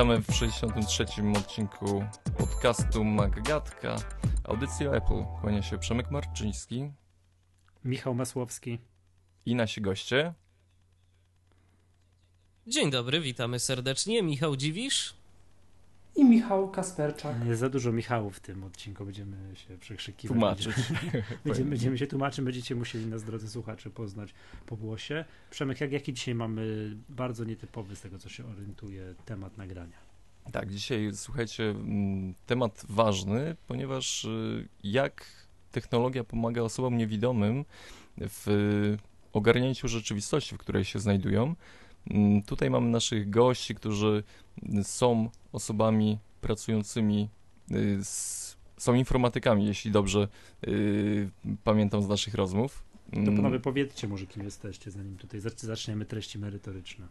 Witamy w 63. odcinku podcastu Maggatka, audycji o Apple. Kłania się Przemek Marczyński. Michał Masłowski. I nasi goście. Dzień dobry, witamy serdecznie. Michał Dziwisz i Michał Kasperczak. Jest za dużo Michałów w tym odcinku, będziemy się przekrzykiwać. Tłumaczyć. Będziemy, będziemy się tłumaczyć, będziecie musieli nas, drodzy słuchacze, poznać po głosie. Przemek, jak, jaki dzisiaj mamy bardzo nietypowy, z tego co się orientuje, temat nagrania? Tak, dzisiaj słuchajcie, mm, temat ważny, ponieważ y, jak technologia pomaga osobom niewidomym w ogarnięciu rzeczywistości, w której się znajdują. Mm, tutaj mamy naszych gości, którzy są osobami pracującymi, y, z, są informatykami, jeśli dobrze y, pamiętam z naszych rozmów. To panowie mm. powiedzcie może, kim jesteście, zanim tutaj zaczniemy treści merytoryczne.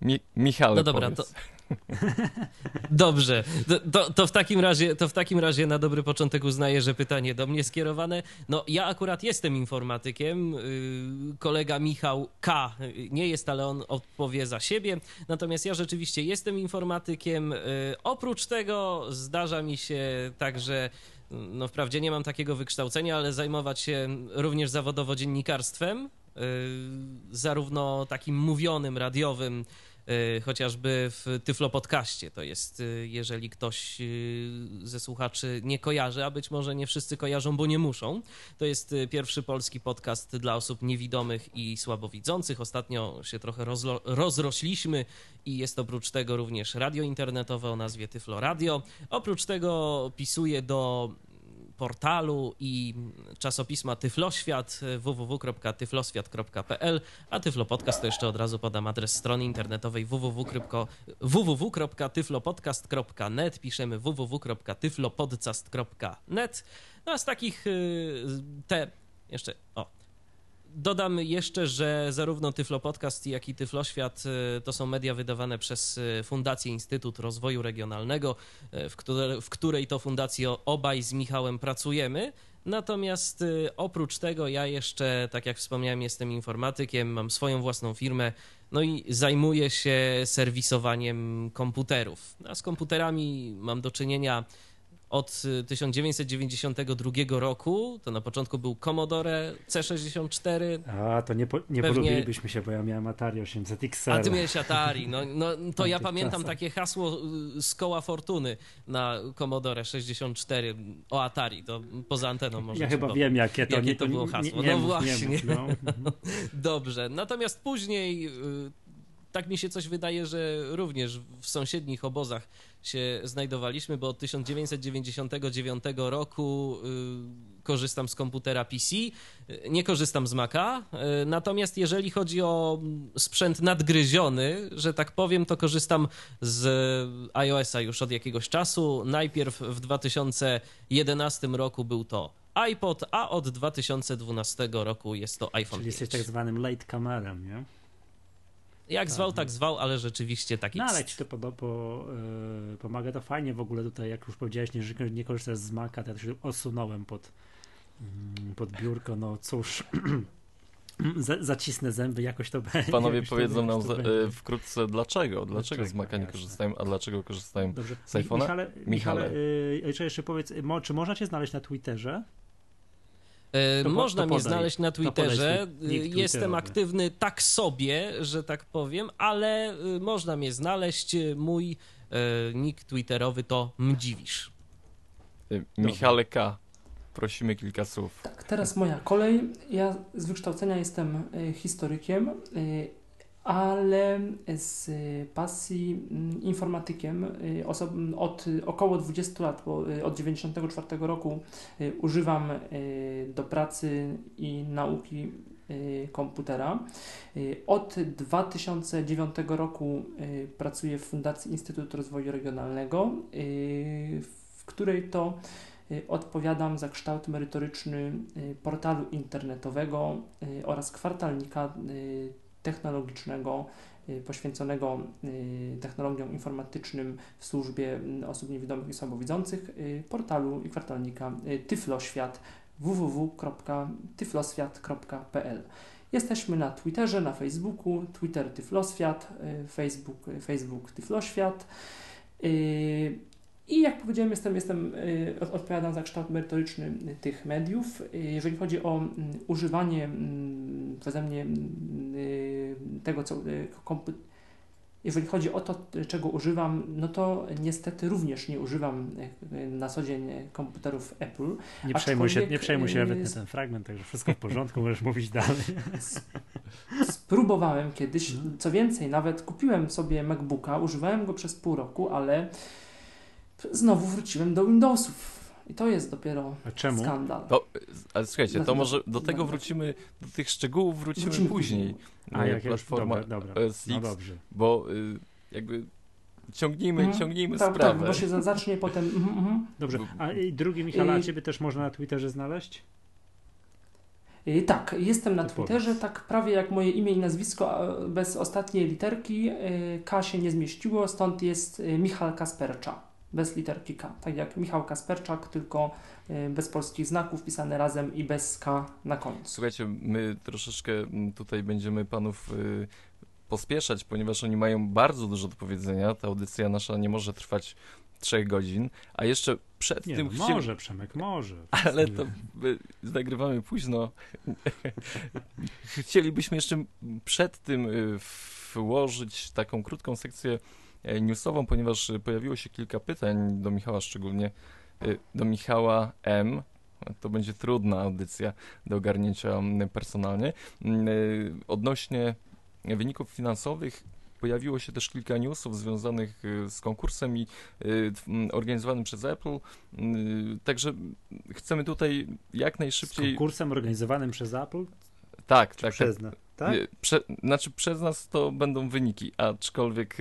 Mi Michał, no dobra, powiedz. to, Dobrze, to, to, w takim razie, to w takim razie na dobry początek uznaję, że pytanie do mnie skierowane. No ja akurat jestem informatykiem, y, kolega Michał K. nie jest, ale on odpowie za siebie. Natomiast ja rzeczywiście jestem informatykiem. Y, oprócz tego zdarza mi się także no wprawdzie nie mam takiego wykształcenia, ale zajmować się również zawodowo dziennikarstwem, y, zarówno takim mówionym, radiowym, Y, chociażby w Tyflo Podcaście. To jest, y, jeżeli ktoś y, ze słuchaczy nie kojarzy, a być może nie wszyscy kojarzą, bo nie muszą. To jest pierwszy polski podcast dla osób niewidomych i słabowidzących. Ostatnio się trochę rozlo- rozrośliśmy i jest oprócz tego również radio internetowe o nazwie Tyflo Radio. Oprócz tego pisuje do portalu i czasopisma Tyfloświat www.tyfloswiat.pl, a Tyflo Podcast to jeszcze od razu podam adres strony internetowej www.tyflopodcast.net, piszemy www.tyflopodcast.net. No a z takich y, te jeszcze o Dodam jeszcze, że zarówno Tyflo Podcast, jak i Tyflo Świat y, to są media wydawane przez y, Fundację Instytut Rozwoju Regionalnego, y, w, w której to fundacji obaj z Michałem pracujemy. Natomiast oprócz tego ja jeszcze, tak jak wspomniałem, jestem informatykiem, mam swoją własną firmę, no i zajmuję się serwisowaniem komputerów. A z komputerami mam do czynienia od 1992 y, roku. To na początku był Commodore C64. A, to nie, po, nie Pewnie... polubilibyśmy się, bo ja miałem Atari 800 XL. A ty miałeś Atari. No, no to ja pamiętam czasach. takie hasło y, z koła fortuny na Commodore 64 o Atari. To poza anteną może Ja chyba wiem, jakie to, jakie nie, to było hasło. Nie, nie, no właśnie. Mów, no. Dobrze. Natomiast później y, tak mi się coś wydaje, że również w sąsiednich obozach się znajdowaliśmy, bo od 1999 roku y, korzystam z komputera PC, nie korzystam z Maca. Y, natomiast jeżeli chodzi o sprzęt nadgryziony, że tak powiem, to korzystam z iOS-a już od jakiegoś czasu. Najpierw w 2011 roku był to iPod, a od 2012 roku jest to iPhone. Czyli 5. jesteś tak zwanym late kamerem, nie? Jak zwał, tak zwał, ale rzeczywiście tak jest. No ale ci to po, po, yy, pomaga, to fajnie w ogóle tutaj, jak już powiedziałeś, nie, że nie korzystasz z Maca, to ja się osunąłem pod, yy, pod biurko, no cóż... zacisnę zęby, jakoś to będzie. Panowie powiedzą nam e, wkrótce dlaczego, dlaczego z Maca nie korzystają, a dlaczego korzystają Dobrze. z iPhone'a? Michale, Michale. Michale jeszcze powiedz, czy można cię znaleźć na Twitterze? To, Można to mnie znaleźć na Twitterze. Jestem aktywny tak sobie, że tak powiem, ale y, można mnie znaleźć. Mój nick twitterowy to Mdziwisz. Michale K. Prosimy kilka słów. Tak, teraz moja kolej. Ja z wykształcenia jestem historykiem ale z pasji mm, informatykiem y, od około 20 lat, bo y, od 94 roku y, używam do pracy i nauki komputera. Od 2009 roku pracuję w Fundacji Instytut Rozwoju Regionalnego, w której to odpowiadam za kształt merytoryczny portalu internetowego oraz kwartalnika technologicznego y, poświęconego y, technologiom informatycznym w służbie y, osób niewidomych i słabowidzących portalu i kwartalnika Tyfloświat www.tyfloswiat.pl. Jesteśmy na Twitterze, na Facebooku, Twitter Tyfloświat, y, Facebook, Facebook Tyfloświat. I jak powiedziałem, jestem, jestem, odpowiadam za kształt merytoryczny tych mediów. Jeżeli chodzi o mm, używanie mm, przeze mnie mm, tego, co jeżeli chodzi o to, czego używam, no to niestety również nie używam na co dzień komputerów Apple. Nie przejmuj się, nie przejmuj się nawet na ten fragment, także wszystko w porządku, możesz mówić dalej. Spróbowałem kiedyś, mhm. co więcej, nawet kupiłem sobie MacBooka, używałem go przez pół roku, ale znowu wróciłem do Windowsów. I to jest dopiero skandal. To, ale słuchajcie, to może do tego wrócimy, do tych szczegółów wrzucimy, wrócimy później. A, jak platforma dobra, dobra. OS no dobrze. bo y, jakby ciągnijmy, mm, ciągnijmy tak, sprawę. Tak, bo się zacznie potem... Mm, mm. Dobrze, a i drugi Michał, a ciebie też można na Twitterze znaleźć? Y, tak, jestem na Twitterze, tak prawie jak moje imię i nazwisko, bez ostatniej literki. K się nie zmieściło, stąd jest Michal Kaspercza bez literki K. Tak jak Michał Kasperczak, tylko y, bez polskich znaków, pisane razem i bez K na końcu. Słuchajcie, my troszeczkę mm, tutaj będziemy panów y, pospieszać, ponieważ oni mają bardzo dużo do powiedzenia. Ta audycja nasza nie może trwać trzech godzin, a jeszcze przed nie, tym... No chcieli... Może, Przemek, może. Ale to nagrywamy późno. Chcielibyśmy jeszcze przed tym y, włożyć taką krótką sekcję newsową, ponieważ e, pojawiło się kilka pytań do Michała, szczególnie e, do Michała M. To będzie trudna audycja do ogarnięcia personalnie. Odnośnie wyników finansowych pojawiło się też kilka newsów związanych z konkursem i organizowanym przez Apple. Także chcemy tutaj jak najszybciej. Z konkursem organizowanym przez Apple? Tak, Czy tak. Przez tak. nas. Tak? Prze, znaczy przez nas to będą wyniki, aczkolwiek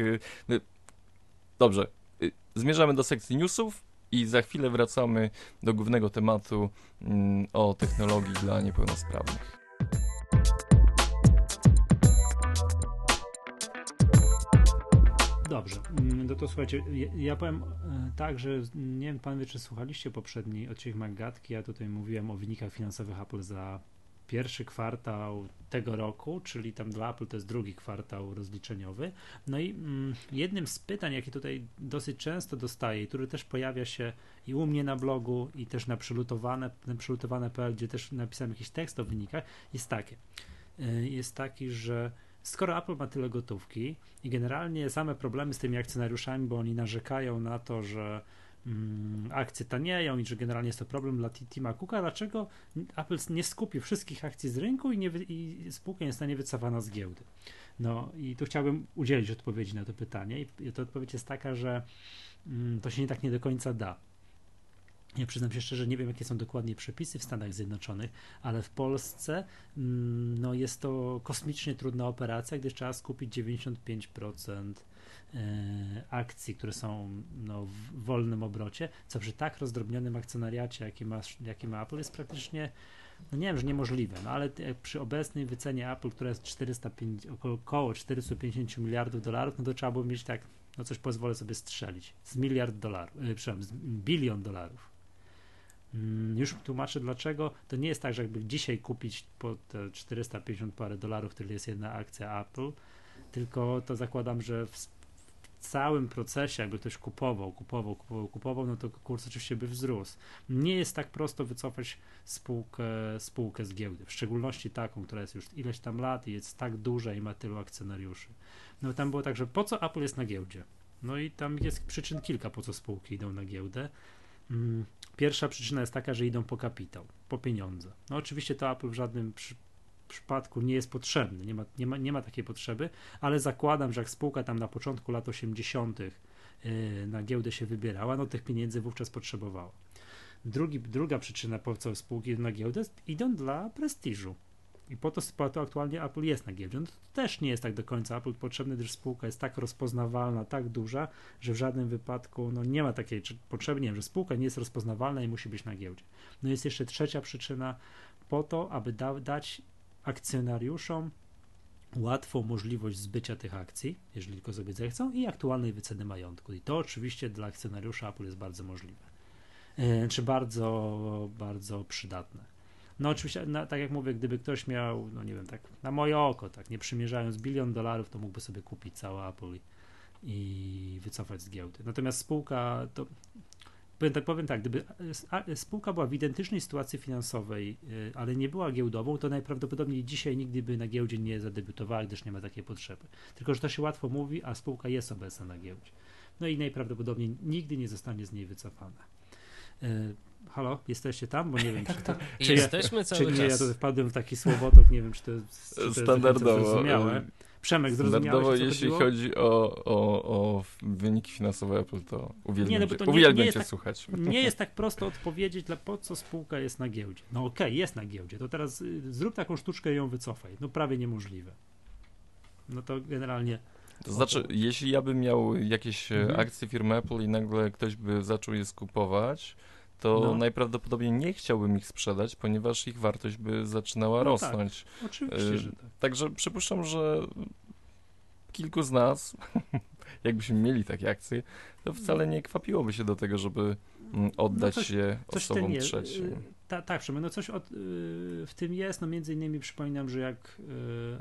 Dobrze, y, zmierzamy do sekcji newsów i za chwilę wracamy do głównego tematu mm, o technologii dla niepełnosprawnych. Dobrze, no to słuchajcie, ja, powiem e, tak, że nie wiem, pan wie, czy słuchaliście poprzedni odcinek Magatki, ja tutaj mówiłem o wynikach finansowych Apple za pierwszy kwartał tego roku, czyli tam dla Apple to jest drugi kwartał rozliczeniowy. No i mm, jednym z pytań, jakie tutaj dosyć często dostaję, który też pojawia się i u mnie na blogu, i też na przylutowane, przylutowane.pl, gdzie też napisałem jakiś tekst o wynikach, jest takie. Y, jest taki, że skoro Apple ma tyle gotówki i generalnie same problemy z tymi akcjonariuszami, bo oni narzekają na to, że akcje tanieją i że generalnie jest to problem dla Tima Cooka, dlaczego Apple nie skupi wszystkich akcji z rynku i, nie, i spółka nie zostanie wycofana z giełdy? No i tu chciałbym udzielić odpowiedzi na to pytanie i to odpowiedź jest taka, że mm, to się nie tak nie do końca da. Ja przyznam się szczerze, nie wiem, jakie są dokładnie przepisy w Stanach Zjednoczonych, ale w Polsce mm, no, jest to kosmicznie trudna operacja, gdyż trzeba skupić 95% E, akcji, które są no, w wolnym obrocie, co przy tak rozdrobnionym akcjonariacie, jaki ma, jaki ma Apple, jest praktycznie, no nie wiem, że niemożliwe, no ale przy obecnej wycenie Apple, która jest 405, około, około 450 miliardów dolarów, no to trzeba było mieć tak, no coś pozwolę sobie strzelić, z miliard dolarów, yy, przepraszam, z bilion dolarów. Mm, już tłumaczę dlaczego. To nie jest tak, że jakby dzisiaj kupić po te 450 parę dolarów, tyle jest jedna akcja Apple, tylko to zakładam, że w całym procesie, jakby ktoś kupował, kupował, kupował, kupował, no to kurs oczywiście by wzrósł. Nie jest tak prosto wycofać spółkę, spółkę z giełdy, w szczególności taką, która jest już ileś tam lat i jest tak duża i ma tylu akcjonariuszy. No tam było tak, że po co Apple jest na giełdzie? No i tam jest przyczyn kilka, po co spółki idą na giełdę. Mm, pierwsza przyczyna jest taka, że idą po kapitał, po pieniądze. No oczywiście to Apple w żadnym przy, przypadku nie jest potrzebny, nie ma, nie, ma, nie ma takiej potrzeby, ale zakładam, że jak spółka tam na początku lat 80. Yy, na giełdę się wybierała, no tych pieniędzy wówczas potrzebowała. Drugi, druga przyczyna, po co spółki na giełdę, idą dla prestiżu. I po to, po to aktualnie Apple jest na giełdzie. No to też nie jest tak do końca Apple potrzebny, gdyż spółka jest tak rozpoznawalna, tak duża, że w żadnym wypadku no, nie ma takiej potrzeby, nie wiem, że spółka nie jest rozpoznawalna i musi być na giełdzie. No jest jeszcze trzecia przyczyna, po to, aby da, dać akcjonariuszom łatwą możliwość zbycia tych akcji, jeżeli tylko sobie zechcą, i aktualnej wyceny majątku. I to oczywiście dla akcjonariusza Apple jest bardzo możliwe, e, czy bardzo, bardzo przydatne. No oczywiście, tak jak mówię, gdyby ktoś miał, no nie wiem, tak na moje oko, tak nie przymierzając bilion dolarów, to mógłby sobie kupić całe Apple i, i wycofać z giełdy. Natomiast spółka to powiem tak, powiem tak gdyby spółka była w identycznej sytuacji finansowej, y, ale nie była giełdową, to najprawdopodobniej dzisiaj nigdy by na giełdzie nie zadebiutowała, gdyż nie ma takiej potrzeby. Tylko, że to się łatwo mówi, a spółka jest obecna na giełdzie. No i najprawdopodobniej nigdy nie zostanie z niej wycofana. Halo, jesteście tam? Bo nie wiem, tak, czy, tak. czy Jesteśmy ja, cały czy czas. nie, ja wpadłem w taki słowotok, nie wiem, czy to, czy to jest Standardowo. zrozumiałe. Przemek, zrozumiałeś, Standardowo, jeśli chodziło? chodzi o, o, o wyniki finansowe Apple, to uwielbiam, Nie, no cię, to nie- uwielbiam nie jest cię tak- słuchać. Nie jest tak prosto odpowiedzieć, dla po co spółka jest na giełdzie. No okej, jest na giełdzie, to teraz y, zrób taką sztuczkę i ją wycofaj. No prawie niemożliwe. No to generalnie To znaczy, jeśli ja bym miał jakieś e, Mhm. akcje firmy Apple i nagle ktoś by zaczął je skupować, to No. najprawdopodobniej nie chciałbym ich sprzedać, ponieważ ich wartość by zaczynała No tak. rosnąć. oczywiście, Y, że tak. Także przypuszczam, że kilku z nas, jakbyśmy mieli takie akcje, to wcale nie kwapiłoby się do tego, żeby mm, oddać No coś- je osobom trzecim. Y, Ta, tak, Przemek, no coś od, y, w tym jest. No między innymi przypominam, że jak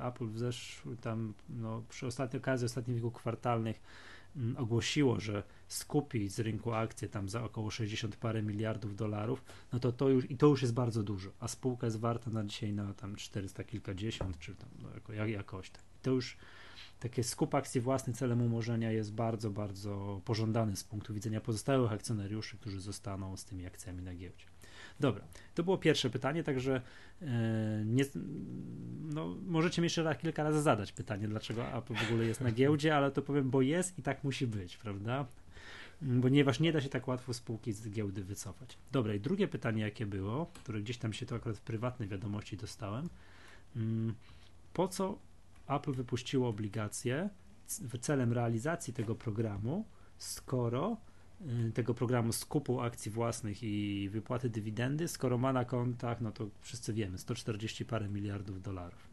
Apple w zeszłym tam, no przy ostatniej okazji, ostatnich kilku kwartalnych ogłosiło, że skupi z rynku akcje tam za około 60 parę miliardów dolarów, no to to już, i to już jest bardzo dużo, a spółka jest warta na dzisiaj na tam 400 kilkadziesiąt, czy tam no, jako, jak, jakoś tak. To już takie skup akcji własny celem umorzenia jest bardzo, bardzo pożądany z punktu widzenia pozostałych akcjonariuszy, którzy zostaną z tymi akcjami na giełdzie. Dobra, to było pierwsze pytanie, także e, nie, no, możecie mi jeszcze kilka razy zadać pytanie, dlaczego Apple w ogóle jest na giełdzie, ale to powiem, bo jest i tak musi być, prawda? Mm, Ponieważ nie da się tak łatwo spółki z giełdy wycofać. Dobra, i drugie pytanie, jakie było, które gdzieś tam się to akurat w prywatnej wiadomości dostałem. Mm, Po co Apple wypuściło obligacje celem realizacji tego programu, skoro tego programu skupu akcji własnych i wypłaty dywidendy, skoro ma na kontach, no to wszyscy wiemy, 140 parę miliardów dolarów.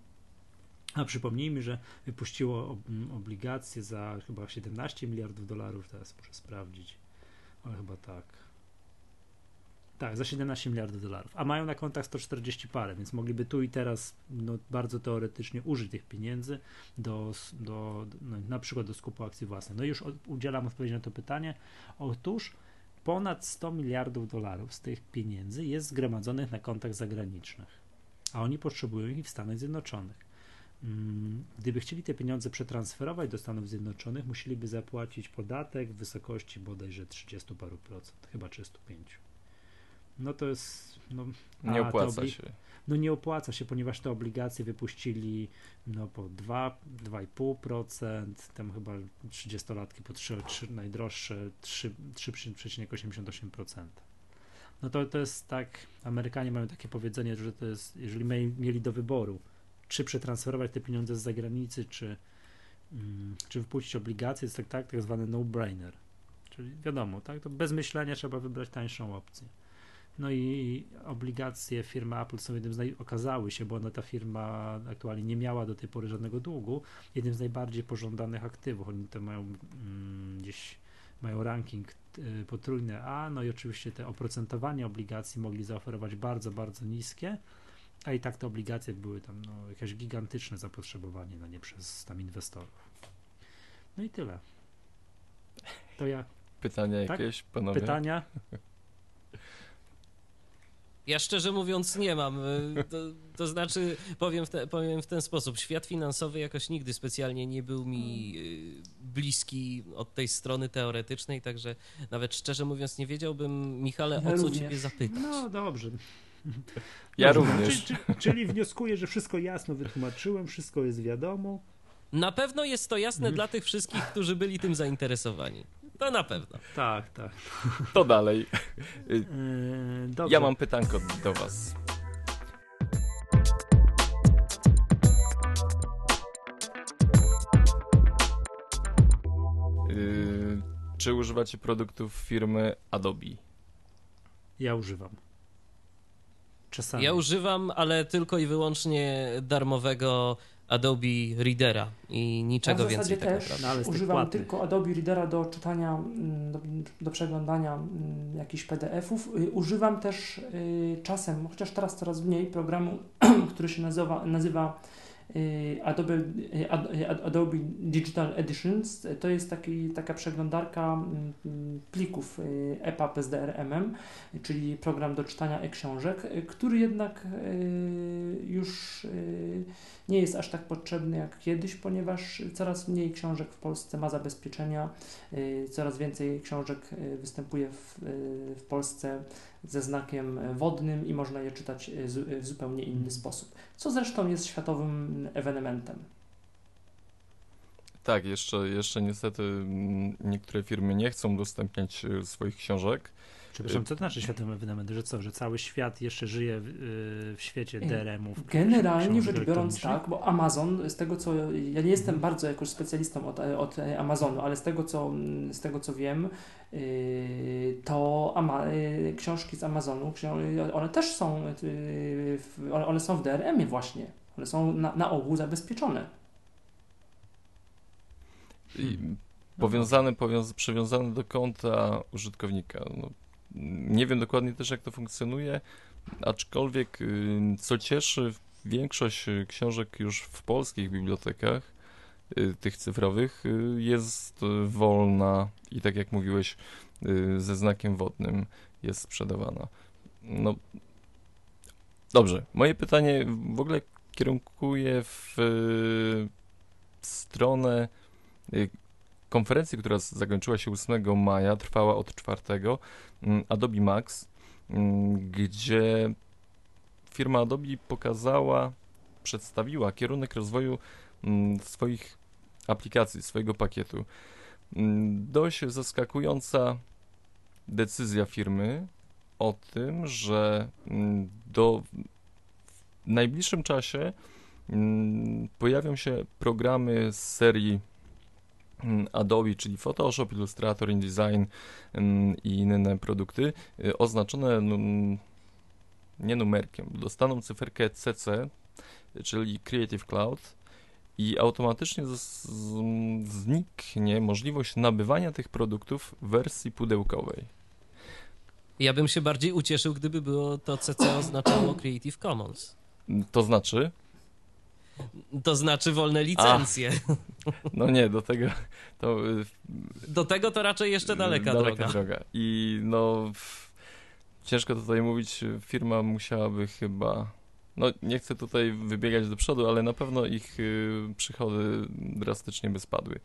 A przypomnijmy, że wypuściło obligacje za chyba 17 miliardów dolarów, teraz muszę sprawdzić, ale chyba tak. Tak, za 17 miliardów dolarów, a mają na kontach 140 parę, więc mogliby tu i teraz no, bardzo teoretycznie użyć tych pieniędzy do, do, no, na przykład do skupu akcji własnych. No już udzielam odpowiedzi na to pytanie. Otóż ponad 100 miliardów dolarów z tych pieniędzy jest zgromadzonych na kontach zagranicznych, a oni potrzebują ich w Stanach Zjednoczonych. Mm, Gdyby chcieli te pieniądze przetransferować do Stanów Zjednoczonych, musieliby zapłacić podatek w wysokości bodajże 30 paru procent, chyba 35. No to jest. No, Nie opłaca się. no nie opłaca się, ponieważ te obligacje wypuścili no po 2, 2,5%, tam chyba 30-latki po 3, 3 najdroższe 3, 3,88%. No to, to jest tak, Amerykanie mają takie powiedzenie, że to jest, jeżeli my mieli do wyboru, czy przetransferować te pieniądze z zagranicy, czy, mm, czy wypuścić obligacje, jest tak, tak, tak zwany no-brainer. Czyli wiadomo, tak, to bez myślenia trzeba wybrać tańszą opcję. No i obligacje firmy Apple są jednym z naj... okazały się, bo ona ta firma aktualnie nie miała do tej pory żadnego długu, jednym z najbardziej pożądanych aktywów. Oni to mają mm, gdzieś mają ranking y, potrójny A, no i oczywiście te oprocentowanie obligacji mogli zaoferować bardzo, bardzo niskie, a i tak te obligacje były tam no, jakieś gigantyczne zapotrzebowanie na nie przez tam inwestorów. No i tyle. To ja. Pytania Tak? jakieś, panowie? Pytania? Ja szczerze mówiąc nie mam. Y, To, to znaczy, powiem w, te, powiem w ten sposób. Świat finansowy jakoś nigdy specjalnie nie był mi y, bliski od tej strony teoretycznej, także nawet szczerze mówiąc nie wiedziałbym, Michale, Ja o co również. ciebie zapytać. No dobrze. Ja Dobrze, również. Czy, czy, czyli wnioskuję, że wszystko jasno wytłumaczyłem, wszystko jest wiadomo. Na pewno jest to jasne Mhm. dla tych wszystkich, którzy byli tym zainteresowani. To na pewno. Tak, tak. To dalej. Yy. Ja mam pytanko do was. Yy, czy używacie produktów firmy Adobe? Ja używam. Czasami. Ja używam, ale tylko i wyłącznie darmowego Adobe Readera i niczego ja w więcej zasadzie tak też naprawdę. No, używam płatnych. tylko Adobe Readera do czytania, mm, do, do przeglądania mm, jakichś PDF-ów. Y, Używam też y, czasem, chociaż teraz coraz mniej, programu, który się nazywa, nazywa Adobe, y, y, Adobe Digital Editions. To jest taki, taka przeglądarka mm, mm, plików y, EPUB z DRM-em, czyli program do czytania e-książek, y, który jednak y, już y, nie jest aż tak potrzebny jak kiedyś, ponieważ coraz mniej książek w Polsce ma zabezpieczenia, y, coraz więcej książek y, występuje w, y, w Polsce ze znakiem wodnym i można je czytać y, zu- w zupełnie inny sposób, co zresztą jest światowym ewenementem. Tak, jeszcze, jeszcze niestety mm, niektóre firmy nie chcą udostępniać e, swoich książek. Przepraszam, co to znaczy światowy ewenement? Że co, że cały świat jeszcze żyje w, y, w świecie Y, DRM-ów? Generalnie rzecz biorąc tak, bo Amazon, z tego co, ja nie jestem bardzo jakoś specjalistą od, od Amazonu, ale z tego co, z tego co wiem, yy, to ama, książki z Amazonu, one też są, w, one, są w DRM-ie właśnie, one są na, na ogół zabezpieczone. I powiązane, powiąz, przywiązane do konta użytkownika. No, nie wiem dokładnie też, jak to funkcjonuje, aczkolwiek y, co cieszy, większość y, książek już w polskich bibliotekach, y, tych cyfrowych, jest wolna i tak jak mówiłeś, ze znakiem wodnym jest sprzedawana. No, dobrze. Moje pytanie w ogóle kierunkuje w stronę konferencji, która zakończyła się 8 maja, trwała od 4, mm, Adobe Max, mm, gdzie firma Adobe pokazała, przedstawiła kierunek rozwoju mm, swoich aplikacji, swojego pakietu. Dość zaskakująca decyzja firmy o tym, że do w najbliższym czasie pojawią się programy z serii Adobe, czyli Photoshop, Illustrator, InDesign mm, i inne produkty y, oznaczone num, nie numerkiem, dostaną cyferkę CC, czyli Creative Cloud i automatycznie zniknie możliwość nabywania tych produktów w wersji pudełkowej. Ja bym się bardziej ucieszył, gdyby było to CC oznaczało Creative Commons. To znaczy, To znaczy wolne licencje. no nie, do tego to y, Do tego to raczej jeszcze daleka, droga. droga. I no, ciężko tutaj mówić, firma musiałaby chyba, no nie chcę tutaj wybiegać do przodu, ale na pewno ich y, przychody drastycznie by spadły.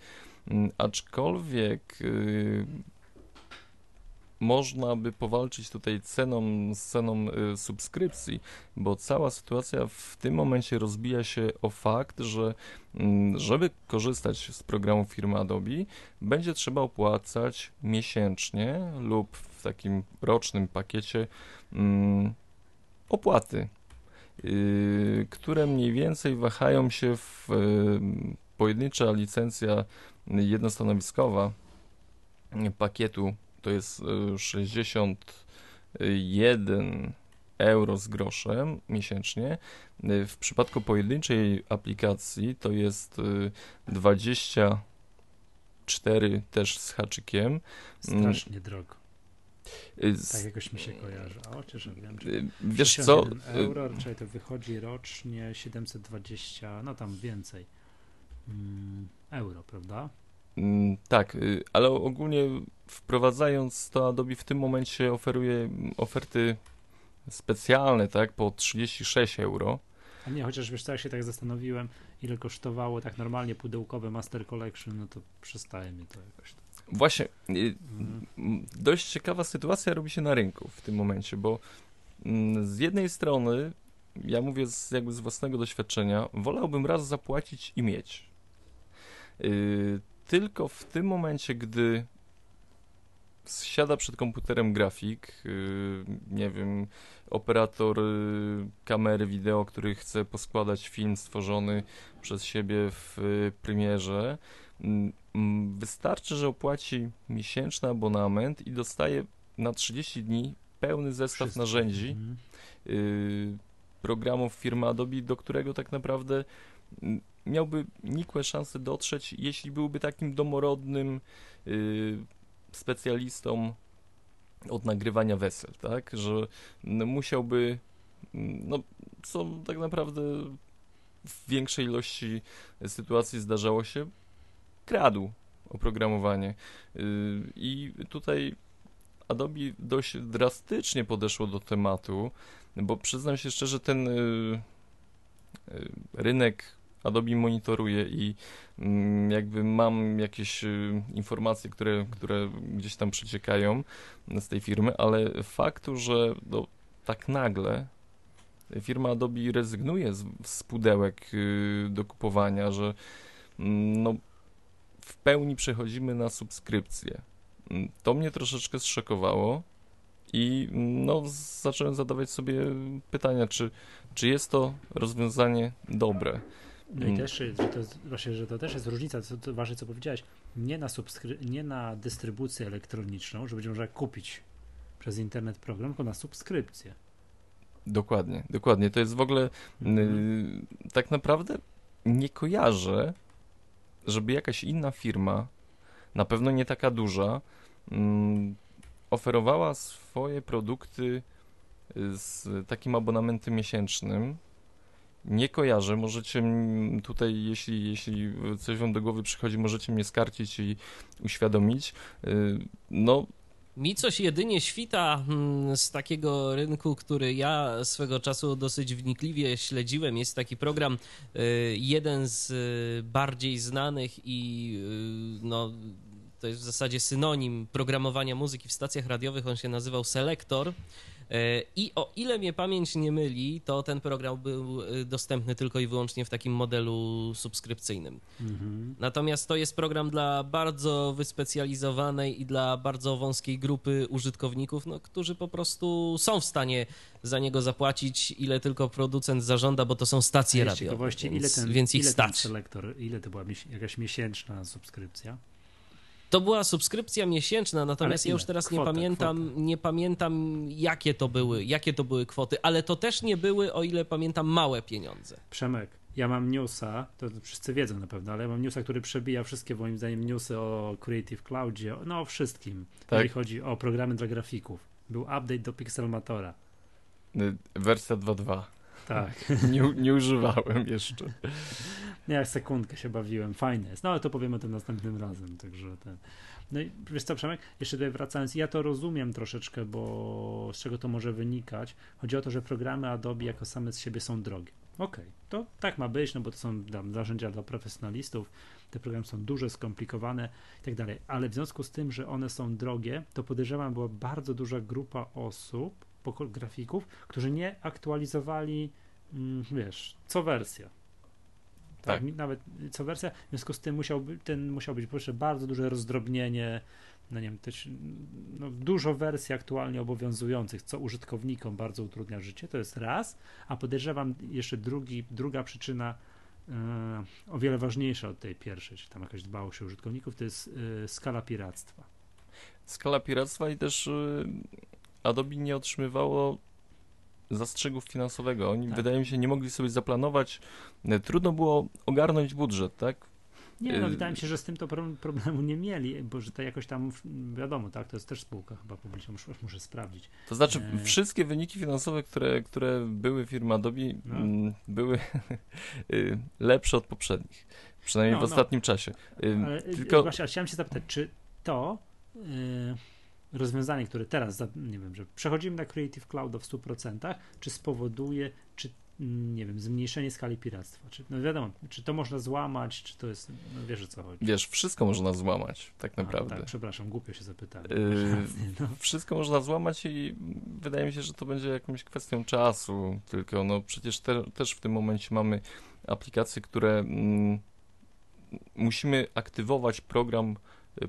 Mm, aczkolwiek y, można by powalczyć tutaj ceną, z ceną y, subskrypcji, bo cała sytuacja w tym momencie rozbija się o fakt, że mm, żeby korzystać z programu firmy Adobe, będzie trzeba opłacać miesięcznie lub w takim rocznym pakiecie mm, opłaty, yy, które mniej więcej wahają się w yy, pojedyncza licencja jednostanowiskowa pakietu to jest yy, 61 euro z groszem miesięcznie. Yy, W przypadku pojedynczej aplikacji to jest yy, 24 też z haczykiem. Strasznie drogo. Z- Tak jakoś mi się kojarzy. A chociaż wiem, Yy, Wiesz co? 61 euro, czyli to wychodzi rocznie 720, no tam więcej mm, euro, prawda? Mm, Tak, y, ale ogólnie wprowadzając to Adobe w tym momencie oferuje oferty specjalne, tak, po 36 euro. A nie, chociaż wiesz co, ja się tak zastanowiłem, ile kosztowało tak normalnie pudełkowe Master Collection, no to przestaje mnie to jakoś. Właśnie, y, Mhm. dość ciekawa sytuacja robi się na rynku w tym momencie, bo mm, z jednej strony, ja mówię z, jakby z własnego doświadczenia, wolałbym raz zapłacić i mieć. Y, Tylko w tym momencie, gdy siada przed komputerem grafik, y, nie wiem, operator y, kamery wideo, który chce poskładać film stworzony przez siebie w y, Premierze, mm, mm, wystarczy, że opłaci miesięczny abonament i dostaje na 30 dni pełny zestaw Wszystko. narzędzi, Mhm. programów firmy Adobe, do którego tak naprawdę mm, miałby nikłe szanse dotrzeć, jeśli byłby takim domorodnym y, specjalistą od nagrywania wesel, tak? Że musiałby, no, co tak naprawdę w większej ilości sytuacji zdarzało się, kradł oprogramowanie. Y, I tutaj Adobe dość drastycznie podeszło do tematu, bo przyznam się szczerze, ten y, y, rynek Adobe monitoruje i mm, jakby mam jakieś informacje, które, które gdzieś tam przeciekają z tej firmy, ale faktu, że no, tak nagle firma Adobe rezygnuje z, z pudełek do kupowania, że mm, no, w pełni przechodzimy na subskrypcję. Mm, to mnie troszeczkę zszokowało i no, zacząłem zadawać sobie pytania, czy, czy jest to rozwiązanie dobre. No i mm. też, że to, jest, właśnie, że to też jest różnica, to, to ważne co powiedziałeś, nie na, subskry- nie na dystrybucję elektroniczną, że będzie można kupić przez internet program, tylko na subskrypcję. Dokładnie, dokładnie. To jest w ogóle mhm. y, tak naprawdę nie kojarzę żeby jakaś inna firma, na pewno nie taka duża, mm, oferowała swoje produkty y, z takim abonamentem miesięcznym. Nie kojarzę, możecie tutaj, jeśli, jeśli coś wam do głowy przychodzi, możecie mnie skarcić i uświadomić. Y, no, mi coś jedynie świta mm, z takiego rynku, który ja swego czasu dosyć wnikliwie śledziłem. Jest taki program, y, jeden z y, bardziej znanych i no, to jest w zasadzie synonim programowania muzyki w stacjach radiowych. On się nazywał Selector. E, I o ile mnie pamięć nie myli, to ten program był e, dostępny tylko i wyłącznie w takim modelu subskrypcyjnym. Mhm. Natomiast to jest program dla bardzo wyspecjalizowanej i dla bardzo wąskiej grupy użytkowników, no, którzy po prostu są w stanie za niego zapłacić, ile tylko producent zażąda, bo to są stacje radiowe. Więc, ile ten, więc ich ile stać. Ten selektor, ile to była jakaś miesięczna subskrypcja? To była subskrypcja miesięczna, natomiast ja już teraz Kwota, nie pamiętam, kwota. nie pamiętam jakie to były, jakie to były kwoty, ale to też nie były, o ile pamiętam, małe pieniądze. Przemek, ja mam newsa, to wszyscy wiedzą na pewno, ale ja mam newsa, który przebija wszystkie moim zdaniem newsy o Creative Cloudzie, no o wszystkim, tak? jeżeli chodzi o programy dla grafików. Był update do Pixelmatora. Wersja 2.2. Tak. nie, nie używałem jeszcze. Nie, jak sekundkę się bawiłem, fajne jest. No ale to powiemy o tym następnym razem, także ten. No i wiesz co, Przemek, jeszcze tutaj wracając, ja to rozumiem troszeczkę, bo z czego to może wynikać. Chodzi o to, że programy Adobe jako same z siebie są drogie. Okej, okay, to tak ma być, no bo to są tam, narzędzia dla profesjonalistów, te programy są duże, skomplikowane i tak dalej, ale w związku z tym, że one są drogie, to podejrzewam, była bardzo duża grupa osób, grafików, którzy nie aktualizowali, mm, wiesz, co wersja. Tak. tak. Nawet co wersja, w związku z tym musiał, ten musiał być po pierwsze bardzo duże rozdrobnienie, no nie wiem, też, no, dużo wersji aktualnie obowiązujących, co użytkownikom bardzo utrudnia życie, to jest raz, a podejrzewam jeszcze drugi, druga przyczyna yy, o wiele ważniejsza od tej pierwszej, czy tam jakaś dbałość o użytkowników, to jest yy, skala piractwa. Skala piractwa i też yy, Adobe nie otrzymywało zastrzegów finansowego. Oni, tak. wydaje mi się, nie mogli sobie zaplanować. E, trudno było ogarnąć budżet, tak? Nie, no e, wydaje mi się, że z tym to problemu nie mieli, bo że to jakoś tam, wiadomo, tak, to jest też spółka chyba publiczna, muszę, muszę sprawdzić. To znaczy, e... wszystkie wyniki finansowe, które, które były firma Adobe, no. m, były y, lepsze od poprzednich, przynajmniej no, w no. ostatnim czasie. Ale, Tylko... Właśnie, chciałem się zapytać, czy to... Y rozwiązanie, które teraz, nie wiem, że przechodzimy na Creative Cloud w 100%, czy spowoduje, czy nie wiem, zmniejszenie skali piractwa. Czy, no wiadomo, czy to można złamać, czy to jest, no wiesz o co chodzi. Wiesz, wszystko można złamać, tak naprawdę. A, tak, przepraszam, głupio się zapytałem. Yy, no. Wszystko można złamać i wydaje mi się, że to będzie jakąś kwestią czasu, tylko no przecież te, też w tym momencie mamy aplikacje, które mm, musimy aktywować program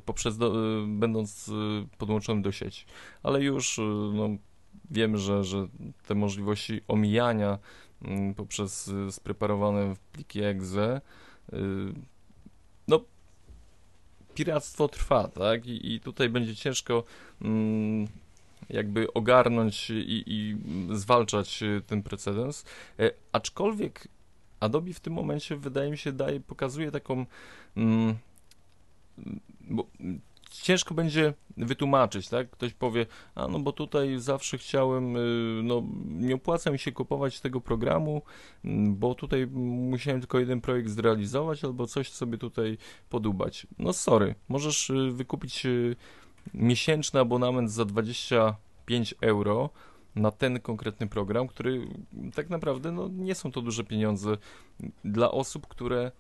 poprzez do, y, będąc y, podłączonym do sieci. Ale już y, no, wiemy, że, że te możliwości omijania mm, poprzez spreparowane pliki exe no piractwo trwa, tak? I, i tutaj będzie ciężko mm, jakby ogarnąć i, i zwalczać ten precedens. E, aczkolwiek Adobe w tym momencie, wydaje mi się, daje, pokazuje taką. Mm, bo ciężko będzie wytłumaczyć, tak? Ktoś powie, a no bo tutaj zawsze chciałem, y, no nie opłaca mi się kupować tego programu, mm, bo tutaj musiałem tylko jeden projekt zrealizować albo coś sobie tutaj podubać. No sorry, możesz y, wykupić y, miesięczny abonament za 25 euro na ten konkretny program, który tak naprawdę no, nie są to duże pieniądze dla osób, które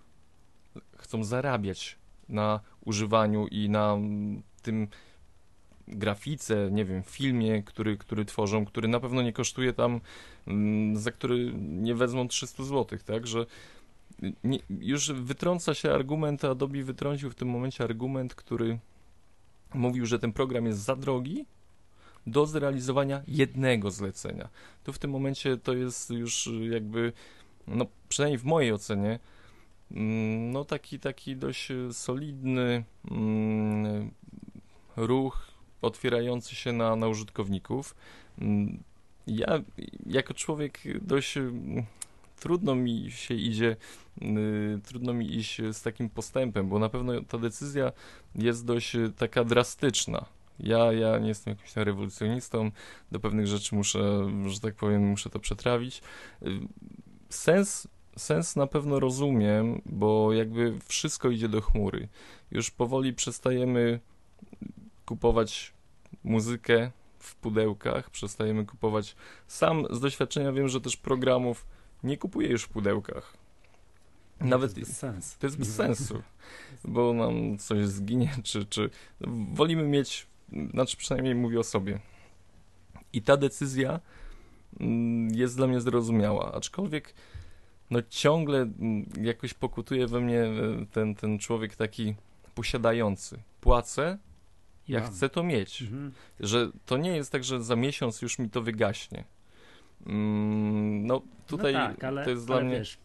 chcą zarabiać na używaniu i na tym grafice, nie wiem, filmie, który, który tworzą, który na pewno nie kosztuje tam, mm, za który nie wezmą 300 zł, tak, że nie, już wytrąca się argument, Adobe wytrącił w tym momencie argument, który mówił, że ten program jest za drogi do zrealizowania jednego zlecenia. To w tym momencie to jest już jakby, no przynajmniej w mojej ocenie, mm, no taki, taki dość solidny mm, ruch otwierający się na, na użytkowników. Mm, ja jako człowiek dość trudno mi się idzie, trudno mi iść z takim postępem, bo na pewno ta decyzja jest dość taka drastyczna. Ja, ja nie jestem jakimś rewolucjonistą, do pewnych rzeczy muszę, że tak powiem, muszę to przetrawić. Sens, sens na pewno rozumiem, bo jakby wszystko idzie do chmury. Już powoli przestajemy kupować muzykę w pudełkach, przestajemy kupować. Sam z doświadczenia wiem, że też programów nie kupuję już w pudełkach. Nawet to jest bez sensu. To jest bez sensu, bo nam coś zginie, czy, czy wolimy mieć, znaczy przynajmniej mówię o sobie. I ta decyzja mm, jest dla mnie zrozumiała, aczkolwiek no ciągle mm, jakoś pokutuje we mnie e, ten, ten człowiek taki posiadający. Płacę, ja chcę to mieć. Mhm. Że to nie jest tak, że za miesiąc już mi to wygaśnie. Mm, no tutaj no tak, ale, to jest dla mnie... Wiesz,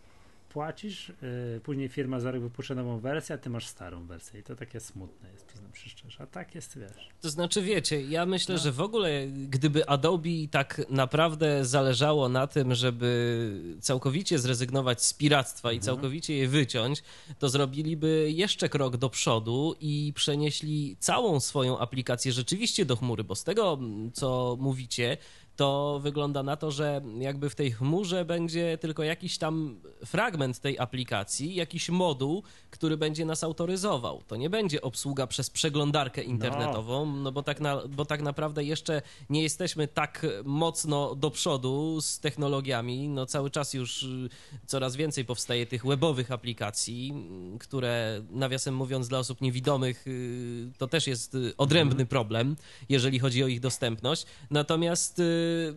płacisz, yy, później firma wypuszcza nową wersję, a ty masz starą wersję i to takie smutne jest, przyznam się szczerze. A tak jest, wiesz. To znaczy, wiecie, ja myślę, no. że w ogóle gdyby Adobe tak naprawdę zależało na tym, żeby całkowicie zrezygnować z piractwa mhm. i całkowicie je wyciąć, to zrobiliby jeszcze krok do przodu i przenieśli całą swoją aplikację rzeczywiście do chmury, bo z tego, co mówicie, to wygląda na to, że jakby w tej chmurze będzie tylko jakiś tam fragment tej aplikacji, jakiś moduł, który będzie nas autoryzował. To nie będzie obsługa przez przeglądarkę internetową, no, no bo, tak na, bo tak naprawdę jeszcze nie jesteśmy tak mocno do przodu z technologiami. No cały czas już y, coraz więcej powstaje tych webowych aplikacji, które nawiasem mówiąc dla osób niewidomych y, to też jest y, odrębny mhm. problem, jeżeli chodzi o ich dostępność. Natomiast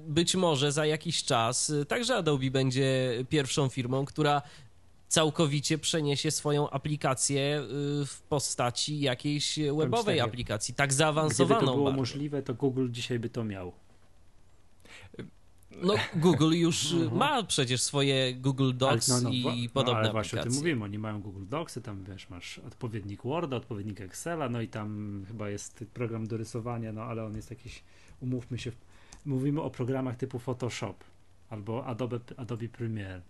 być może za jakiś czas także Adobe będzie pierwszą firmą, która całkowicie przeniesie swoją aplikację y, w postaci jakiejś webowej aplikacji, tak zaawansowaną. Gdyby to było bardzo. możliwe, to Google dzisiaj by to miał. No, Google już mhm. ma przecież swoje Google Docs no, no, i no, podobne ale właśnie o tym mówimy, oni mają Google Docsy, tam wiesz, masz odpowiednik Worda, odpowiednik Excela, no i tam chyba jest program do rysowania, no ale on jest jakiś, umówmy się, mówimy o programach typu Photoshop albo Adobe, Adobe Premiere.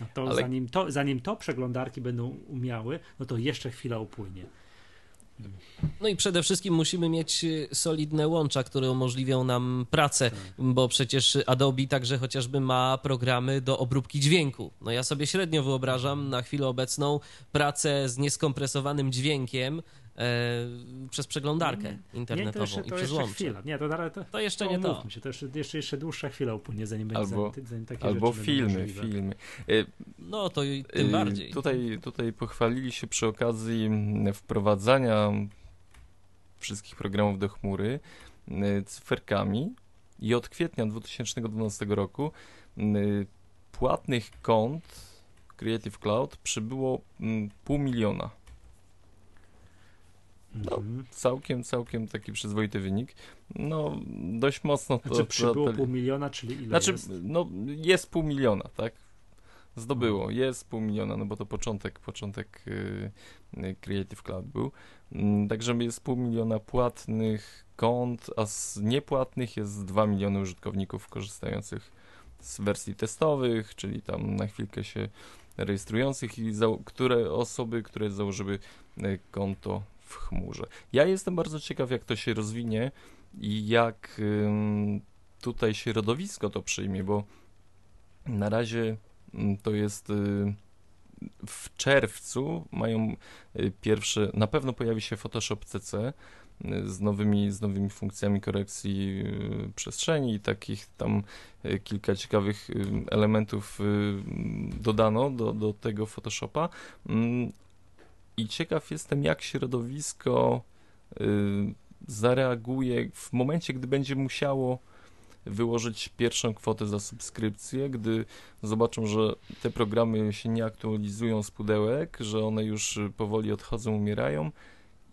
No to, Ale... zanim to zanim to przeglądarki będą umiały, no to jeszcze chwila upłynie. No i przede wszystkim musimy mieć y, solidne łącza, które umożliwią nam pracę, tak. bo przecież Adobe także chociażby ma programy do obróbki dźwięku. No ja sobie średnio wyobrażam na chwilę obecną pracę z nieskompresowanym dźwiękiem, przez przeglądarkę internetową nie, to jeszcze, to i przez łącze. Chwila. Nie, to, to, to jeszcze nie to. Się, to jeszcze, jeszcze, jeszcze dłuższa chwila upłynie, zanim będzie albo, zanim, zanim takie Albo filmy, filmy. E, no to tym e, bardziej. Tutaj, tutaj pochwalili się przy okazji wprowadzania wszystkich programów do chmury cyferkami i od kwietnia 2012 roku płatnych kont Creative Cloud przybyło pół miliona. No, mhm. całkiem, całkiem taki przyzwoity wynik. No, dość mocno to... Znaczy przybyło pół miliona, czyli ile Znaczy, jest? no, jest pół miliona, tak? Zdobyło, mhm. jest pół miliona, no bo to początek, początek yy, Creative Cloud był. Yy, także jest pół miliona płatnych kont, a z niepłatnych jest 2 miliony użytkowników korzystających z wersji testowych, czyli tam na chwilkę się rejestrujących i które osoby, które założyły e, konto w chmurze. Ja jestem bardzo ciekaw, jak to się rozwinie i jak tutaj środowisko to przyjmie, bo na razie to jest y, w czerwcu mają y, pierwsze, na pewno pojawi się Photoshop CC y, z nowymi, z nowymi funkcjami korekcji przestrzeni i takich tam kilka ciekawych elementów dodano do, do tego Photoshopa. I ciekaw jestem, jak środowisko zareaguje w momencie, gdy będzie musiało wyłożyć pierwszą kwotę za subskrypcję, gdy zobaczą, że te programy się nie aktualizują z pudełek, że one już powoli odchodzą, umierają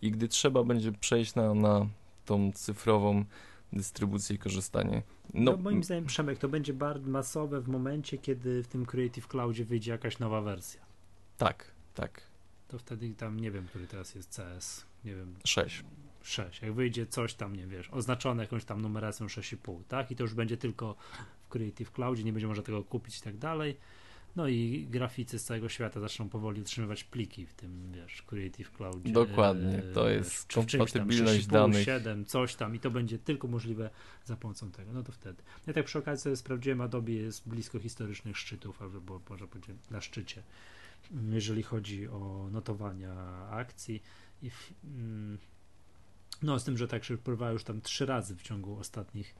i gdy trzeba będzie przejść na, na tą cyfrową dystrybucję i korzystanie. No, no, moim zdaniem, Przemek, to będzie bardzo masowe w momencie, kiedy w tym Creative Cloudzie wyjdzie jakaś nowa wersja. Tak, tak. To wtedy tam, nie wiem, który teraz jest CS, nie wiem. 6. 6. Jak wyjdzie coś tam, nie wiesz, oznaczone jakąś tam numeracją 6,5, tak? I to już będzie tylko w Creative Cloudzie, nie będzie można tego kupić i tak dalej. No i graficy z całego świata zaczną powoli utrzymywać pliki w tym, wiesz, Creative Cloudzie. Dokładnie, to jest wiesz, kompatybilność danych. 7, coś tam i to będzie tylko możliwe za pomocą tego. No to wtedy. Ja tak przy okazji sprawdziłem, Adobe jest blisko historycznych szczytów, albo może powiedzieć na szczycie, jeżeli chodzi o notowania akcji. I w, mm, no, z tym, że tak się próbowała już tam trzy razy w ciągu ostatnich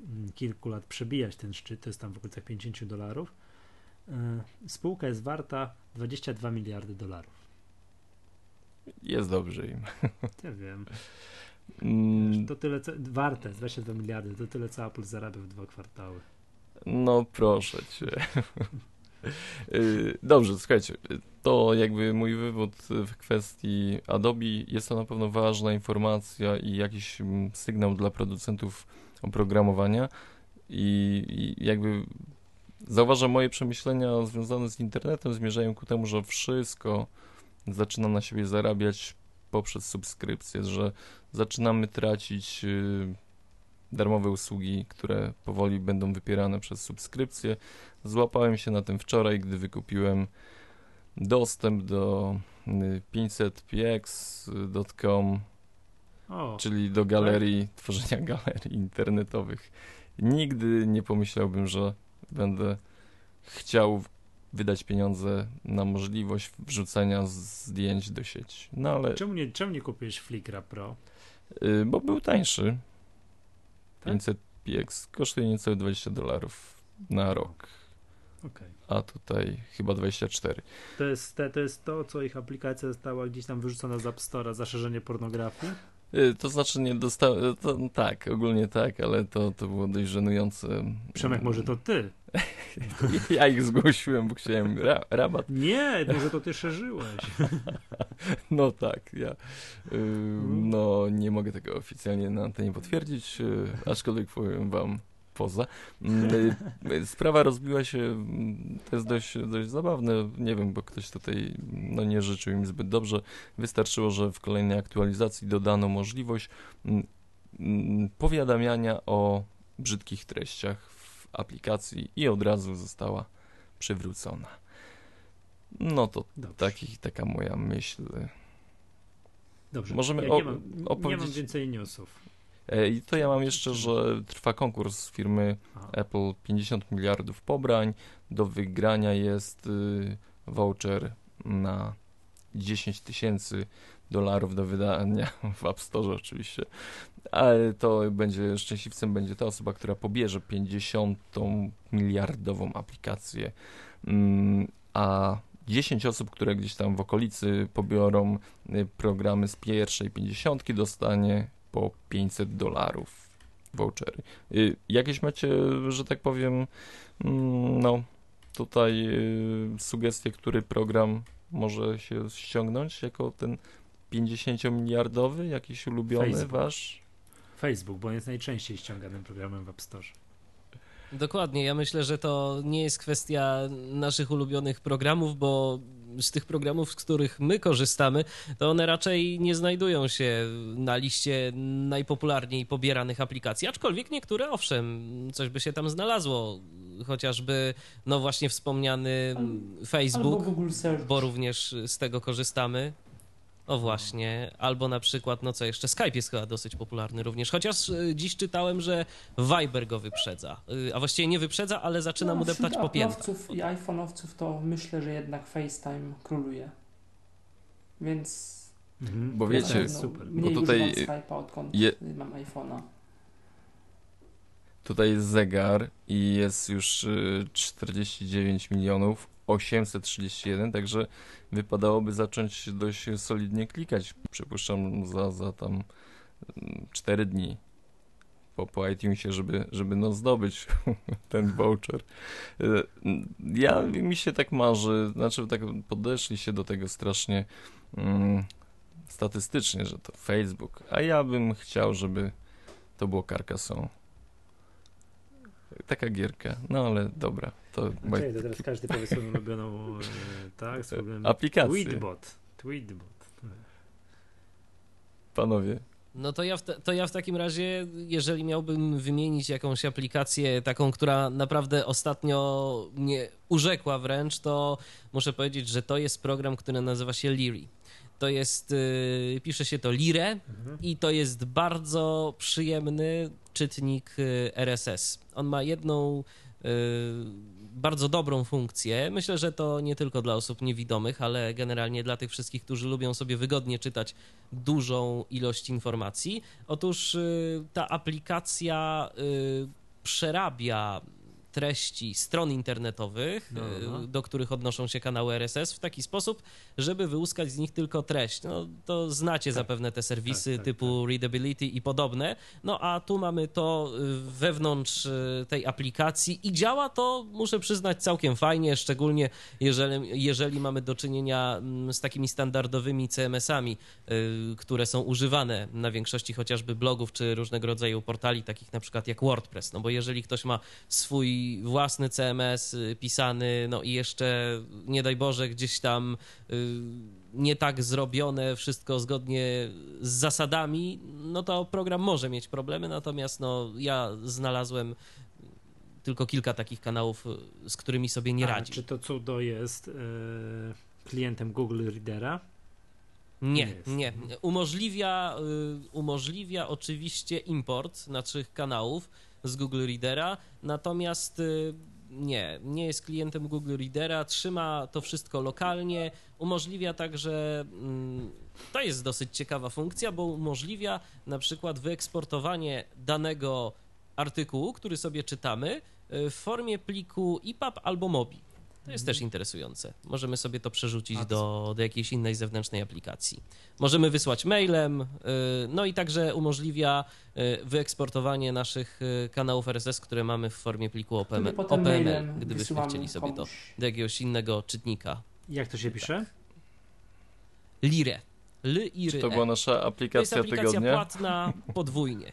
mm, kilku lat przebijać ten szczyt, to jest tam w okolicach 50 dolarów. E, spółka jest warta 22 miliardy dolarów. Jest dobrze im. Ja wiem. Mm. To tyle, co, warte 22 miliardy, to tyle, co Apple zarabia w dwa kwartały. No proszę cię. Y, dobrze, słuchajcie, to jakby mój wywód w kwestii Adobe. Jest to na pewno ważna informacja i jakiś mm, sygnał dla producentów oprogramowania i, i jakby zauważam moje przemyślenia związane z internetem zmierzają ku temu, że wszystko zaczyna na siebie zarabiać poprzez subskrypcję, że zaczynamy tracić y, darmowe usługi, które powoli będą wypierane przez subskrypcję. Złapałem się na tym wczoraj, gdy wykupiłem dostęp do 500px.com, czyli do galerii, tak? tworzenia galerii internetowych. Nigdy nie pomyślałbym, że będę chciał wydać pieniądze na możliwość wrzucenia zdjęć do sieci. No ale... Czemu nie, czemu nie kupiłeś Flickra Pro? Yy, bo był tańszy. Tak? 500px kosztuje niecałe 20 dolarów na rok. Okay. A tutaj chyba 24. To jest, te, to jest to, co ich aplikacja została gdzieś tam wyrzucona z App Store'a za szerzenie pornografii? Y, to znaczy nie dostałem, tak, ogólnie tak, ale to, to było dość żenujące. Przemek, może to ty? ja ich zgłosiłem, bo chciałem ra rabat. Nie, może to ty szerzyłeś. no tak, ja y, no nie mogę tego oficjalnie na antenie potwierdzić, y, aczkolwiek powiem wam poza. Mm, sprawa rozbiła się, mm, to jest dość, dość zabawne, nie wiem, bo ktoś tutaj no, nie życzył im zbyt dobrze. Wystarczyło, że w kolejnej aktualizacji dodano możliwość mm, powiadamiania o brzydkich treściach w aplikacji i od razu została przywrócona. No to taki, taka moja myśl. Dobrze. Możemy ja nie, mam, opowiedzieć... nie mam więcej newsów. E, I to ja mam jeszcze, że trwa konkurs firmy Apple 50 miliardów pobrań. Do wygrania jest y, voucher na 10 tysięcy dolarów do wydania w App Store oczywiście. Ale to będzie, szczęśliwcem będzie ta osoba, która pobierze 50 miliardową aplikację. Mm, a 10 osób, które gdzieś tam w okolicy pobiorą y, programy z pierwszej 50 dostanie po 500 dolarów vouchery. Y, jakieś macie, że tak powiem, mm, no tutaj y, sugestie, który program może się ściągnąć jako ten 50-miliardowy, jakiś ulubiony Facebook. wasz? Facebook, bo jest najczęściej ściąganym programem w App Store. Dokładnie, ja myślę, że to nie jest kwestia naszych ulubionych programów, bo z tych programów, z których my korzystamy, to one raczej nie znajdują się na liście najpopularniej pobieranych aplikacji, aczkolwiek niektóre owszem, coś by się tam znalazło. Chociażby, no właśnie wspomniany Al- Facebook, bo również z tego korzystamy. O właśnie, albo na przykład, no co jeszcze, Skype jest chyba dosyć popularny również, chociaż y, dziś czytałem, że Viber go wyprzedza, Y, a właściwie nie wyprzedza, ale zaczyna No, mu deptać po piętach. I iPhone'owców to myślę, że jednak FaceTime króluje. Więc Mhm. Bo wiecie, pewno super. Mniej bo tutaj, Skype'a odkąd je- mam iPhone'a. Tutaj jest zegar i jest już y, 49 milionów 831, także wypadałoby zacząć dość solidnie klikać. Przypuszczam za, za tam 4 dni po, po iTunesie, żeby, żeby no zdobyć ten voucher. Y, Ja mi się tak marzy, znaczy tak podeszli się do tego strasznie mm, statystycznie, że to Facebook, a ja bym chciał, żeby to było Carcassonne. Taka gierka, no ale dobra. To Okej, to teraz każdy powie swoją ulubioną, e, tak, aplikacje, Tweetbot. Tweetbot. panowie. No to ja, w te, to ja w takim razie, jeżeli miałbym wymienić jakąś aplikację taką, która naprawdę ostatnio mnie urzekła wręcz, to muszę powiedzieć, że to jest program, który nazywa się Liri. To jest, yy, pisze się to Lire Mhm. i to jest bardzo przyjemny czytnik y, RSS. On ma jedną y, bardzo dobrą funkcję. Myślę, że to nie tylko dla osób niewidomych, ale generalnie dla tych wszystkich, którzy lubią sobie wygodnie czytać dużą ilość informacji. Otóż y, ta aplikacja y, przerabia treści stron internetowych, No, y, no. do których odnoszą się kanały RSS w taki sposób, żeby wyłuskać z nich tylko treść. No, to znacie zapewne te serwisy tak, tak, typu Readability i podobne. No a tu mamy to y, wewnątrz y, tej aplikacji i działa to, muszę przyznać, całkiem fajnie, szczególnie jeżeli, jeżeli mamy do czynienia mm, z takimi standardowymi CMS-ami, y, które są używane na większości chociażby blogów czy różnego rodzaju portali, takich na przykład jak WordPress. No bo jeżeli ktoś ma swój własny CMS y, pisany, no i jeszcze nie daj Boże gdzieś tam y, nie tak zrobione, wszystko zgodnie z zasadami, no to program może mieć problemy, natomiast no ja znalazłem tylko kilka takich kanałów, y, z którymi sobie nie A, radzi. Czy to cudo jest e, klientem Google Readera? Nie, Nie nie. Umożliwia, umożliwia oczywiście import naszych kanałów z Google Readera, natomiast y, nie, nie jest klientem Google Readera, trzyma to wszystko lokalnie, umożliwia także, mm, to jest dosyć ciekawa funkcja, bo umożliwia na przykład wyeksportowanie danego artykułu, który sobie czytamy, y, w formie pliku EPUB albo MOBI. To jest też interesujące. Możemy sobie to przerzucić A do, do jakiejś innej zewnętrznej aplikacji. Możemy wysłać mailem, y, no i także umożliwia y, wyeksportowanie naszych y, kanałów RSS, które mamy w formie pliku OPM, OPML, gdybyśmy chcieli sobie to do jakiegoś innego czytnika. Jak to się pisze? Lire. L i Czy to była nasza To jest aplikacja aplikacja tygodnia? płatna podwójnie,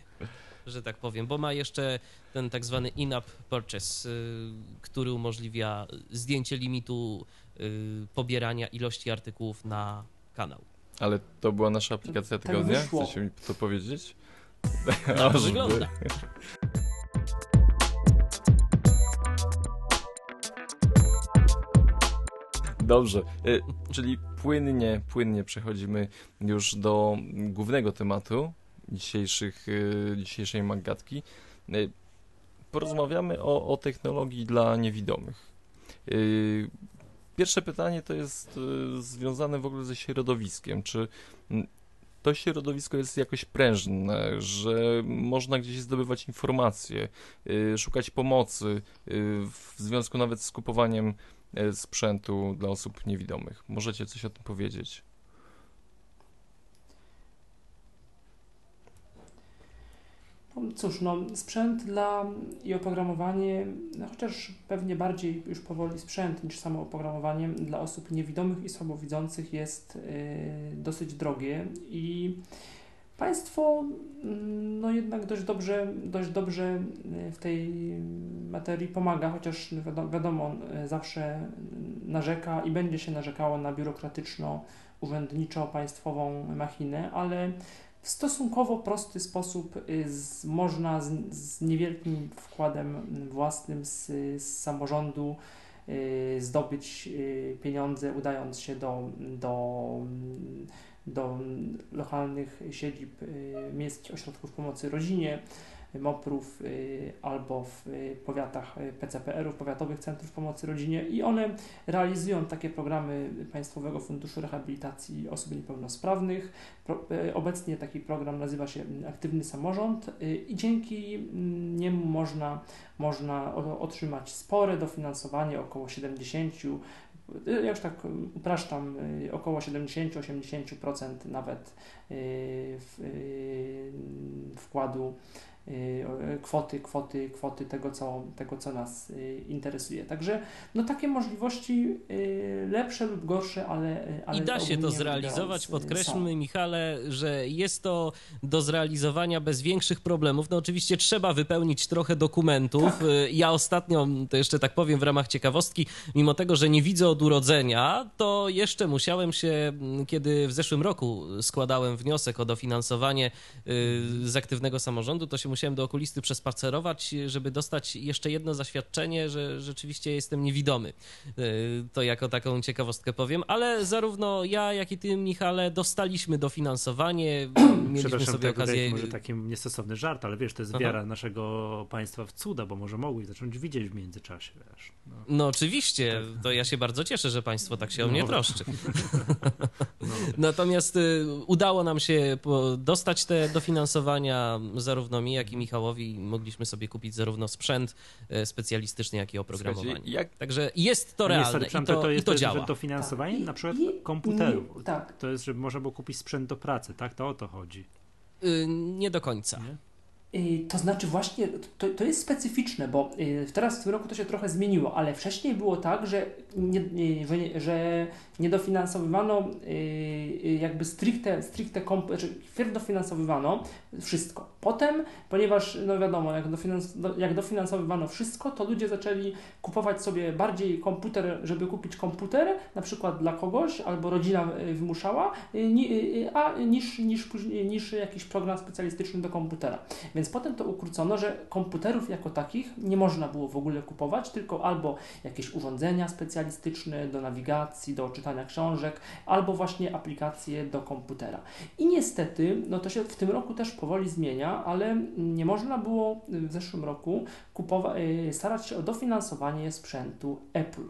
że tak powiem, bo ma jeszcze ten tak zwany in-app purchase, y, który umożliwia zdjęcie limitu y, pobierania ilości artykułów na kanał. Ale to była nasza aplikacja Tak tygodnia? wyszło. Chcecie mi to powiedzieć? Tak to wygląda. Dobrze, y, czyli płynnie, płynnie przechodzimy już do głównego tematu dzisiejszych, y, dzisiejszej magatki. Y, Porozmawiamy o, o technologii dla niewidomych. Y, Pierwsze pytanie to jest związane w ogóle ze środowiskiem. Czy mm, to środowisko jest jakoś prężne, że można gdzieś zdobywać informacje, szukać pomocy w związku nawet z kupowaniem sprzętu dla osób niewidomych. Możecie coś o tym powiedzieć? Cóż, no, sprzęt dla i oprogramowanie, no, chociaż pewnie bardziej już powoli sprzęt niż samo oprogramowanie dla osób niewidomych i słabowidzących jest y, dosyć drogie i państwo mm, no jednak dość dobrze, dość dobrze y, w tej materii pomaga, chociaż wiadomo, wiadomo y, zawsze narzeka i będzie się narzekało na biurokratyczno urzędniczo-państwową machinę, ale w stosunkowo prosty sposób z, można z, z, niewielkim wkładem własnym z, z samorządu zdobyć pieniądze, udając się do, do, do lokalnych siedzib miejskich ośrodków pomocy rodzinie MOPR-ów y, albo w y, powiatach y, PCPR-ów, Powiatowych Centrów Pomocy Rodzinie i one realizują takie programy Państwowego Funduszu Rehabilitacji Osób Niepełnosprawnych. Obecnie taki program nazywa się Aktywny Samorząd i dzięki mm, niemu można, można otrzymać spore dofinansowanie, około 70 ja już tak upraszczam, około 70-80% nawet wkładu kwoty, kwoty, kwoty tego, co, tego, co nas y, interesuje. Także no, takie możliwości y, lepsze lub gorsze, ale. ale I da się to zrealizować. Podkreślmy, Michale, że jest to do zrealizowania bez większych problemów. No oczywiście trzeba wypełnić trochę dokumentów. Tak. Ja ostatnio, to jeszcze tak powiem w ramach ciekawostki, mimo tego, że nie widzę od urodzenia, to jeszcze musiałem się, mm, kiedy w zeszłym roku składałem wniosek o dofinansowanie z aktywnego samorządu, to się musiałem musiałem do okulisty przespacerować, żeby dostać jeszcze jedno zaświadczenie, że rzeczywiście jestem niewidomy. E, to jako taką ciekawostkę powiem, ale zarówno ja, jak i ty, Michale, dostaliśmy dofinansowanie. Mieliśmy sobie tak okazję. Może taki niestosowny żart, ale wiesz, to jest Aha. wiara naszego państwa w cuda, bo może mogli zacząć widzieć w międzyczasie. Wiesz. No. no oczywiście, to ja się bardzo cieszę, że państwo tak się o mnie no. troszczy. No. Natomiast y, udało nam się dostać te dofinansowania zarówno mi, jak i Michałowi mogliśmy sobie kupić zarówno sprzęt e, specjalistyczny, jak i oprogramowanie. Jak... Także jest to realne i, to, to, jest, i to, działa. To finansowanie tak. na przykład I, komputerów. tak. To jest, żeby można było kupić sprzęt do pracy, tak? To o to chodzi. Yy, nie do końca. Nie? Y, to znaczy właśnie, to, to jest specyficzne, bo y, teraz w tym roku to się trochę zmieniło, ale wcześniej było tak, że nie, że, że nie dofinansowywano y, jakby stricte, stricte komp, znaczy dofinansowywano wszystko. Potem, ponieważ no wiadomo, jak, dofinans, jak dofinansowywano wszystko, to ludzie zaczęli kupować sobie bardziej komputer, żeby kupić komputer, na przykład dla kogoś, albo rodzina wymuszała, a niż, niż, niż jakiś program specjalistyczny do komputera. Więc potem to ukrócono, że komputerów jako takich nie można było w ogóle kupować, tylko albo jakieś urządzenia specjalistyczne do nawigacji, do czytania książek, albo właśnie aplikacje do komputera. I niestety, no to się w tym roku też powoli zmienia, ale nie można było w zeszłym roku kupować, y, starać się o dofinansowanie sprzętu Apple.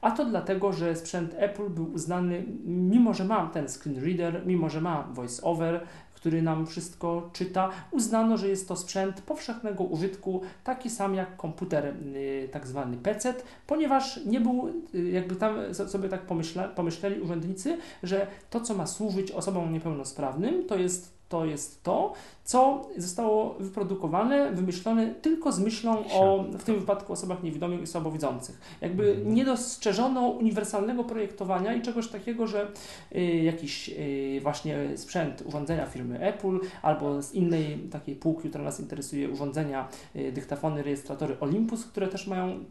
A to dlatego, że sprzęt Apple był uznany, mimo że ma ten screen reader, mimo że ma voice over, który nam wszystko czyta, uznano, że jest to sprzęt powszechnego użytku, taki sam jak komputer, y, tak zwany PC, ponieważ nie był, y, jakby tam sobie tak pomyśle, pomyśleli urzędnicy, że to, co ma służyć osobom niepełnosprawnym, to jest to jest to, co zostało wyprodukowane, wymyślone tylko z myślą o, w tym wypadku, osobach niewidomych i słabowidzących. Jakby mhm. nie dostrzeżono uniwersalnego projektowania i czegoś takiego, że y, jakiś y, właśnie sprzęt, urządzenia firmy Apple albo z innej takiej półki, która nas interesuje, urządzenia, y, dyktafony, rejestratory Olympus, które też mają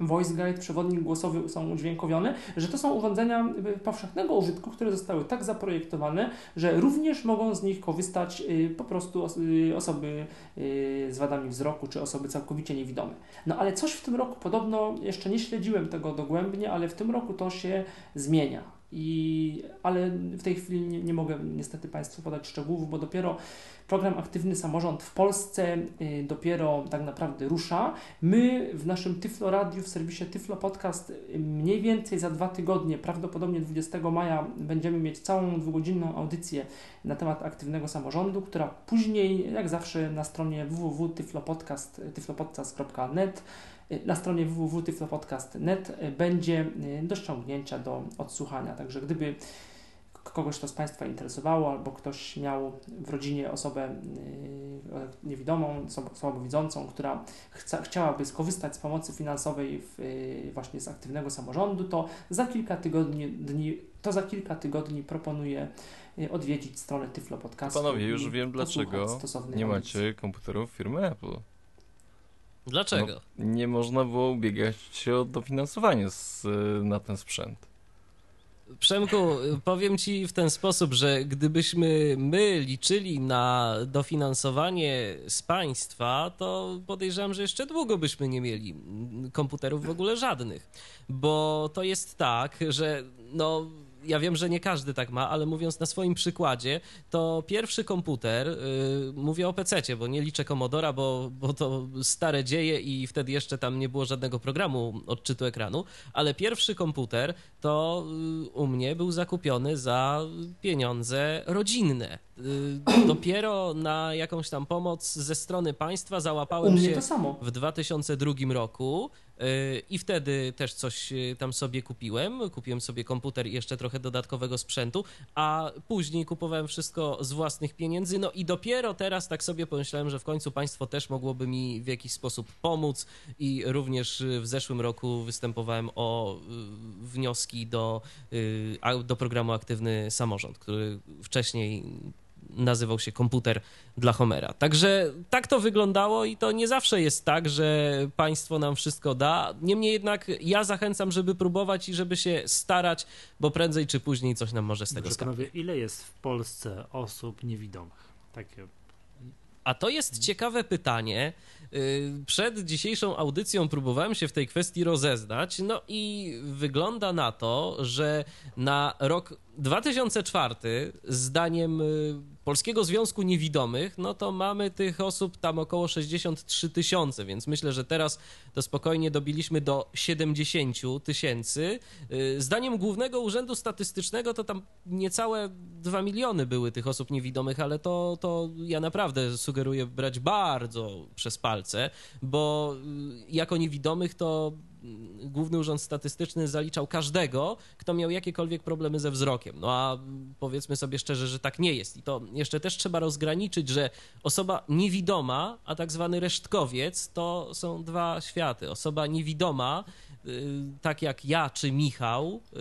voice guide, przewodnik głosowy są udźwiękowione, że to są urządzenia powszechnego użytku, które zostały tak zaprojektowane, że również mogą z nich korzystać y, po prostu y, osoby y, z wadami wzroku, czy osoby całkowicie niewidome. No ale coś w tym roku podobno, jeszcze nie śledziłem tego dogłębnie, ale w tym roku to się zmienia. I, ale w tej chwili nie, nie mogę niestety Państwu podać szczegółów, bo dopiero Program Aktywny Samorząd w Polsce y, dopiero tak naprawdę rusza. My w naszym Tyflo Radio, w serwisie Tyflo Podcast y, mniej więcej za dwa tygodnie, prawdopodobnie 20 maja będziemy mieć całą dwugodzinną audycję na temat aktywnego samorządu, która później, jak zawsze na stronie www.tyflopodcast, tyflopodcast.net y, na stronie www.tyflopodcast.net będzie do ściągnięcia, do odsłuchania. Także gdyby kogoś to z Państwa interesowało, albo ktoś miał w rodzinie osobę y, niewidomą, słabowidzącą, która chca, chciałaby skorzystać z pomocy finansowej w, y, właśnie z aktywnego samorządu, to za kilka tygodni, dni, to za kilka tygodni proponuję y, odwiedzić stronę Tyflo Podcastu. Panowie, już wiem dlaczego nie macie komputerów firmy Apple. Dlaczego? No, nie można było ubiegać się o dofinansowanie z, na ten sprzęt. Przemku, powiem ci w ten sposób, że gdybyśmy my liczyli na dofinansowanie z państwa, to podejrzewam, że jeszcze długo byśmy nie mieli komputerów w ogóle żadnych. Bo to jest tak, że no ja wiem, że nie każdy tak ma, ale mówiąc na swoim przykładzie, to pierwszy komputer, yy, mówię o PC, bo nie liczę Commodora, bo, bo to stare dzieje i wtedy jeszcze tam nie było żadnego programu odczytu ekranu, ale pierwszy komputer to yy, u mnie był zakupiony za pieniądze rodzinne. Yy, dopiero na jakąś tam pomoc ze strony państwa załapałem się w 2002 roku Yy, I wtedy też coś yy, tam sobie kupiłem. Kupiłem sobie komputer i jeszcze trochę dodatkowego sprzętu, a później kupowałem wszystko z własnych pieniędzy. No i dopiero teraz tak sobie pomyślałem, że w końcu państwo też mogłoby mi w jakiś sposób pomóc. I również w zeszłym roku występowałem o wnioski do, do programu Aktywny Samorząd, który wcześniej nazywał się komputer dla Homera. Także tak to wyglądało i to nie zawsze jest tak, że państwo nam wszystko da. Niemniej jednak ja zachęcam, żeby próbować i żeby się starać, bo prędzej czy później coś nam może z tego stać. Ile jest w Polsce osób niewidomych? Takie a to jest ciekawe pytanie. Y, przed dzisiejszą audycją próbowałem się w tej kwestii rozeznać, no i wygląda na to, że na rok 2004, zdaniem y, Polskiego Związku Niewidomych, no to mamy tych osób tam około 63 tysiące, więc myślę, że teraz to spokojnie dobiliśmy do 70 tysięcy. Y, zdaniem Głównego Urzędu Statystycznego to tam niecałe 2 miliony były tych osób niewidomych, ale to, to ja naprawdę sugeruję brać bardzo przez palce, bo y, jako niewidomych to Główny Urząd Statystyczny zaliczał każdego, kto miał jakiekolwiek problemy ze wzrokiem. No a powiedzmy sobie szczerze, że tak nie jest. I to jeszcze też trzeba rozgraniczyć, że osoba niewidoma, a tak zwany resztkowiec to są dwa światy. Osoba niewidoma tak jak ja czy Michał, y,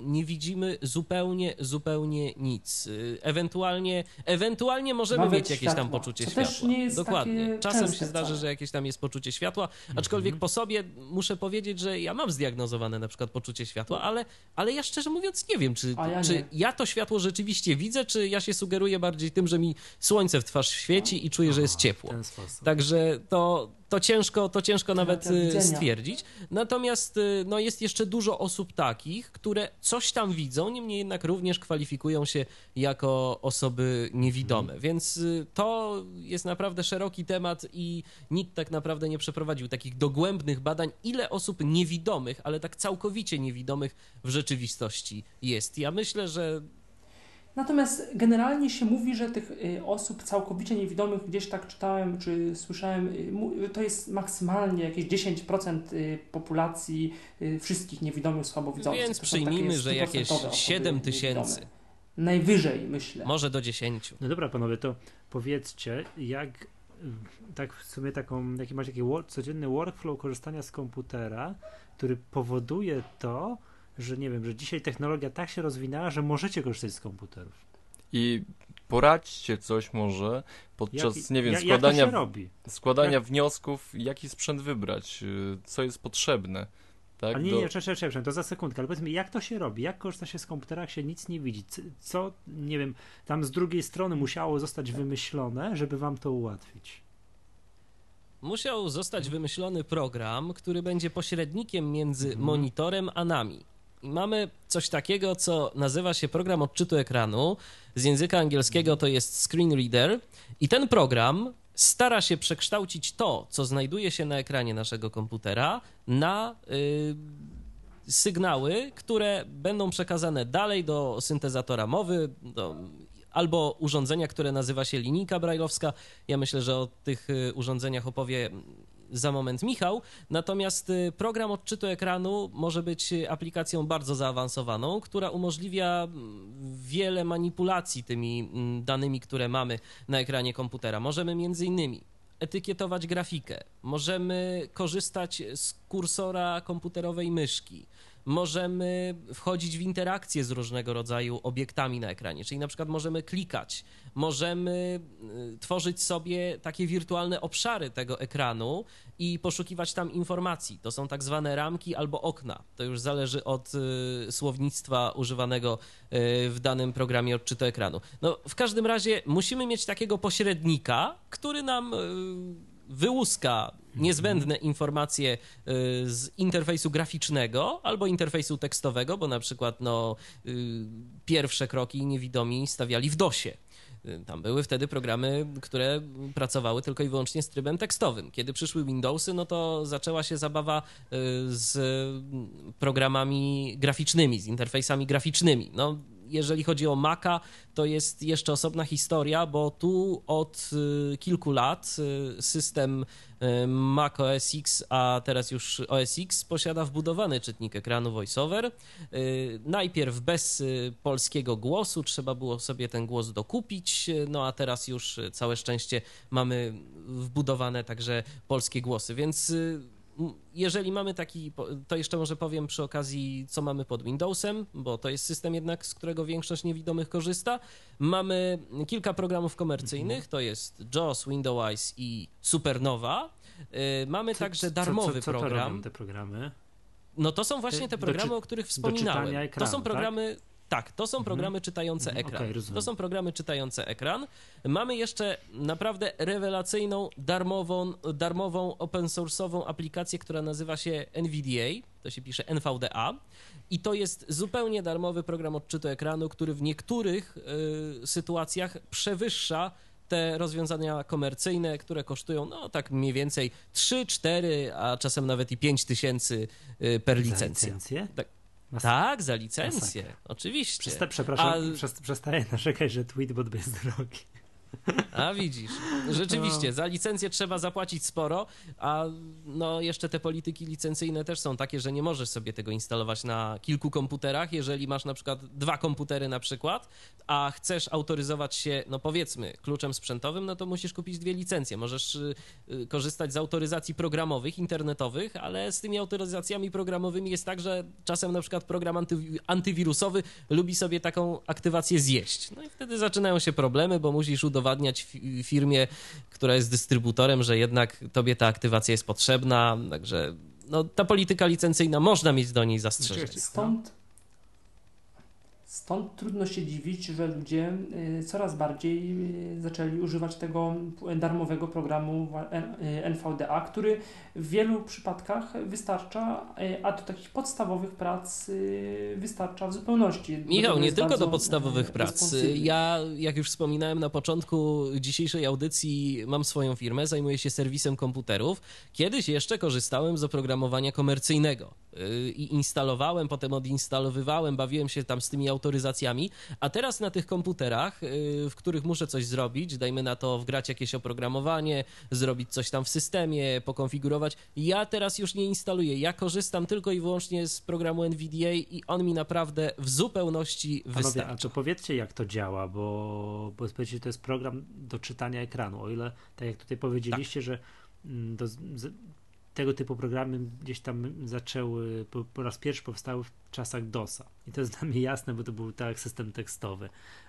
nie widzimy zupełnie, zupełnie nic. Y, ewentualnie, ewentualnie możemy Nawet mieć jakieś światła. tam poczucie światła. Dokładnie. Czasem się zdarza, że jakieś tam jest poczucie światła, aczkolwiek mhm. po sobie muszę powiedzieć, że ja mam zdiagnozowane na przykład poczucie światła, ale, ale ja szczerze mówiąc nie wiem, czy ja, czy ja to światło rzeczywiście widzę, czy ja się sugeruję bardziej tym, że mi słońce w twarz świeci i czuję, że jest ciepło. Także to, to ciężko, to ciężko nawet y, stwierdzić. Natomiast y, no, jest jeszcze dużo osób takich, które coś tam widzą, niemniej jednak również kwalifikują się jako osoby niewidome. Mhm. Więc y, to jest naprawdę szeroki temat i nikt tak naprawdę nie przeprowadził takich dogłębnych badań, ile osób niewidomych, ale tak całkowicie niewidomych w rzeczywistości jest. Ja myślę, że Natomiast generalnie się mówi, że tych y, osób całkowicie niewidomych, gdzieś tak czytałem czy słyszałem, y, to jest maksymalnie jakieś 10% y, populacji wszystkich niewidomych, słabowidzących. Więc przyjmijmy, że jakieś 7 tysięcy. Najwyżej, myślę. Może do 10. No dobra, panowie, to powiedzcie, jak tak w sumie taką, jaki macie taki codzienny workflow korzystania z komputera, który powoduje to, że nie wiem, że dzisiaj technologia tak się rozwinęła, że możecie korzystać z komputerów. I poradźcie coś może podczas, jak, nie wiem, jak, składania, jak składania jak... wniosków, jaki sprzęt wybrać, y, co jest potrzebne. Tak, ale nie, do... nie, czekaj, czekaj, to za sekundkę, ale powiedz mi, jak to się robi? Jak korzysta się z komputera, jak się nic nie widzi? Co, nie wiem, tam z drugiej strony musiało zostać wymyślone, żeby wam to ułatwić? Musiał zostać wymyślony program, który będzie pośrednikiem między mhm. monitorem a nami mamy coś takiego, co nazywa się program odczytu ekranu. Z języka angielskiego to jest screen reader i ten program stara się przekształcić to, co znajduje się na ekranie naszego komputera, na y, sygnały, które będą przekazane dalej do syntezatora mowy, do, albo urządzenia, które nazywa się linijka brajlowska. Ja myślę, że o tych y, urządzeniach opowie za moment Michał. Natomiast y, program odczytu ekranu może być aplikacją bardzo zaawansowaną, która umożliwia mm, wiele manipulacji tymi mm, danymi, które mamy na ekranie komputera. Możemy między innymi etykietować grafikę, możemy korzystać z kursora komputerowej myszki, możemy wchodzić w interakcję z różnego rodzaju obiektami na ekranie, czyli na przykład możemy klikać, możemy y, tworzyć sobie takie wirtualne obszary tego ekranu i poszukiwać tam informacji. To są tak zwane ramki albo okna. To już zależy od y, słownictwa używanego y, w danym programie odczytu ekranu. No, w każdym razie musimy mieć takiego pośrednika, który nam wyłuska niezbędne informacje z interfejsu graficznego albo interfejsu tekstowego, bo na przykład no, pierwsze kroki niewidomi stawiali w DOSie. Tam były wtedy programy, które pracowały tylko i wyłącznie z trybem tekstowym. Kiedy przyszły Windowsy, no to zaczęła się zabawa y, z programami graficznymi, z interfejsami graficznymi. No, jeżeli chodzi o Maca, to jest jeszcze osobna historia, bo tu od y, kilku lat y, system y, Mac OS X, a teraz już OS X posiada wbudowany czytnik ekranu VoiceOver. Najpierw bez polskiego głosu, trzeba było sobie ten głos dokupić, no a teraz już całe szczęście mamy wbudowane także polskie głosy, więc jeżeli mamy taki, to jeszcze może powiem przy okazji, co mamy pod Windowsem, bo to jest system jednak, z którego większość niewidomych korzysta. Mamy kilka programów komercyjnych, to jest JAWS, Windows i Supernowa. Y, mamy co, także darmowy co, co, program. te programy? No to są właśnie te programy, o których wspominałem. To są programy, tak? To są mhm. programy czytające mhm, ekran. Okay, to są programy czytające ekran. Mamy jeszcze naprawdę rewelacyjną, darmową, darmową open source'ową aplikację, która nazywa się NVDA, to się pisze NVDA i to jest zupełnie darmowy program odczytu ekranu, który w niektórych y, sytuacjach przewyższa te rozwiązania komercyjne, które kosztują no tak mniej więcej 3, 4, a czasem nawet i 5 tysięcy y, per licencję. Tak. Tak, za licencję, oczywiście. Przesta przepraszam, A... przestaję narzekać, że Tweetbot jest drogi. A widzisz, rzeczywiście, no. za licencję trzeba zapłacić sporo, a no jeszcze te polityki licencyjne też są takie, że nie możesz sobie tego instalować na kilku komputerach. Jeżeli masz na przykład dwa komputery na przykład, a chcesz autoryzować się, no powiedzmy, kluczem sprzętowym, no to musisz kupić dwie licencje. Możesz y, y, korzystać z autoryzacji programowych, internetowych, ale z tymi autoryzacjami programowymi jest tak, że czasem na przykład program anty, antywirusowy lubi sobie taką aktywację zjeść. No i wtedy zaczynają się problemy, bo musisz udowadniać udowadniać firmie, która jest dystrybutorem, że jednak tobie ta aktywacja jest potrzebna, także no, ta polityka licencyjna można mieć do niej zastrzeżenia. Stąd Stąd trudno się dziwić, że ludzie y, coraz bardziej y, zaczęli używać tego darmowego programu NVDA, który w wielu przypadkach wystarcza, y, a do takich podstawowych prac wystarcza w zupełności. Michał, nie tylko do podstawowych prac. Ja, jak już wspominałem na początku dzisiejszej audycji, mam swoją firmę, zajmuję się serwisem komputerów. Kiedyś jeszcze korzystałem z oprogramowania komercyjnego i instalowałem, potem odinstalowywałem, bawiłem się tam z tymi autoryzacjami autoryzacjami, a teraz na tych komputerach, y, w których muszę coś zrobić, dajmy na to wgrać jakieś oprogramowanie, zrobić coś tam w systemie, pokonfigurować, ja teraz już nie instaluję. Ja korzystam tylko i wyłącznie z programu NVDA i on mi naprawdę w zupełności Panowie, wystarcza. A to powiedzcie, jak to działa, bo, bo to jest program do czytania ekranu. O ile, tak jak tutaj powiedzieliście, tak. że mm, do, tego typu programy gdzieś tam zaczęły, po, po, raz pierwszy powstały w czasach DOSa. I to jest dla mnie jasne, bo to był tak system tekstowy.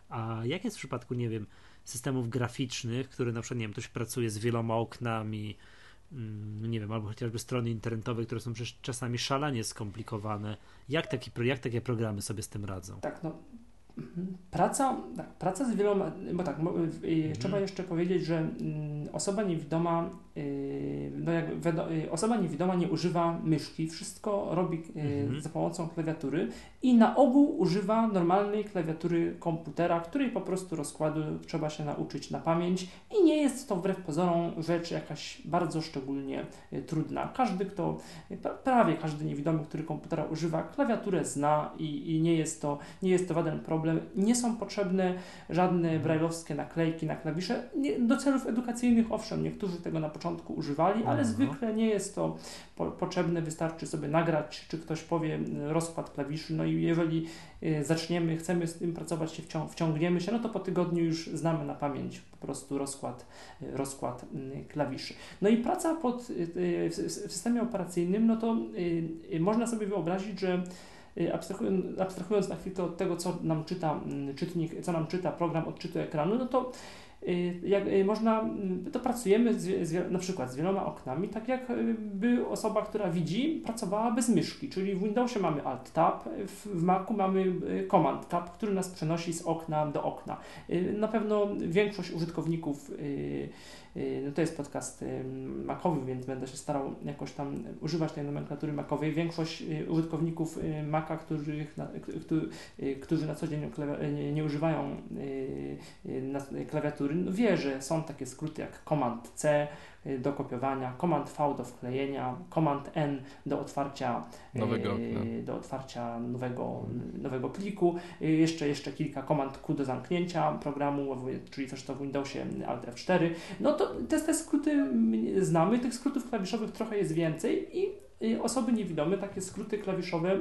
A jak jest w przypadku, nie wiem, systemów graficznych, które na przykład, nie wiem, ktoś pracuje z wieloma oknami, mm, nie wiem, albo chociażby strony internetowe, które są przecież czasami szalenie skomplikowane. Jak, taki, jak takie programy sobie z tym radzą? Tak, no Praca, tak, praca z wieloma, bo tak, mhm. trzeba jeszcze powiedzieć, że mm, osoba niewidoma, no jak y, osoba niewidoma nie używa myszki, wszystko robi y, mhm. za pomocą klawiatury i na ogół używa normalnej klawiatury komputera, której po prostu rozkładu trzeba się nauczyć na pamięć i nie jest to wbrew pozorom rzecz jakaś bardzo szczególnie trudna. Każdy, kto, prawie każdy niewidomy, który komputera używa, klawiaturę zna i, i nie jest to, nie jest to żaden problem problem. Nie są potrzebne żadne brajlowskie naklejki na klawisze. Nie, do celów edukacyjnych, owszem, niektórzy tego na początku początku używali, ale Mhm. zwykle nie jest to po, potrzebne, wystarczy sobie nagrać, czy ktoś powie y, rozkład klawiszy, no i jeżeli y, zaczniemy, chcemy z tym pracować, się wcią wciągniemy się, no to po tygodniu już znamy na pamięć po prostu rozkład, y, rozkład klawiszy. No i praca pod, w, systemie operacyjnym, no to można sobie wyobrazić, że abstrahując, abstrahując na chwilę od tego, co nam czyta mm, czytnik, co nam czyta program odczytu ekranu, no to jak, y, można, mm, to pracujemy z, z, na przykład z wieloma oknami, tak jak y, by osoba, która widzi, pracowała bez myszki, czyli w Windowsie mamy Alt Tab, w, w Macu mamy y, Command Tab, który nas przenosi z okna do okna. Y, Na pewno większość użytkowników, y, y, no to jest podcast y, Macowy, więc będę się starał jakoś tam używać tej nomenklatury Macowej. Większość y, użytkowników y, Maca, których na, którzy, na co dzień nie, używają y, y, klawiatury, no wie, że są takie skróty jak Command C y, do kopiowania, Command V do wklejenia, Command N do otwarcia Nowego y, okna. do otwarcia nowego, nowego pliku, y, jeszcze, jeszcze kilka Command Q do zamknięcia programu, czyli coś to w Windowsie Alt F4. No to te, te skróty mm, znamy, tych skrótów klawiszowych trochę jest więcej i y, osoby niewidome takie skróty klawiszowe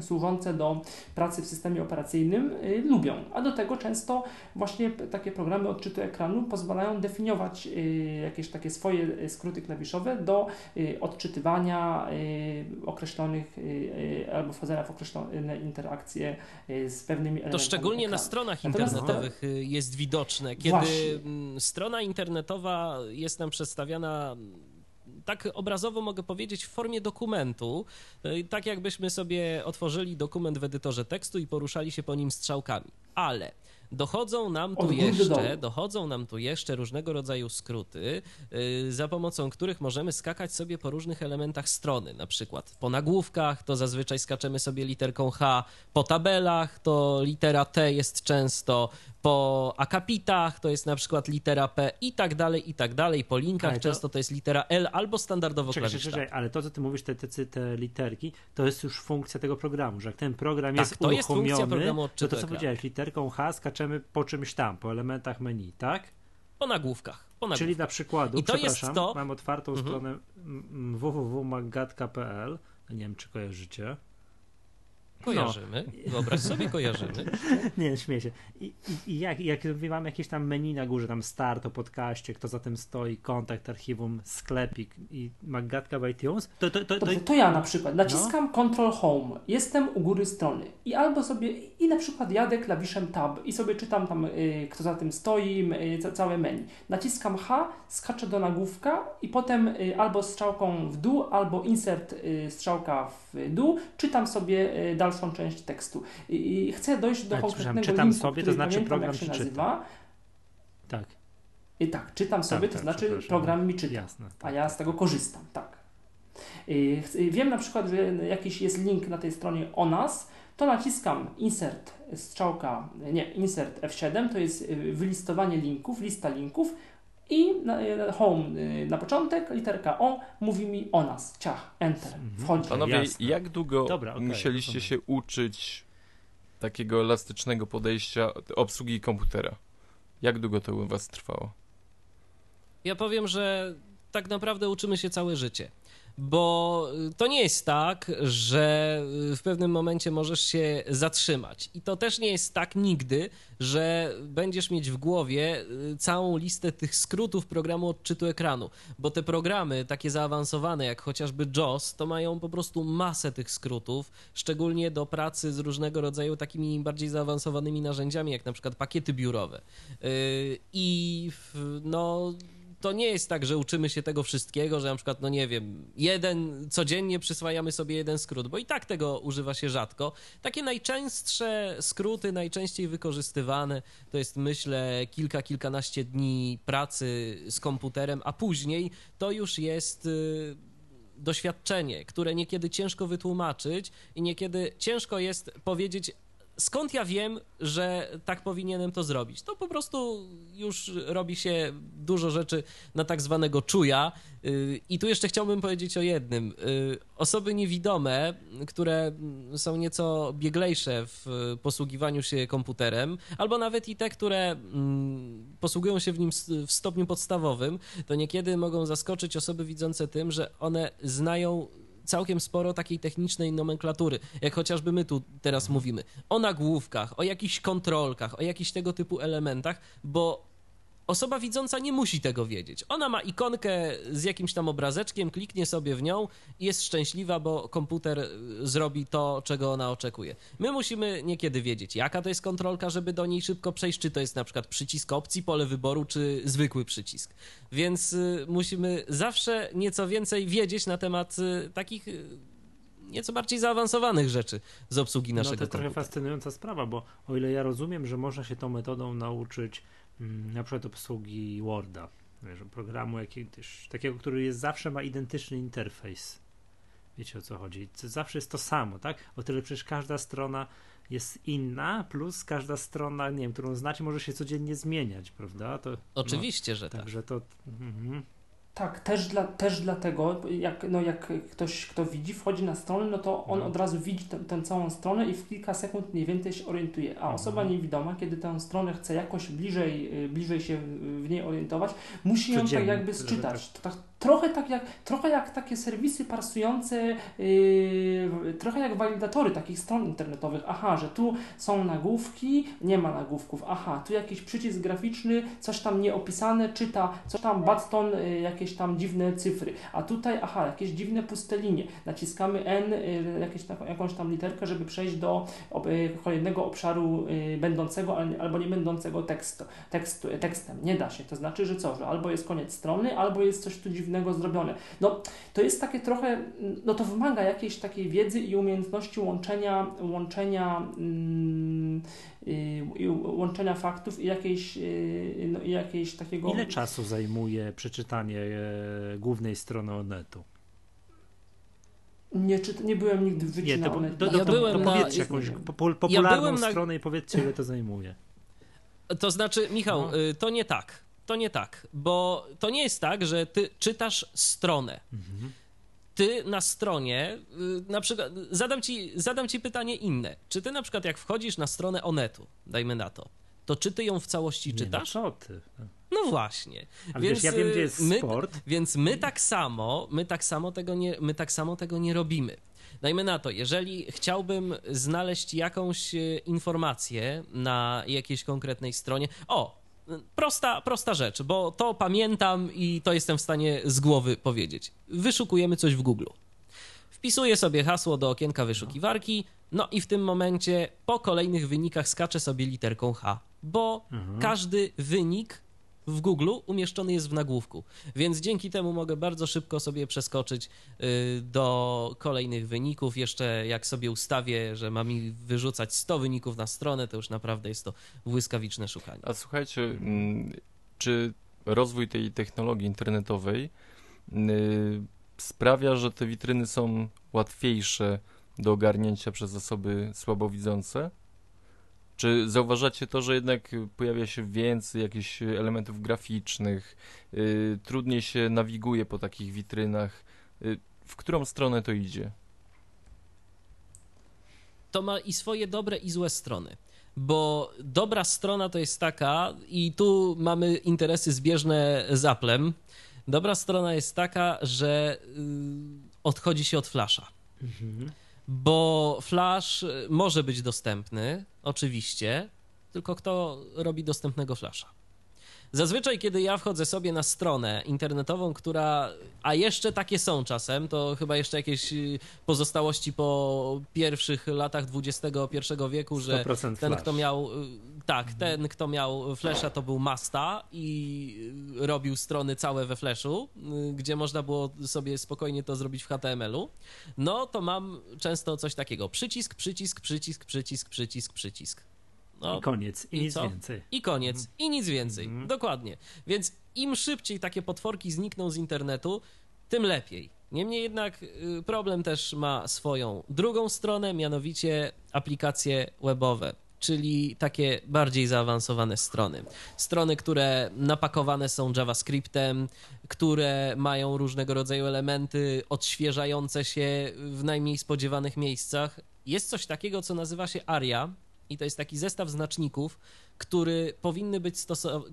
służące do pracy w systemie operacyjnym y, lubią, a do tego często właśnie takie programy odczytu ekranu pozwalają definiować y, jakieś takie swoje y, skróty klawiszowe do y, odczytywania określonych albo wchodzenia w określone interakcje z pewnymi elementami To szczególnie na ekranu. stronach Natomiast internetowych jest widoczne, kiedy Właśnie. mm, strona internetowa jest nam przedstawiana tak obrazowo mogę powiedzieć, w formie dokumentu, y, tak jakbyśmy sobie otworzyli dokument w edytorze tekstu i poruszali się po nim strzałkami. Ale dochodzą nam tu jeszcze, dochodzą nam tu jeszcze różnego rodzaju skróty, y, za pomocą których możemy skakać sobie po różnych elementach strony, na przykład po nagłówkach, to zazwyczaj skaczemy sobie literką H, po tabelach to litera T jest często, po akapitach to jest na przykład litera P i tak dalej, i tak dalej, po linkach Ale często to jest litera L albo standardowo Czekaj, klawisz czekaj, ale to, co ty mówisz, te, te, te literki, to jest już funkcja tego programu, że jak ten program Tak, jest to jest funkcja uruchomiony, programu to to, co powiedziałeś, literką H skaczemy po czymś tam, po elementach menu, tak? Po nagłówkach. Po nagłówkach. Czyli dla przykładu, I to jest przepraszam, to- mam otwartą Mhm. stronę www.magatka.pl, nie wiem, czy kojarzycie. Kojarzymy. Wyobraź sobie, kojarzymy. Nie, śmieję się. I, i, i jak, jak mamy jakieś tam menu na górze, tam start o podcaście, kto za tym stoi, kontakt, archiwum, sklepik i Magatka by iTunes, to, to, to, to, Dobrze, to ja na przykład naciskam Ctrl Home, jestem u góry strony i albo sobie, i na przykład jadę klawiszem Tab i sobie czytam tam, y, kto za tym stoi, y, ca- całe menu. Naciskam H, skaczę do nagłówka i potem y, albo strzałką w dół, albo insert y, strzałka w dół, czytam sobie y, dalszą część tekstu. I, i chcę dojść do Ale, konkretnego czytam linku, sobie, to znaczy pamiętam, program jak się nazywa. tak, I tak, czytam sobie, to tak, znaczy przepraszam. program mi czyta. jasne. A Tak. ja z tego korzystam, tak. Chc- Wiem na przykład, że jakiś jest link na tej stronie o nas, to naciskam insert strzałka, nie, insert F7, to jest y, wylistowanie linków, lista linków i na, y, home y, na początek, literka O mówi mi o nas, ciach, enter, Mhm. wchodzi. Panowie, Jasne. jak długo Dobra, okej, musieliście rozumiem. się uczyć takiego elastycznego podejścia obsługi komputera? Jak długo to u was trwało? Ja powiem, że tak naprawdę uczymy się całe życie. Bo y, to nie jest tak, że y, w pewnym momencie możesz się zatrzymać. I to też nie jest tak nigdy, że będziesz mieć w głowie y, całą listę tych skrótów programu odczytu ekranu. Bo te programy takie zaawansowane, jak chociażby JAWS, to mają po prostu masę tych skrótów, szczególnie do pracy z różnego rodzaju takimi bardziej zaawansowanymi narzędziami, jak na przykład pakiety biurowe. I no to nie jest tak, że uczymy się tego wszystkiego, że na przykład, no nie wiem, jeden, codziennie przyswajamy sobie jeden skrót, bo i tak tego używa się rzadko. Takie najczęstsze skróty, najczęściej wykorzystywane, to jest myślę kilka, kilkanaście dni pracy z komputerem, a później to już jest y, doświadczenie, które niekiedy ciężko wytłumaczyć i niekiedy ciężko jest powiedzieć skąd ja wiem, że tak powinienem to zrobić? To po prostu już robi się dużo rzeczy na tak zwanego czuja. Y, I tu jeszcze chciałbym powiedzieć o jednym. Y, osoby niewidome, które są nieco bieglejsze w posługiwaniu się komputerem, albo nawet i te, które mm, posługują się w nim w stopniu podstawowym, to niekiedy mogą zaskoczyć osoby widzące tym, że one znają całkiem sporo takiej technicznej nomenklatury, jak chociażby my tu teraz mówimy, o nagłówkach, o jakichś kontrolkach, o jakichś tego typu elementach, bo Osoba widząca nie musi tego wiedzieć. Ona ma ikonkę z jakimś tam obrazeczkiem, kliknie sobie w nią i jest szczęśliwa, bo komputer y, zrobi to, czego ona oczekuje. My musimy niekiedy wiedzieć, jaka to jest kontrolka, żeby do niej szybko przejść, czy to jest na przykład przycisk opcji, pole wyboru, czy zwykły przycisk. Więc y, musimy zawsze nieco więcej wiedzieć na temat y, takich nieco bardziej zaawansowanych rzeczy z obsługi naszego komputera. No to jest trochę fascynująca sprawa, bo o ile ja rozumiem, że można się tą metodą nauczyć na przykład obsługi Worda, wiesz, programu jakiegoś, takiego, który jest zawsze ma identyczny interfejs. Wiecie o co chodzi? Zawsze jest to samo, tak? O tyle przecież każda strona jest inna, plus każda strona, nie wiem, którą znacie, może się codziennie zmieniać, prawda? To, Oczywiście, no, że tak. Także to. Mm, tak, też, dla, też dlatego, jak, no jak ktoś, kto widzi, wchodzi na stronę, no to on no. od razu widzi tę całą stronę i w kilka sekund mniej więcej się orientuje. A mhm. osoba niewidoma, kiedy tę stronę chce jakoś bliżej, y, bliżej się w niej orientować, musi ją tak jakby sczytać. Tak, trochę, tak jak, trochę jak takie serwisy parsujące, yy, trochę jak walidatory takich stron internetowych. Aha, że tu są nagłówki, nie ma nagłówków. Aha, tu jakiś przycisk graficzny, coś tam nieopisane, czyta, coś tam Batton, yy, jakieś tam dziwne cyfry. A tutaj, aha, jakieś dziwne puste linie. Naciskamy N, yy, jakieś, jakąś tam literkę, żeby przejść do yy, kolejnego obszaru yy, będącego albo nie będącego tekstu, tekstu, tekstem. Nie da się. To znaczy, że co, że albo jest koniec strony, albo jest coś tu dziwnego zrobione. No, to jest takie trochę, no to wymaga jakiejś takiej wiedzy i umiejętności łączenia, łączenia, yy, łączenia faktów i jakiejś, yy, no, i jakiejś takiego... Ile czasu zajmuje przeczytanie e, głównej strony Onetu? Nie, czy, nie byłem nigdy w życiu nie, to, na to, to, ja to, byłem to powiedzcie na, jakąś popularną ja stronę na... i powiedzcie, ile to zajmuje. To znaczy, Michał, no. Y, to nie tak to nie tak, bo to nie jest tak, że ty czytasz stronę. Mhm. Ty na stronie, y, na przykład, zadam ci, zadam ci pytanie inne. Czy ty na przykład, jak wchodzisz na stronę Onetu, dajmy na to, to czy ty ją w całości czytasz? Nie, no co ty? No właśnie. Ale więc, wiesz, ja wiem, gdzie jest my, sport. Więc my tak samo, my tak samo tego nie, my tak samo tego nie robimy. Dajmy na to, jeżeli chciałbym znaleźć jakąś y, informację na jakiejś konkretnej stronie. O, prosta, prosta rzecz, bo to pamiętam i to jestem w stanie z głowy powiedzieć. Wyszukujemy coś w Google. Wpisuję sobie hasło do okienka wyszukiwarki, no i w tym momencie po kolejnych wynikach skaczę sobie literką H, bo mhm. każdy wynik w Google umieszczony jest w nagłówku, więc dzięki temu mogę bardzo szybko sobie przeskoczyć y, do kolejnych wyników. Jeszcze jak sobie ustawię, że ma mi wyrzucać 100 wyników na stronę, to już naprawdę jest to błyskawiczne szukanie. A słuchajcie, mm, czy rozwój tej technologii internetowej y, sprawia, że te witryny są łatwiejsze do ogarnięcia przez osoby słabowidzące? Czy zauważacie to, że jednak pojawia się więcej jakichś elementów graficznych, yy, trudniej się nawiguje po takich witrynach? Yy, w którą stronę to idzie? To ma i swoje dobre, i złe strony. Bo dobra strona to jest taka, i tu mamy interesy zbieżne z Applem. Dobra strona jest taka, że yy, odchodzi się od flasza. Mhm bo Flash y, może być dostępny, oczywiście, tylko kto robi dostępnego Flasha? Zazwyczaj, kiedy ja wchodzę sobie na stronę internetową, która, a jeszcze takie są czasem, to chyba jeszcze jakieś y, pozostałości po pierwszych latach XXI wieku, że ten, kto miał, y, tak, mhm. ten, kto miał Flasha, to był Masta i robił strony całe we Flashu, gdzie można było sobie spokojnie to zrobić w HTML-u. No to mam często coś takiego: przycisk, przycisk, przycisk, przycisk, przycisk, przycisk. No, I koniec, i, i nic co? więcej. I koniec, mm. i nic więcej. Mm. Dokładnie. Więc im szybciej takie potworki znikną z internetu, tym lepiej. Niemniej jednak y, problem też ma swoją drugą stronę, mianowicie aplikacje webowe czyli takie bardziej zaawansowane strony. Strony, które napakowane są JavaScriptem, które mają różnego rodzaju elementy odświeżające się w najmniej spodziewanych miejscach. Jest coś takiego, co nazywa się ARIA, i to jest taki zestaw znaczników, który, powinny być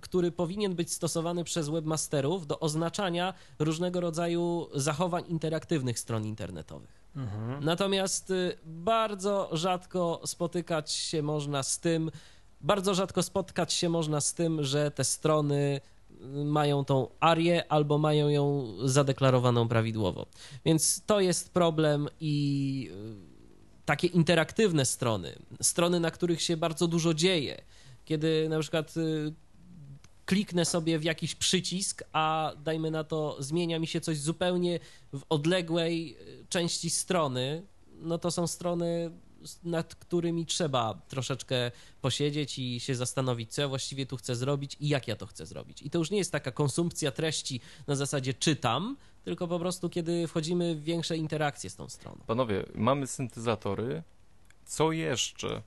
który powinien być stosowany przez webmasterów do oznaczania różnego rodzaju zachowań interaktywnych stron internetowych. Mhm. Natomiast y, bardzo rzadko spotykać się można z tym, bardzo rzadko spotkać się można z tym, że te strony y, mają tą arię albo mają ją zadeklarowaną prawidłowo. Więc to jest problem i y, takie interaktywne strony, strony, na których się bardzo dużo dzieje, kiedy na przykład kliknę sobie w jakiś przycisk, a dajmy na to, zmienia mi się coś zupełnie w odległej e, części strony, no to są strony, nad którymi trzeba troszeczkę posiedzieć i się zastanowić, co ja właściwie tu chcę zrobić i jak ja to chcę zrobić. I to już nie jest taka konsumpcja treści na zasadzie czytam, tylko po prostu kiedy wchodzimy w większe interakcje z tą stroną. Panowie, mamy syntezatory. Co jeszcze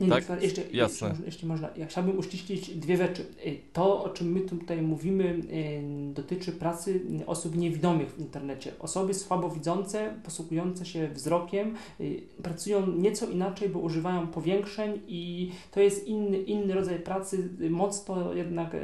nie, tak? nie, jeszcze, Jasne. Jeśli, jeśli można, ja chciałbym uściślić dwie rzeczy. Y, to, o czym my tutaj mówimy, y, dotyczy pracy osób niewidomych w internecie. Osoby słabowidzące, posługujące się wzrokiem, y, pracują nieco inaczej, bo używają powiększeń i to jest inny, inny rodzaj pracy, mocno jednak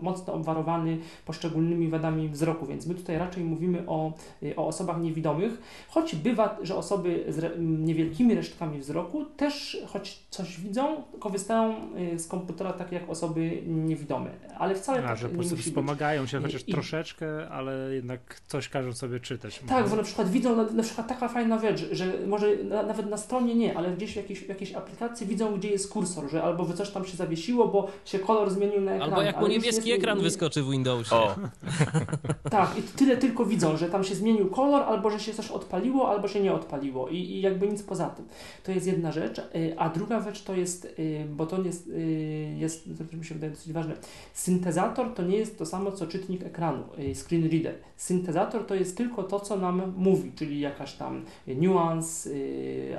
mocno obwarowany poszczególnymi wadami wzroku, więc my tutaj raczej mówimy o, o osobach niewidomych, choć bywa, że osoby z niewielkimi resztkami wzroku też choć coś widzą, korzystają y, z komputera tak jak osoby niewidome, ale wcale A, tak że po prostu wspomagają być. się chociaż I, troszeczkę, ale jednak coś każą sobie czytać. Tak, bo na przykład widzą, na, na przykład taka fajna rzecz, że może na, nawet na stronie nie, ale gdzieś w jakiejś, w jakiejś aplikacji widzą, gdzie jest kursor, że albo coś tam się zawiesiło, bo się kolor zmienił na ekranie. Albo jak mu niebieski jest, ekran nie, wyskoczy w Windowsie. O. tak, i tyle tylko widzą, że tam się zmienił kolor, albo że się coś odpaliło, albo się nie odpaliło i, i jakby nic poza tym. To jest jedna rzecz. Y, a druga rzecz to jest, y, bo to jest, y, jest to mi się wydaje dosyć ważne, syntezator to nie jest to samo co czytnik ekranu, screen reader. Syntezator to jest tylko to, co nam mówi, czyli jakaś tam niuans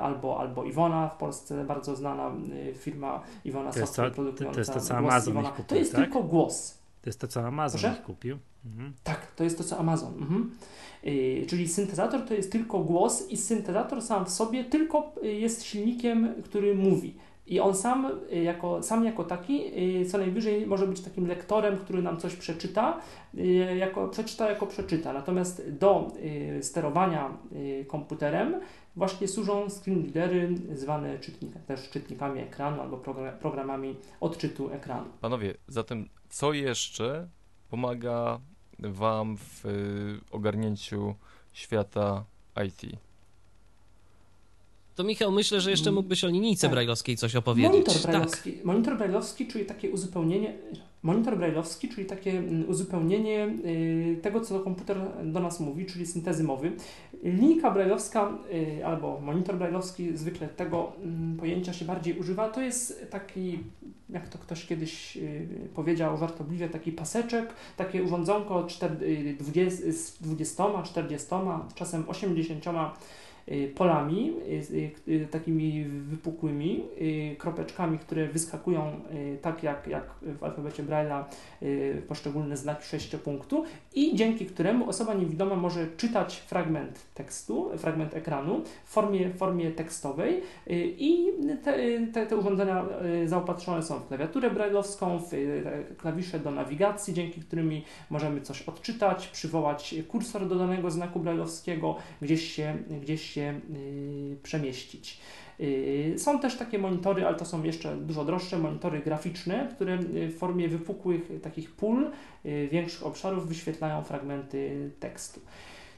albo, albo Iwona w Polsce bardzo znana firma Iwona Software produkująca to jest to, co Amazon Iwona. To jest tak? tylko głos. To jest to, co Amazon kupił. Mhm. Tak, to jest to, co Amazon. Mhm. Yy, czyli syntezator to jest tylko głos i syntezator sam w sobie tylko y, jest silnikiem, który mówi. I on sam y, jako, sam jako taki y, co najwyżej może być takim lektorem, który nam coś przeczyta, jako, przeczyta jako przeczyta. Natomiast do sterowania komputerem właśnie służą screen readery zwane czytnika, też czytnikami ekranu albo programami odczytu ekranu. Panowie, zatem co jeszcze pomaga Wam w y, ogarnięciu świata IT? To Michał, myślę, że jeszcze mm. mógłbyś o linijce tak. brajlowskiej coś opowiedzieć. Monitor brajlowski, tak. monitor brajlowski czyli takie uzupełnienie, monitor brajlowski, czyli takie mm, uzupełnienie y, tego, co komputer do nas mówi, czyli syntezy mowy. Linijka brajlowska y, albo monitor brajlowski, zwykle tego mm, pojęcia się bardziej używa, to jest taki, jak to ktoś kiedyś y, powiedział żartobliwie, taki paseczek, takie urządzonko 20, z 20, 40, czasem 80 Y, polami, y, y, takimi wypukłymi, kropeczkami, które wyskakują tak jak, jak w alfabecie Braille'a poszczególne znaki sześciopunktu i dzięki któremu osoba niewidoma może czytać fragment tekstu, fragment ekranu w formie, formie tekstowej i te, te, te urządzenia zaopatrzone są w klawiaturę brailleowską, w klawisze do nawigacji, dzięki którymi możemy coś odczytać, przywołać kursor do danego znaku brailleowskiego, gdzieś się, gdzieś się y, przemieścić. Y, są też takie monitory, ale to są jeszcze dużo droższe, monitory graficzne, które w formie wypukłych takich pól, y, większych obszarów wyświetlają fragmenty tekstu.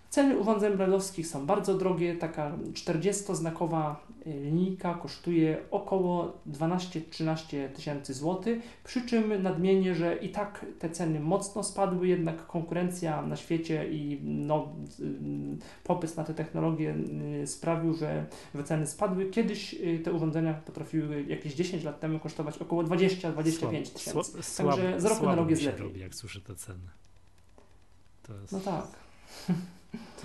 Ceny urządzeń brajlowskich są bardzo drogie. Taka 40-znakowa y, linijka kosztuje około 12-13 tysięcy złotych, przy czym nadmienię, że i tak te ceny mocno spadły, jednak konkurencja na świecie i no, y, popyt na te technologie y, sprawił, że ceny spadły. Kiedyś te urządzenia potrafiły jakieś 10 lat temu kosztować około 20-25 tysięcy. Także z roku na rok jest lepiej. Robi, jak słyszę te ceny. Jest... No tak.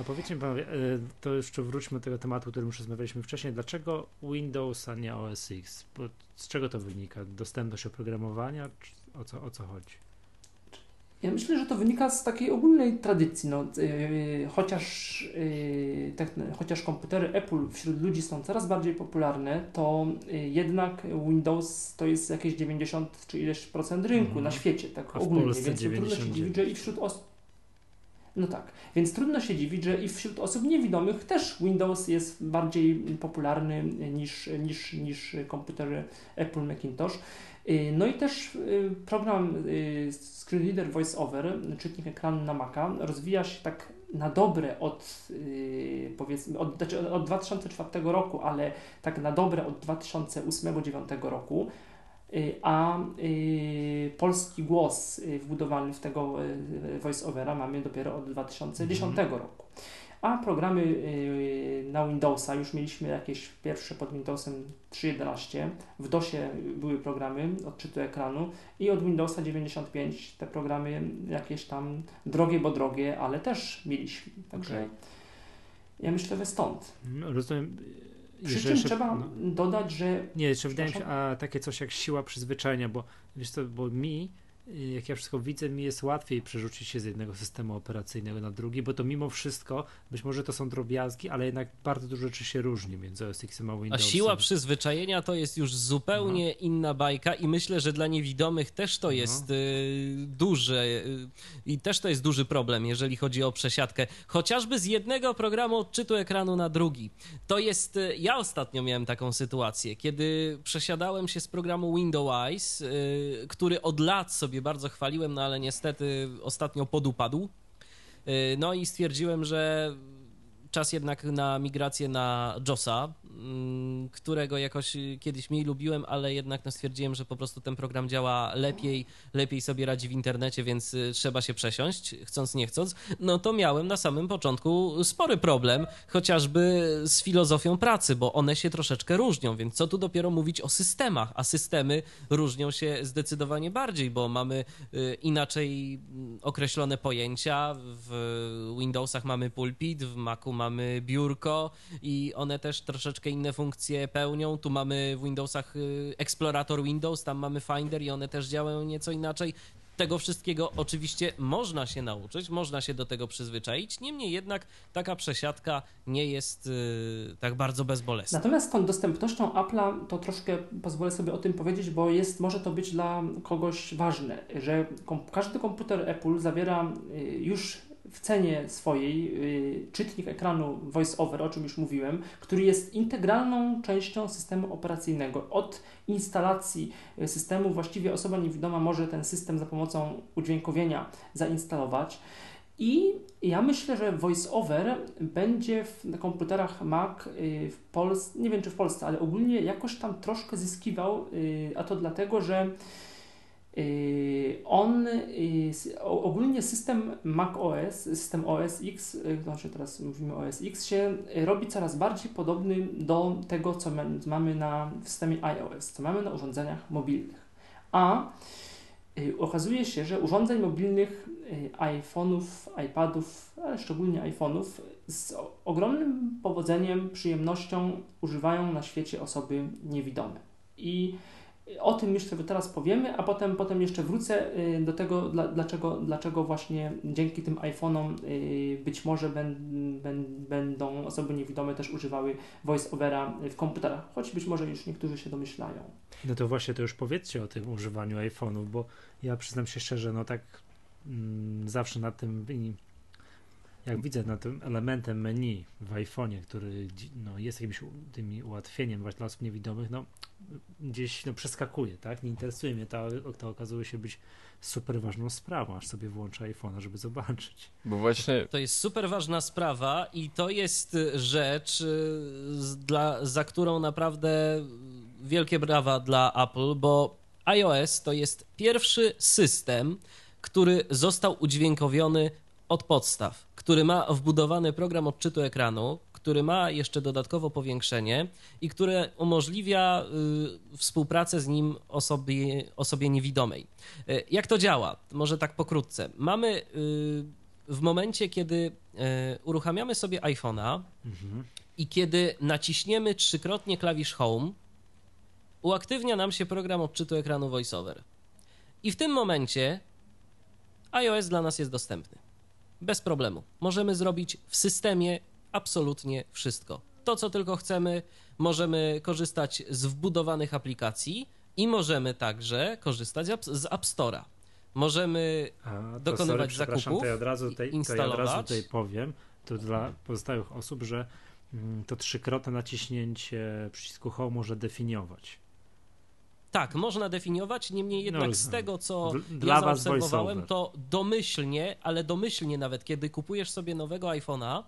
A powiedzcie mi panowie, e, to jeszcze wróćmy do tego tematu, o którym już rozmawialiśmy wcześniej. Dlaczego Windows, a nie OS X? Z czego to wynika? Dostępność oprogramowania? O co, o co chodzi? Ja myślę, że to wynika z takiej ogólnej tradycji. No, yy, chociaż, yy, chociaż komputery Apple wśród ludzi są coraz bardziej popularne, to yy, jednak Windows to jest jakieś 90 czy ileś procent rynku mm. na świecie, tak A ogólnie. Więc 99. trudno się dziwić, że i wśród osób. No tak, więc trudno się dziwić, że i wśród osób niewidomych też Windows jest bardziej popularny niż, niż, niż komputery Apple Macintosh. Y, no i też y, program y, Screen Reader VoiceOver, czytnik ekranu na Maca, rozwija się tak na dobre od powiedzmy od, znaczy od 2004 roku, ale tak na dobre od 2008-2009 roku. A polski głos wbudowany w tego voiceovera mamy dopiero od 2010 mm. roku. A programy y, na Windowsa już mieliśmy jakieś pierwsze pod Windowsem 3.11. W DOSie były programy odczytu ekranu i od Windowsa 95 te programy jakieś tam drogie, bo drogie, ale też mieliśmy. Także okay. ja myślę, że stąd. No, rozumiem. Przy czym trzeba no. dodać, że. Nie, jeszcze wydaje mi się, a takie coś jak siła przyzwyczajenia, bo wiesz co, bo mi jak ja wszystko widzę, mi jest łatwiej przerzucić się z jednego systemu operacyjnego na drugi, bo to mimo wszystko, być może to są drobiazgi, ale jednak bardzo dużo rzeczy się różni między OS X a Windowsem. A siła przyzwyczajenia to jest już zupełnie no. inna bajka i myślę, że dla niewidomych też to no. jest no. duże y, i też to jest duży problem, jeżeli chodzi o przesiadkę, chociażby z jednego programu odczytu ekranu na drugi. To jest, y, ja ostatnio miałem taką sytuację, kiedy przesiadałem się z programu Windows Eyes, który od lat sobie sobie bardzo chwaliłem, no ale niestety ostatnio podupadł. Y, no i stwierdziłem, że czas jednak na migrację na JOSa, którego jakoś kiedyś mniej lubiłem, ale jednak no stwierdziłem, że po prostu ten program działa lepiej, lepiej sobie radzi w internecie, więc y, trzeba się przesiąść, chcąc nie chcąc. No to miałem na samym początku spory problem, chociażby z filozofią pracy, bo one się troszeczkę różnią, więc co tu dopiero mówić o systemach, a systemy różnią się zdecydowanie bardziej, bo mamy y, inaczej mm, określone pojęcia, w Windowsach mamy pulpit, w Macu mamy biurko i one też troszeczkę inne funkcje pełnią. Tu mamy w Windowsach y, Explorator Windows, tam mamy Finder i one też działają nieco inaczej. Tego wszystkiego oczywiście można się nauczyć, można się do tego przyzwyczaić, niemniej jednak taka przesiadka nie jest yy, tak bardzo bezbolesna. Natomiast z tą dostępnością Apple'a to troszkę pozwolę sobie o tym powiedzieć, bo jest, może to być dla kogoś ważne, że kom każdy komputer Apple zawiera y, już w cenie swojej y, czytnik ekranu VoiceOver, o czym już mówiłem, który jest integralną częścią systemu operacyjnego. Od instalacji y, systemu właściwie osoba niewidoma może ten system za pomocą udźwiękowienia zainstalować. I ja myślę, że VoiceOver będzie w, na komputerach Mac y, w Polsce, nie wiem czy w Polsce, ale ogólnie jakoś tam troszkę zyskiwał, a to dlatego, że on yy, ogólnie system Mac OS, system OS X, yy, znaczy teraz mówimy OS X, się robi coraz bardziej podobny do tego, co mamy na w systemie iOS, co mamy na urządzeniach mobilnych. A okazuje się, że urządzeń mobilnych iPhone'ów, iPadów, ale szczególnie iPhone'ów z ogromnym powodzeniem, przyjemnością używają na świecie osoby niewidome. I o tym jeszcze teraz powiemy, a potem, potem jeszcze wrócę y, do tego, dlaczego, dlaczego właśnie dzięki tym iPhone'om y, być może będą osoby niewidome też używały voice-overa w komputerach, choć być może już niektórzy się domyślają. No to właśnie to już powiedzcie o tym używaniu iPhone'ów, bo ja przyznam się szczerze, no tak mm, zawsze na tym jak widzę na tym elementem menu w iPhone'ie, który no, jest jakimś tym ułatwieniem właśnie dla osób niewidomych, no gdzieś no, przeskakuje, tak? Nie interesuje mnie to, to okazuje się być super ważną sprawą, aż sobie włączę iPhone'a, żeby zobaczyć. Bo właśnie... To jest super ważna sprawa i to jest rzecz, y, dla, za którą naprawdę wielkie brawa dla Apple, bo iOS to jest pierwszy system, który został udźwiękowiony od podstaw, który ma wbudowany program odczytu ekranu, który ma jeszcze dodatkowo powiększenie i które umożliwia y, współpracę z nim osobie, osobie niewidomej. Y, jak to działa? Może tak pokrótce. Mamy y, w momencie, kiedy e, uruchamiamy sobie iPhone'a mhm. i kiedy naciśniemy trzykrotnie klawisz Home, uaktywnia nam się program odczytu ekranu VoiceOver. I w tym momencie iOS dla nas jest dostępny. Bez problemu. Możemy zrobić w systemie absolutnie wszystko. To, co tylko chcemy, możemy korzystać z wbudowanych aplikacji i możemy także korzystać z App Store'a. Możemy A, dokonywać sorry, zakupów. To ja od razu tutaj, to ja od razu tutaj powiem, to dla pozostałych osób, że mm, to trzykrotne naciśnięcie przycisku Home może definiować. Tak, można definiować, niemniej jednak no, z tego, co dla ja zaobserwowałem, to domyślnie, ale domyślnie nawet, kiedy kupujesz sobie nowego iPhone'a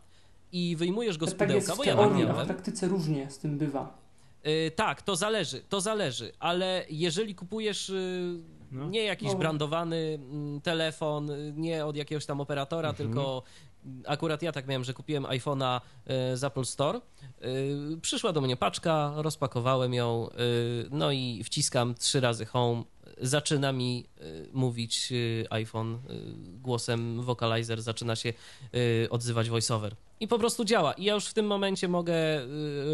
i wyjmujesz go z tak pudełka, bo ja tak miałem. w praktyce różnie z tym bywa. Yy, tak, to zależy, to zależy, ale jeżeli kupujesz yy, no. nie jakiś no. brandowany mm, telefon, nie od jakiegoś tam operatora, mhm. tylko akurat ja tak miałem, że kupiłem iPhone'a e, z Apple Store. E, przyszła do mnie paczka, rozpakowałem ją, e, no i wciskam trzy razy home. Zaczyna mi mówić iPhone głosem vocalizer, zaczyna się odzywać voiceover. I po prostu działa. I ja już w tym momencie mogę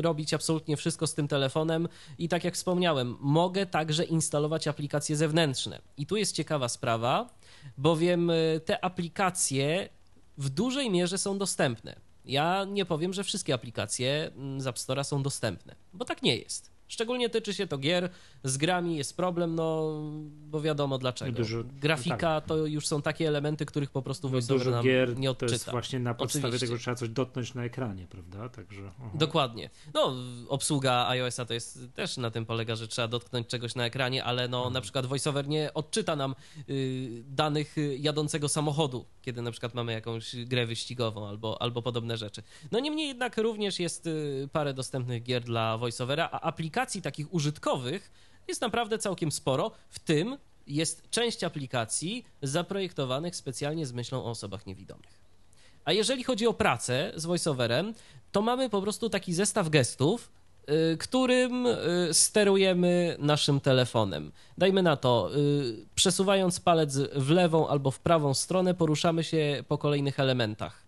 robić absolutnie wszystko z tym telefonem. I tak jak wspomniałem, mogę także instalować aplikacje zewnętrzne. I tu jest ciekawa sprawa, bowiem te aplikacje w dużej mierze są dostępne. Ja nie powiem, że wszystkie aplikacje mm, z App Store'a są dostępne, bo tak nie jest. Szczególnie tyczy się to gier. Z grami jest problem, no bo wiadomo dlaczego. Dużo, Grafika tak. to już są takie elementy, których po prostu no, VoiceOver nam gier nie odczyta. To jest właśnie na podstawie Oczywiście. tego, że trzeba coś dotknąć na ekranie, prawda? Także. Aha. Dokładnie. No, obsługa iOS-a to jest też na tym polega, że trzeba dotknąć czegoś na ekranie, ale no na przykład VoiceOver nie odczyta nam y, danych jadącego samochodu, kiedy na przykład mamy jakąś grę wyścigową albo, albo podobne rzeczy. No niemniej jednak również jest y, parę dostępnych gier dla VoiceOvera, a aplikacja aplikacji takich użytkowych jest naprawdę całkiem sporo, w tym jest część aplikacji zaprojektowanych specjalnie z myślą o osobach niewidomych. A jeżeli chodzi o pracę z voiceoverem, to mamy po prostu taki zestaw gestów, y, którym y, sterujemy naszym telefonem. Dajmy na to, y, przesuwając palec w lewą albo w prawą stronę, poruszamy się po kolejnych elementach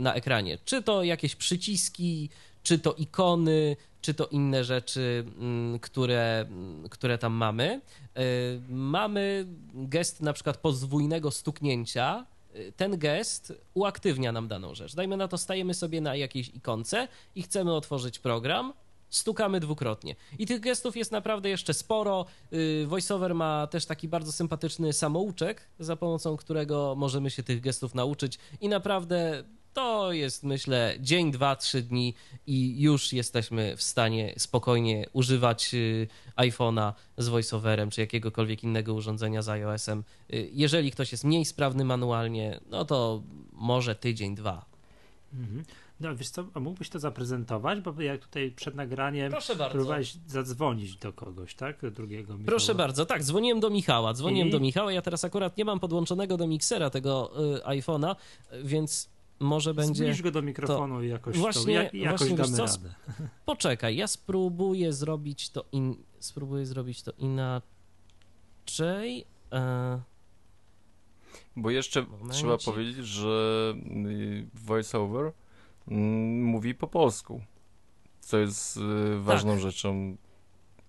na ekranie. Czy to jakieś przyciski, czy to ikony, czy to inne rzeczy, mm, które, mm, które tam mamy. Y, mamy gest na przykład podwójnego stuknięcia. Y, ten gest uaktywnia nam daną rzecz. Dajmy na to, stajemy sobie na jakiejś ikonce i chcemy otworzyć program, stukamy dwukrotnie. I tych gestów jest naprawdę jeszcze sporo. Y, VoiceOver ma też taki bardzo sympatyczny samouczek, za pomocą którego możemy się tych gestów nauczyć i naprawdę to jest, myślę, dzień, dwa, trzy dni i już jesteśmy w stanie spokojnie używać y, iPhone'a z voiceoverem czy jakiegokolwiek innego urządzenia z iOS-em. Y, jeżeli ktoś jest mniej sprawny manualnie, no to może tydzień, dwa. Mhm. No wiesz co, a mógłbyś to zaprezentować, bo jak tutaj przed nagraniem próbowałeś zadzwonić do kogoś, tak? Drugiego Michała. Proszę bardzo, tak, dzwoniłem do Michała, dzwoniłem I... do Michała, ja teraz akurat nie mam podłączonego do miksera tego y, iPhone'a, więc może będzie. Zbliż go do mikrofonu to... i jakoś, właśnie, to, jak, jakoś właśnie, damy co? radę. Poczekaj, ja spróbuję zrobić to in... spróbuję zrobić to inaczej. E... Bo jeszcze Momencie. trzeba powiedzieć, że y, voiceover mm, mówi po polsku, co jest y, ważną tak. rzeczą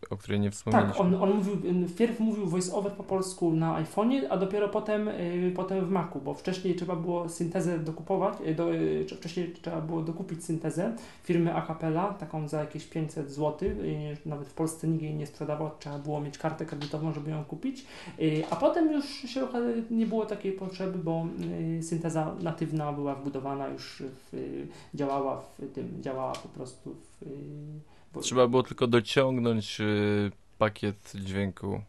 o której nie wspomnieliśmy. Tak, on, on mówił, wpierw mówił voice-over po polsku na iPhone'ie, a dopiero potem, y, potem w Macu, bo wcześniej trzeba było syntezę dokupować, y, do, y, wcześniej trzeba było dokupić syntezę firmy Acapella, taką za jakieś 500 zł, nawet w Polsce nikt jej nie sprzedawał, trzeba było mieć kartę kredytową, żeby ją kupić, a potem już się nie było takiej potrzeby, bo synteza natywna była wbudowana już, w, działała w tym, działała po prostu w Trzeba było tylko dociągnąć y, pakiet dźwięku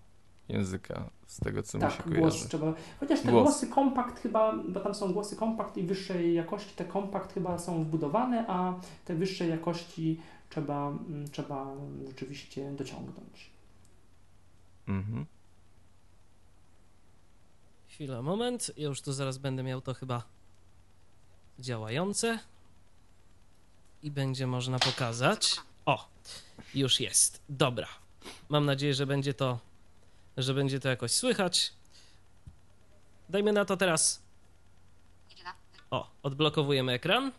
języka z tego, co tak, mi się kojarzy. Głos trzeba, chociaż te głos. głosy kompakt chyba, bo tam są głosy kompakt i wyższej jakości, te kompakt chyba są wbudowane, a te wyższej jakości trzeba, mm, trzeba rzeczywiście dociągnąć. Mhm. Chwila, moment. Ja już tu zaraz będę miał to chyba działające. I będzie można pokazać. O, już jest. Dobra. Mam nadzieję, że będzie to, że będzie to jakoś słychać. Dajmy na to teraz O, odblokowujemy ekran.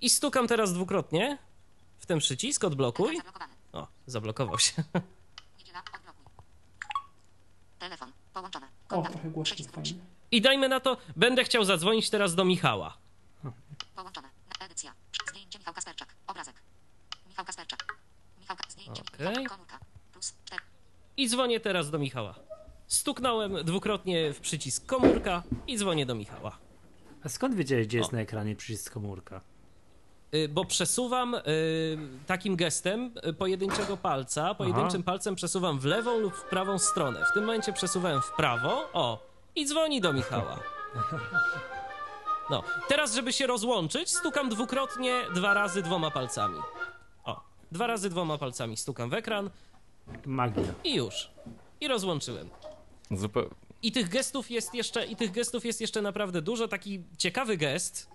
I stukam teraz dwukrotnie w ten przycisk, odblokuj. O, zablokował się. Telefon. Połączone. O, Kontakt. trochę głośniej, Przycisk fajnie. I dajmy na to, będę chciał zadzwonić teraz do Michała. Połączone. Edycja. Zdjęcie Michał Kasperczak. Obrazek. Michał Kasperczak. Michał Zdjęcie Komórka. Plus 4. I dzwonię teraz do Michała. Stuknąłem dwukrotnie w przycisk komórka i dzwonię do Michała. A skąd wiedziałeś, gdzie jest O. na ekranie przycisk komórka? Y, Bo przesuwam y, takim gestem y, pojedynczego palca, pojedynczym palcem przesuwam w lewą lub w prawą stronę. W tym momencie przesuwałem w prawo, o, i dzwoni do Michała. No, teraz żeby się rozłączyć, stukam dwukrotnie, dwa razy dwoma palcami. O, dwa razy dwoma palcami stukam w ekran Magia. i już. I rozłączyłem. Zupełnie. I tych gestów jest jeszcze, i tych gestów jest jeszcze naprawdę dużo. Taki ciekawy gest,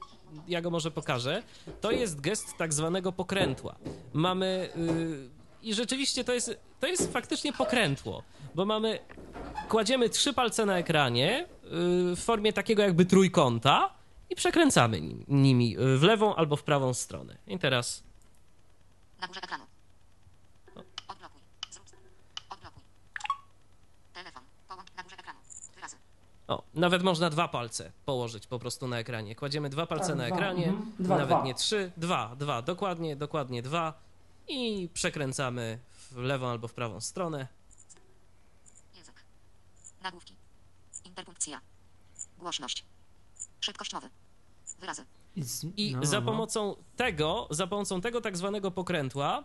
ja go może pokażę, to jest gest tak zwanego pokrętła. Mamy yy, i rzeczywiście to jest, to jest faktycznie pokrętło, bo mamy, kładziemy trzy palce na ekranie yy, w formie takiego jakby trójkąta i przekręcamy nim, nimi yy, w lewą albo w prawą stronę. I teraz Na górze ekranu. Odblokuj. Zrób. Odblokuj. Telefon. Połącz na górze ekranu. O, nawet można dwa palce położyć po prostu na ekranie. Kładziemy dwa palce Tak, na dwa, ekranie, mhm. Dwa, nawet dwa. nie trzy, dwa, dwa, dokładnie, dokładnie dwa i przekręcamy w lewą albo w prawą stronę. Język. Nagłówki. Interpunkcja. Głośność. Szybkość mowy. Wyrazy. I, no, za no. pomocą tego, za pomocą tego tak zwanego pokrętła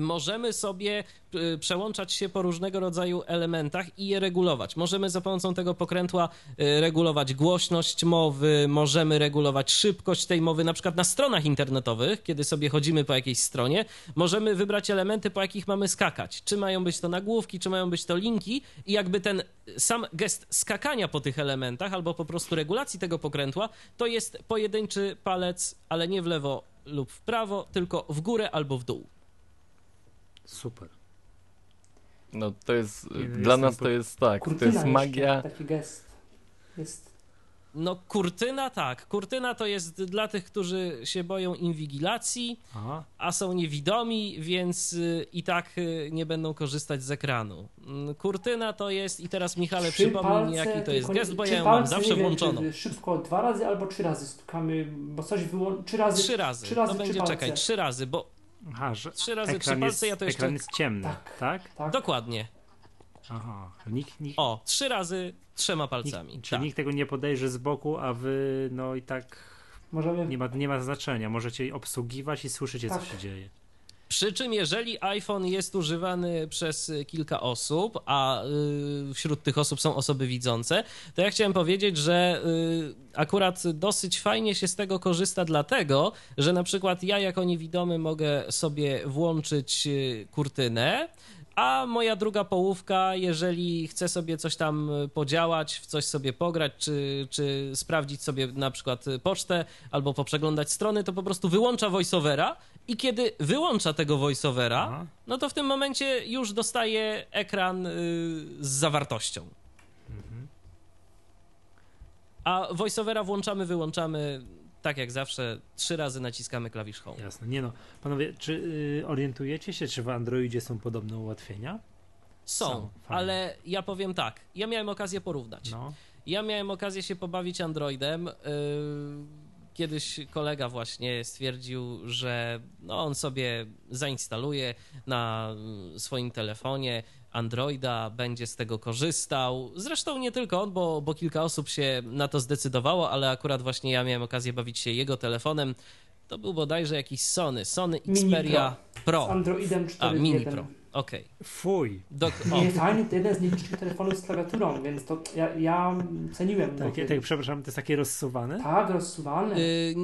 możemy sobie y, przełączać się po różnego rodzaju elementach i je regulować. Możemy za pomocą tego pokrętła y, regulować głośność mowy, możemy regulować szybkość tej mowy, na przykład na stronach internetowych, kiedy sobie chodzimy po jakiejś stronie, możemy wybrać elementy, po jakich mamy skakać. Czy mają być to nagłówki, czy mają być to linki i jakby ten sam gest skakania po tych elementach albo po prostu regulacji tego pokrętła to jest pojedynczy palec, ale nie w lewo lub w prawo, tylko w górę albo w dół. Super. No to jest. No, dla nas po- to jest tak. To Kurtyna jest jeszcze, magia. Taki gest. Jest. No kurtyna tak, kurtyna to jest dla tych, którzy się boją inwigilacji, Aha. a są niewidomi, więc y, i tak y, nie będą korzystać z ekranu. Mm, Kurtyna to jest, i teraz Michale Trzy przypomnij jaki to jest gest, bo ja ją mam zawsze wiem, włączoną. Szybko dwa razy albo trzy razy stukamy, bo coś wyłączy. Trzy razy. Trzy razy, trzy razy to trzy będzie, palce. czekaj, trzy razy, bo Aha, że trzy razy trzy ekran palce, jest, ja to jeszcze... ekran jest ciemny, Tak. tak? Tak. Dokładnie. Aha. Nikt, nikt, O, trzy razy trzema palcami. nikt, czyli tak. nikt tego nie podejrzy z boku, a wy no i tak Możemy. nie ma, nie ma znaczenia. Możecie obsługiwać i słyszycie, Tak. co się dzieje. Przy czym, jeżeli iPhone jest używany przez y, kilka osób, a y, wśród tych osób są osoby widzące, to ja chciałem powiedzieć, że y, akurat dosyć fajnie się z tego korzysta, dlatego, że na przykład ja, jako niewidomy, mogę sobie włączyć kurtynę. A moja druga połówka, jeżeli chce sobie coś tam y, podziałać, w coś sobie pograć, czy, czy sprawdzić sobie na przykład y, pocztę, albo poprzeglądać strony, to po prostu wyłącza voiceovera i kiedy wyłącza tego voiceovera, Aha. no to w tym momencie już dostaje ekran y, z zawartością. A voiceovera włączamy, wyłączamy tak jak zawsze, trzy razy naciskamy klawisz home. Jasne. Nie no. Panowie, czy y, orientujecie się, czy w Androidzie są podobne ułatwienia? Są, Są, ale ja powiem tak, ja miałem okazję porównać. No. Ja miałem okazję się pobawić Androidem. Yy, Kiedyś kolega właśnie stwierdził, że no on sobie zainstaluje na mm, swoim telefonie Androida, będzie z tego korzystał. Zresztą nie tylko on, bo, bo kilka osób się na to zdecydowało, ale akurat właśnie ja miałem okazję bawić się jego telefonem. To był bodajże jakiś Sony, Sony Mini Xperia Z Pro. Androidem A, 4.1. Mini Pro. Okej. Fuj. Dok- o, Nie, to jeden z nielicznych telefonów z klawiaturą, więc to ja, ja ceniłem. Takie, tak, przepraszam, to jest takie rozsuwane? tak, rozsuwalne. y,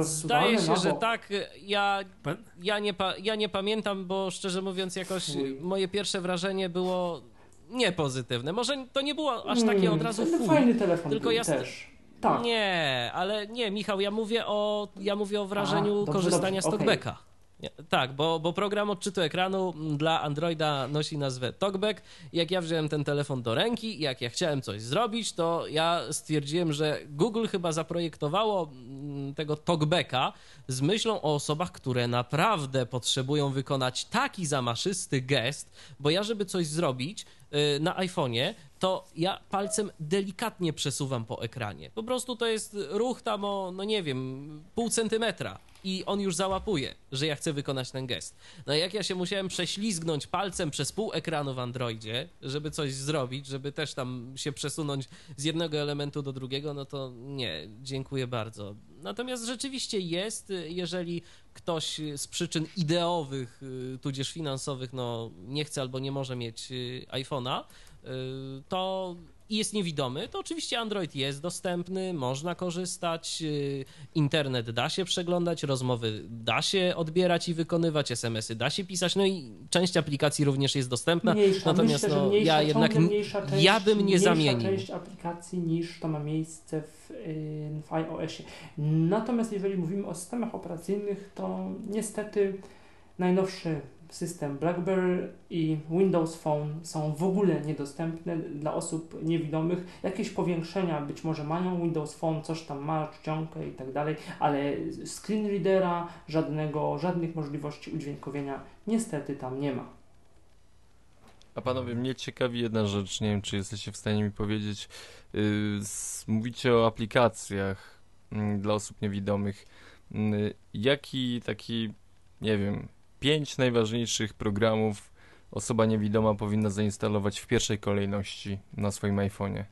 Zdaje się, na że tak. Ja, ja, nie pa, ja nie pamiętam, bo szczerze mówiąc, jakoś Fuj. moje pierwsze wrażenie było niepozytywne. Może to nie było aż takie Mm, od razu to fuj. Fajny telefon tylko ja też. Tak. Nie, ale nie, Michał, ja mówię o, ja mówię o wrażeniu dobrze, korzystania dobrze, z talkbacka. Nie, Tak, bo, bo program odczytu ekranu dla Androida nosi nazwę TalkBack. Jak ja wziąłem ten telefon do ręki, jak ja chciałem coś zrobić, to ja stwierdziłem, że Google chyba zaprojektowało mm, tego TalkBacka z myślą o osobach, które naprawdę potrzebują wykonać taki zamaszysty gest, bo ja, żeby coś zrobić y, na iPhone'ie, to ja palcem delikatnie przesuwam po ekranie. Po prostu to jest ruch tam o, no nie wiem, pół centymetra i on już załapuje, że ja chcę wykonać ten gest. No jak ja się musiałem prześlizgnąć palcem przez pół ekranu w Androidzie, żeby coś zrobić, żeby też tam się przesunąć z jednego elementu do drugiego, no to nie, dziękuję bardzo. Natomiast rzeczywiście jest, jeżeli ktoś z przyczyn ideowych, y, tudzież finansowych, no nie chce albo nie może mieć y, iPhone'a, y, to i jest niewidomy, to oczywiście Android jest dostępny, można korzystać, y, internet da się przeglądać, rozmowy da się odbierać i wykonywać, SMS-y da się pisać, no i część aplikacji również jest dostępna. Mniejsza, Natomiast myślę, no, mniejsza, ja jednak część, ja bym nie zamienił. część aplikacji niż to ma miejsce w, y, w iOSie. Natomiast jeżeli mówimy o systemach operacyjnych, to niestety najnowszy system BlackBerry i Windows Phone są w ogóle niedostępne dla osób niewidomych. Jakieś powiększenia być może mają, Windows Phone coś tam ma, czcionkę i tak dalej, ale screen readera, żadnego, żadnych możliwości udźwiękowienia niestety tam nie ma. A panowie, mnie ciekawi jedna rzecz, nie wiem, czy jesteście w stanie mi powiedzieć. S- mówicie o aplikacjach mm, dla osób niewidomych. Yy, jaki taki, nie wiem, pięć najważniejszych programów osoba niewidoma powinna zainstalować w pierwszej kolejności na swoim iPhone'ie?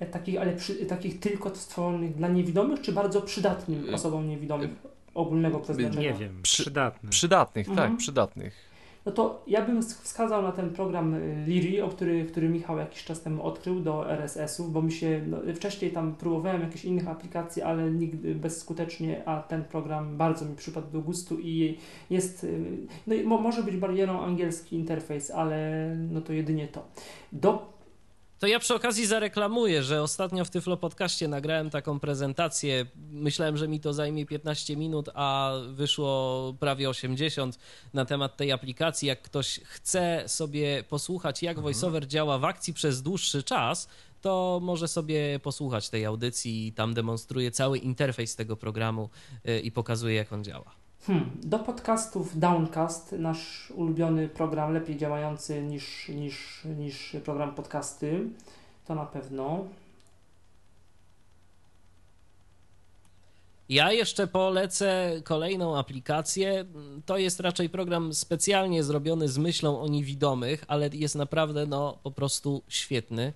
E, Takich, ale przy, takich tylko stworzonych dla niewidomych, czy bardzo przydatnym Y, osobom niewidomych ogólnego przeznaczenia? Nie wiem, Przy- przydatny. Przydatnych, Mhm. tak, przydatnych. No to ja bym ws- wskazał na ten program y, Liri, o który, który Michał jakiś czas temu odkrył do RSS-ów, bo mi się no, wcześniej tam próbowałem jakichś innych aplikacji, ale nigdy bezskutecznie, a ten program bardzo mi przypadł do gustu i jest, y, no może być barierą angielski interfejs, ale no to jedynie to. Do To ja przy okazji zareklamuję, że ostatnio w Tyflo Podcaście nagrałem taką prezentację. Myślałem, że mi to zajmie 15 minut, a wyszło prawie 80 na temat tej aplikacji. Jak ktoś chce sobie posłuchać, jak VoiceOver działa w akcji przez dłuższy czas, to może sobie posłuchać tej audycji. Tam demonstruję cały interfejs tego programu y, i pokazuję, jak on działa. Hmm, do podcastów Downcast, nasz ulubiony program, lepiej działający niż, niż, niż program podcasty, to na pewno. Ja jeszcze polecę kolejną aplikację. To jest raczej program specjalnie zrobiony z myślą o niewidomych, ale jest naprawdę no, po prostu świetny.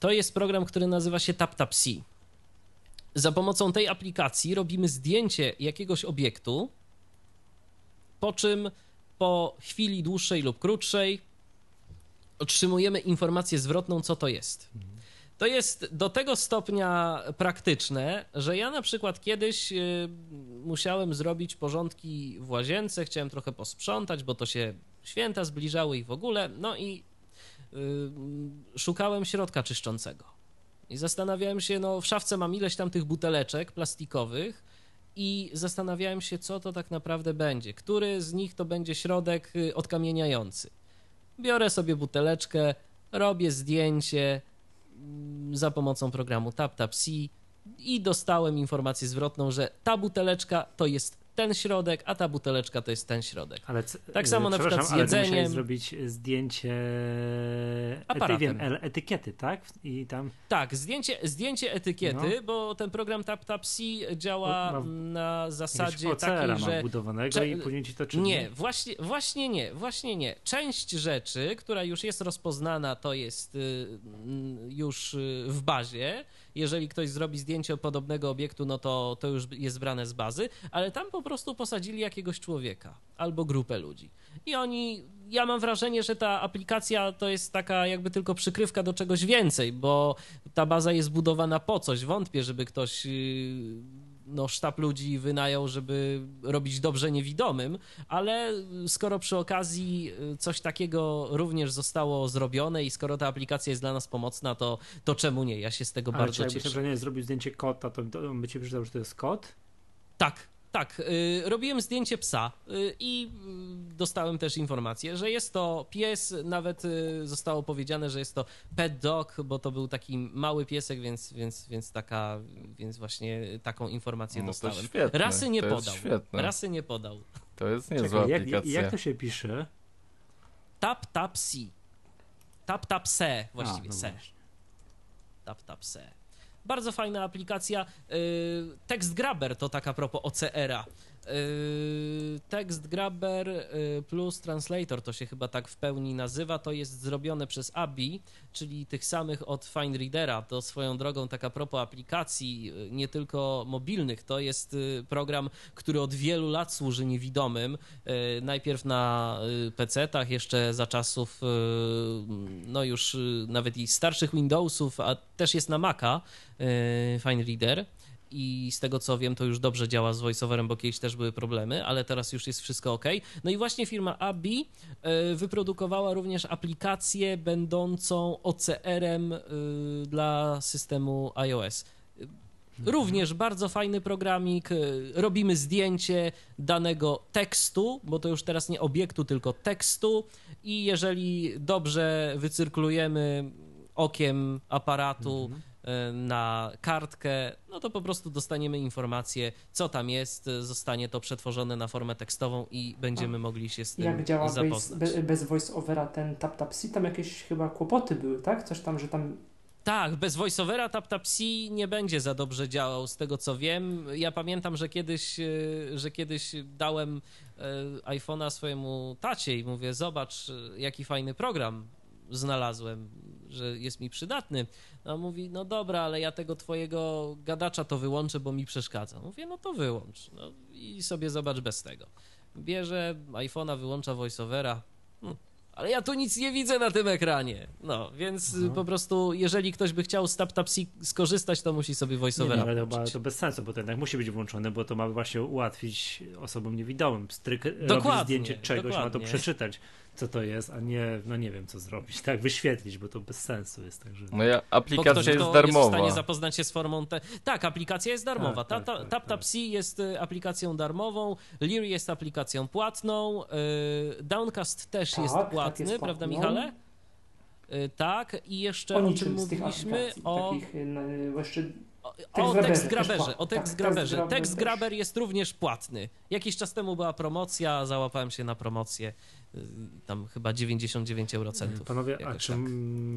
To jest program, który nazywa się TapTapSee. Za pomocą tej aplikacji robimy zdjęcie jakiegoś obiektu, po czym po chwili dłuższej lub krótszej otrzymujemy informację zwrotną, co to jest. To jest do tego stopnia praktyczne, że ja na przykład kiedyś y, musiałem zrobić porządki w łazience, chciałem trochę posprzątać, bo to się święta zbliżały i w ogóle, no i y, szukałem środka czyszczącego. I zastanawiałem się, no w szafce mam ileś tam tych buteleczek plastikowych i zastanawiałem się, co to tak naprawdę będzie. Który z nich to będzie środek y, odkamieniający. Biorę sobie buteleczkę, robię zdjęcie, mm, za pomocą programu TapTapSee i dostałem informację zwrotną, że ta buteleczka to jest ten środek, a ta buteleczka to jest ten środek. Ale c- Tak samo na przykład z ale jedzeniem. zrobić zdjęcie ety, Aparatem. wiem, etykiety, tak? I tam Tak, zdjęcie, zdjęcie etykiety, No. bo ten program TapTapSee działa O, na zasadzie takiej, że budowanego Cze- i później ci to czyni. Nie, właśnie, właśnie nie, właśnie nie. Część rzeczy, która już jest rozpoznana, to jest y, już y, w bazie. Jeżeli ktoś zrobi zdjęcie podobnego obiektu, no to, to już jest brane z bazy, ale tam po prostu posadzili jakiegoś człowieka albo grupę ludzi. I oni, ja mam wrażenie, że ta aplikacja to jest taka jakby tylko przykrywka do czegoś więcej, bo ta baza jest budowana po coś. Wątpię, żeby ktoś y, no, sztab ludzi wynajął, żeby robić dobrze niewidomym, ale skoro przy okazji y, coś takiego również zostało zrobione i skoro ta aplikacja jest dla nas pomocna, to, to czemu nie? Ja się z tego Ale bardzo jakbyś cieszę. przykład nie zrobił zdjęcie kota, to, by ci przeczytał, że to jest kot? Tak, tak, y, robiłem zdjęcie psa y, i y, dostałem też informację, że jest to pies, nawet y, zostało powiedziane, że jest to pet dog, bo to był taki mały piesek, więc, więc, więc, taka, więc właśnie taką informację No to dostałem. świetne. Rasy nie to podał. Świetne. Rasy nie podał. To jest niezła Czekaj, jak, aplikacja. jak to się pisze? Tap tap si. Tap tap se właściwie, A, no se. właśnie. Tap tap se. Bardzo fajna aplikacja. Yy, Text Grabber to taka propos OCR-a. Yy, Text Grabber yy, plus Translator to się chyba tak w pełni nazywa. To jest zrobione przez ABI, czyli tych samych od FineReadera. To swoją drogą taka propos aplikacji, yy, nie tylko mobilnych. To jest program, który od wielu lat służy niewidomym. Najpierw na PC-tach, jeszcze za czasów no już nawet i starszych Windowsów, a też jest na Maca FineReader i z tego co wiem, to już dobrze działa z voiceoverem, bo kiedyś też były problemy, ale teraz już jest wszystko ok. No i właśnie firma Abi y, wyprodukowała również aplikację będącą OCR-em y, dla systemu iOS. Również bardzo fajny programik. y, Robimy zdjęcie danego tekstu, bo to już teraz nie obiektu, tylko tekstu. I jeżeli dobrze wycyrklujemy okiem aparatu Mhm. Y, na kartkę, no to po prostu dostaniemy informację, co tam jest. Zostanie to przetworzone na formę tekstową i będziemy mogli się z tym Jak działa bez, zapoznać. be, bez voice-overa ten tap-tap-si, tam jakieś chyba kłopoty były, tak? Coś tam, że tam Tak, bez voiceovera TapTapC nie będzie za dobrze działał, z tego co wiem. Ja pamiętam, że kiedyś, e, że kiedyś dałem e, iPhone'a swojemu tacie i mówię, zobacz, e, jaki fajny program znalazłem, że jest mi przydatny. No on mówi, no dobra, ale ja tego twojego gadacza to wyłączę, bo mi przeszkadza. Mówię, no to wyłącz. No i sobie zobacz bez tego. Bierze iPhone'a, wyłącza voiceovera. Hm. Ale ja tu nic nie widzę na tym ekranie. No, więc Aha. po prostu, jeżeli ktoś by chciał z TapTapC skorzystać, to musi sobie Nie, voiceovera no, ale to, bez sensu, bo to jednak musi być włączone, bo to ma właśnie ułatwić osobom niewidomym. Stryk robi Dokładnie, zdjęcie czegoś, ma to dokładnie. przeczytać, co to jest, a nie, no nie wiem, co zrobić. Tak, wyświetlić, bo to bez sensu jest. Także... No ja, aplikacja ktoś, jest kto jest w darmowa. stanie zapoznać się z formą. Te... Tak, aplikacja jest darmowa. Tak, tak, Ta- ta- tak, TapTapC jest y, aplikacją darmową, Lear jest aplikacją płatną, y, Downcast też Tak, jest tak, płatny, jest prawda. Michale? Y, Tak, i jeszcze o o czym niczym z tych mówiliśmy? aplikacji, O, takich no, jeszcze o, o tekst graberze, o tekst Tak, graberze. Tekst też. graber jest również płatny. Jakiś czas temu była promocja, załapałem się na promocję, y, tam chyba 99 eurocentów. Panowie, a czy,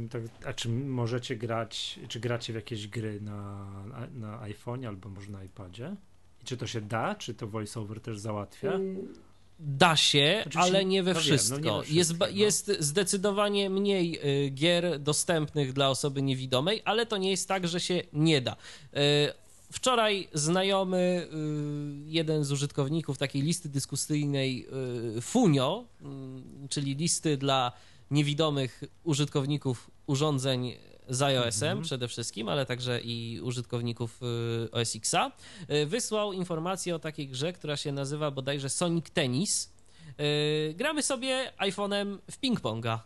tak. tak, a czy możecie grać, czy gracie w jakieś gry na, na, iPhone albo może na iPadzie? I czy to się da? Czy to VoiceOver też załatwia? y, Da się, Oczywiście- ale nie we no wiem, wszystko. no nie we jest, wszystko, ba- no. jest zdecydowanie mniej y, gier dostępnych dla osoby niewidomej, ale to nie jest tak, że się nie da. Y, Wczoraj znajomy, y, jeden z użytkowników takiej listy dyskusyjnej Funio, czyli listy dla niewidomych użytkowników urządzeń z iOS-em Mhm. przede wszystkim, ale także i użytkowników y, OS Xa, y, wysłał informację o takiej grze, która się nazywa bodajże Sonic Tennis. Y, Gramy sobie iPhone'em w ping-ponga.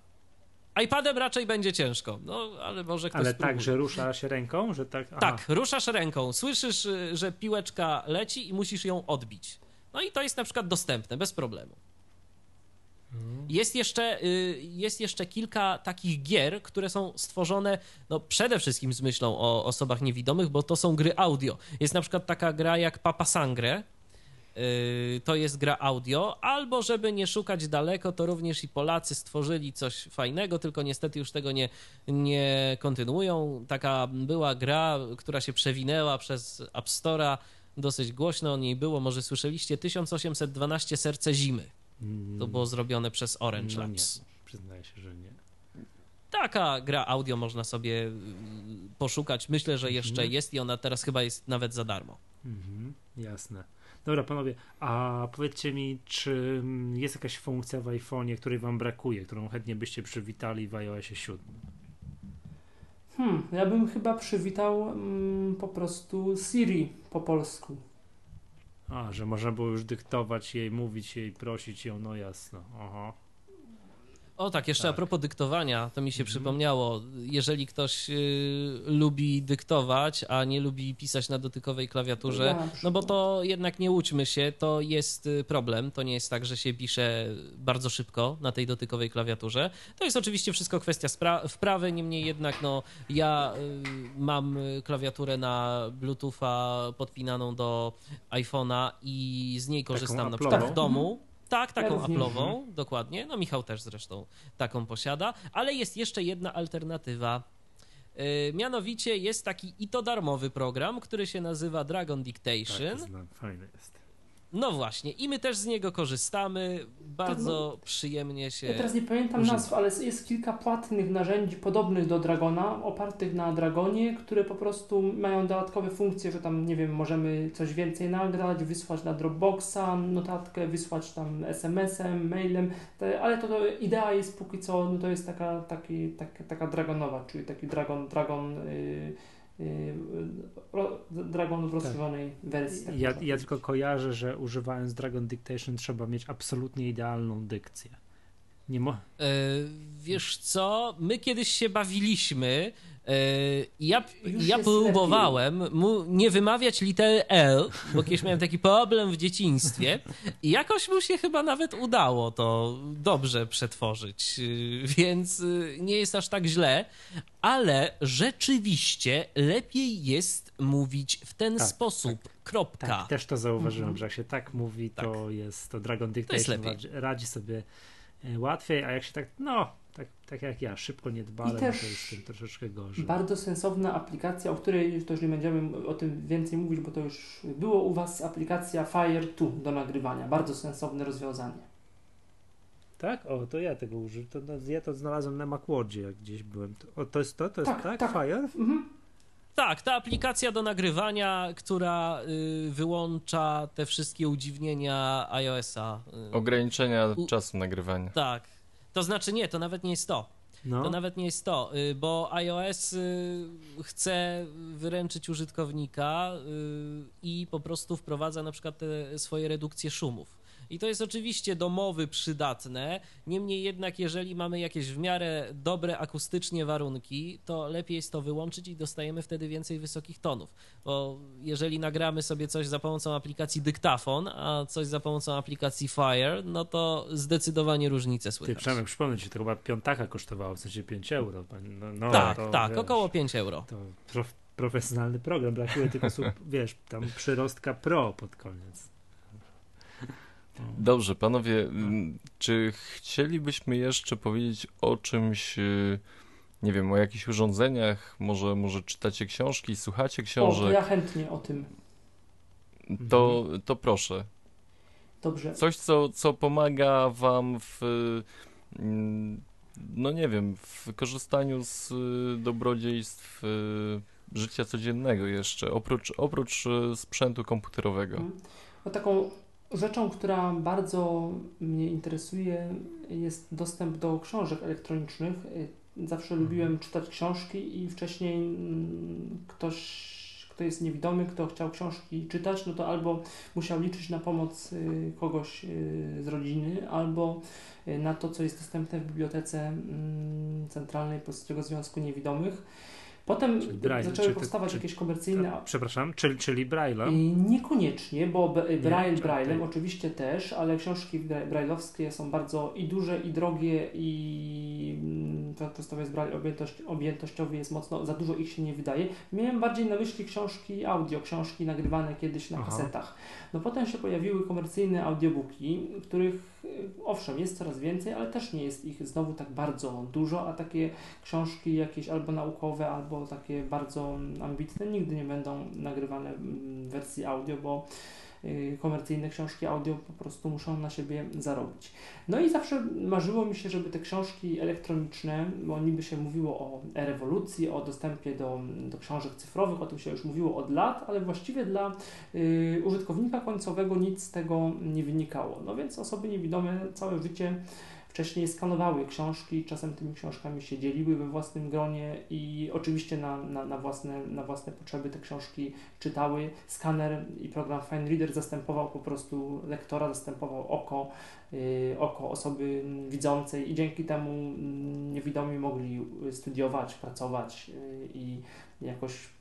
iPadem raczej będzie ciężko, no ale może ktoś Ale spróbuje. tak, że rusza się ręką, że tak. aha. Tak, ruszasz ręką, słyszysz, że piłeczka leci i musisz ją odbić. No i to jest na przykład dostępne, bez problemu. Jest jeszcze, y, jest jeszcze kilka takich gier, które są stworzone no, przede wszystkim z myślą o osobach niewidomych, bo to są gry audio. Jest na przykład taka gra jak Papa Sangre, y, to jest gra audio, albo żeby nie szukać daleko, to również i Polacy stworzyli coś fajnego, tylko niestety już tego nie, nie kontynuują. Taka była gra, która się przewinęła przez App Store'a, dosyć głośno o niej było, może słyszeliście, 1812 Serce Zimy. Mm, To było zrobione przez Orange no nie, Labs. przyznaję się, że nie. Taka gra audio można sobie y, poszukać. Myślę, że jeszcze Mhm. jest i ona teraz chyba jest nawet za darmo. Mhm, jasne. Dobra, panowie, a powiedzcie mi, czy mm, jest jakaś funkcja w iPhone'ie, której wam brakuje, którą chętnie byście przywitali w iOSie 7? Hmm, ja bym chyba przywitał mm, po prostu Siri po polsku. A, że można było już dyktować jej, mówić jej, prosić ją, no jasno. Aha. O tak, jeszcze Tak. a propos dyktowania, to mi się Mhm. przypomniało. Jeżeli ktoś y, lubi dyktować, a nie lubi pisać na dotykowej klawiaturze, no bo to jednak nie łudźmy się, to jest y, problem. To nie jest tak, że się pisze bardzo szybko na tej dotykowej klawiaturze. To jest oczywiście wszystko kwestia spra- wprawy, niemniej jednak no, ja y, mam klawiaturę na Bluetootha podpinaną do iPhone'a i z niej korzystam na przykład w domu. Tak, taką. Apple'ową, dokładnie. No Michał też zresztą taką posiada, ale jest jeszcze jedna alternatywa. Yy, mianowicie jest taki i to darmowy program, który się nazywa Dragon Tak, Dictation. to znam, fajny jest. No właśnie, i my też z niego korzystamy. Bardzo przyjemnie się. Ja teraz nie pamiętam używa. nazw, ale jest kilka płatnych narzędzi podobnych do Dragona, opartych na Dragonie, które po prostu mają dodatkowe funkcje, że tam, nie wiem, możemy coś więcej nagrać, wysłać na Dropboxa, notatkę, wysłać tam SMS-em, mailem, ale to, to idea jest póki co, no to jest taka, taki, taka, taka Dragonowa, czyli taki Dragon, Dragon, yy, Dragon w rozszerzonej wersji. tak Ja, ja tylko kojarzę, że używając Dragon Dictation trzeba mieć absolutnie idealną dykcję. Nie mo- E, wiesz co, my kiedyś się bawiliśmy. E, Ja, ja próbowałem mu nie wymawiać litery L, bo kiedyś miałem taki problem w dzieciństwie i jakoś mu się chyba nawet udało to dobrze przetworzyć, y, więc y, nie jest aż tak źle, ale rzeczywiście lepiej jest mówić w ten Tak, sposób. Kropka. Tak, też to zauważyłem, Mhm. że jak się tak mówi, to jest to Dragon jest Dictation lepiej. radzi, radzi sobie e, łatwiej, a jak się tak, no, tak, tak jak ja, szybko nie dbale, no też to jest tym troszeczkę gorzej. Bardzo sensowna aplikacja, o której to już nie będziemy o tym więcej mówić, bo to już było u Was, aplikacja Fire 2 do nagrywania. Bardzo sensowne rozwiązanie. Tak? O, to ja tego używam. To, no, ja to znalazłem na Macwordzie, jak gdzieś byłem. To, o, to jest to? To jest Tak, tak? tak. Fire? Mhm. Tak, ta aplikacja do nagrywania, która y, wyłącza te wszystkie udziwnienia iOS-a. y, Ograniczenia U- czasu nagrywania. Tak. To znaczy nie, to nawet nie jest to. No. To nawet nie jest to, y, bo iOS y, chce wyręczyć użytkownika y, i po prostu wprowadza na przykład te swoje redukcje szumów. I to jest oczywiście do mowy przydatne, niemniej jednak jeżeli mamy jakieś w miarę dobre akustycznie warunki, to lepiej jest to wyłączyć i dostajemy wtedy więcej wysokich tonów. Bo jeżeli nagramy sobie coś za pomocą aplikacji dyktafon, a coś za pomocą aplikacji Fire, no to zdecydowanie różnicę Ty, słychać. Przemek, przypomnę ci, to chyba piątaka kosztowało, w sensie 5 euro. No, no, tak, to, tak, wiesz, około 5 euro. To prof, profesjonalny program, brakuje tylko, wiesz, tam przyrostka pro pod koniec. Dobrze, panowie, m, czy chcielibyśmy jeszcze powiedzieć o czymś, y, nie wiem, o jakichś urządzeniach? Może, może czytacie książki, słuchacie O, to książek? ja chętnie o tym. To, to proszę. Dobrze. Coś, co, co pomaga wam w, mm, no nie wiem, w korzystaniu z y, dobrodziejstw y, życia codziennego jeszcze, oprócz, oprócz sprzętu komputerowego. Mhm. No, taką rzeczą, która bardzo mnie interesuje, jest dostęp do książek elektronicznych. Zawsze lubiłem czytać książki i wcześniej mm, ktoś, kto jest niewidomy, kto chciał książki czytać, no to albo musiał liczyć na pomoc y, kogoś y, z rodziny, albo y, na to, co jest dostępne w bibliotece mm, centralnej Polskiego Związku Niewidomych. Potem Braille, zaczęły czy ty- powstawać czy- jakieś komercyjne przepraszam, czyli, czyli Braille'a? Niekoniecznie, bo Braille Braillem okej. oczywiście też, ale książki bra- brailleowskie są bardzo i duże, i drogie, i mm, jest Braille objętość, objętościowy jest mocno, za dużo ich się nie wydaje. Miałem bardziej na myśli książki audio, książki nagrywane kiedyś na Aha. kasetach. No potem się pojawiły komercyjne audiobooki, których y, owszem jest coraz więcej, ale też nie jest ich znowu tak bardzo dużo, a takie książki jakieś albo naukowe, albo takie bardzo mm, ambitne nigdy nie będą nagrywane mm, w wersji audio, bo y, komercyjne książki audio po prostu muszą na siebie zarobić. No i zawsze marzyło mi się, żeby te książki elektroniczne, bo niby się mówiło o rewolucji, o dostępie do, do książek cyfrowych, o tym się już mówiło od lat, ale właściwie dla y, użytkownika końcowego nic z tego nie wynikało. No więc osoby niewidome całe życie wcześniej skanowały książki, czasem tymi książkami się dzieliły we własnym gronie i oczywiście na, na, na, własne, na własne potrzeby te książki czytały. Skaner i program Fine Reader zastępował po prostu lektora, zastępował oko, y, oko osoby widzącej i dzięki temu mm, niewidomi mogli studiować, pracować y, i jakoś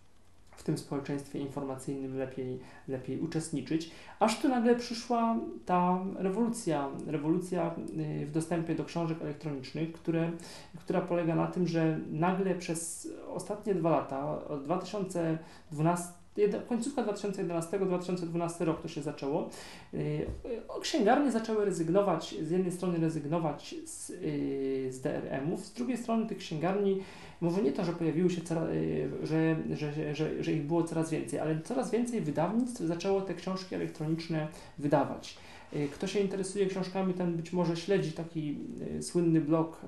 w tym społeczeństwie informacyjnym lepiej, lepiej uczestniczyć. Aż tu nagle przyszła ta rewolucja, rewolucja y, w dostępie do książek elektronicznych, które, która polega na tym, że nagle przez ostatnie dwa lata, od 2012 końcówka 2011-2012 rok to się zaczęło. Y, księgarnie zaczęły rezygnować, z jednej strony rezygnować z, y, z DRM-ów, z drugiej strony tych księgarni, może nie to, że pojawiły się coraz, y, że, że, że, że ich było coraz więcej, ale coraz więcej wydawnictw zaczęło te książki elektroniczne wydawać. Y, kto się interesuje książkami, ten być może śledzi taki y, słynny blog,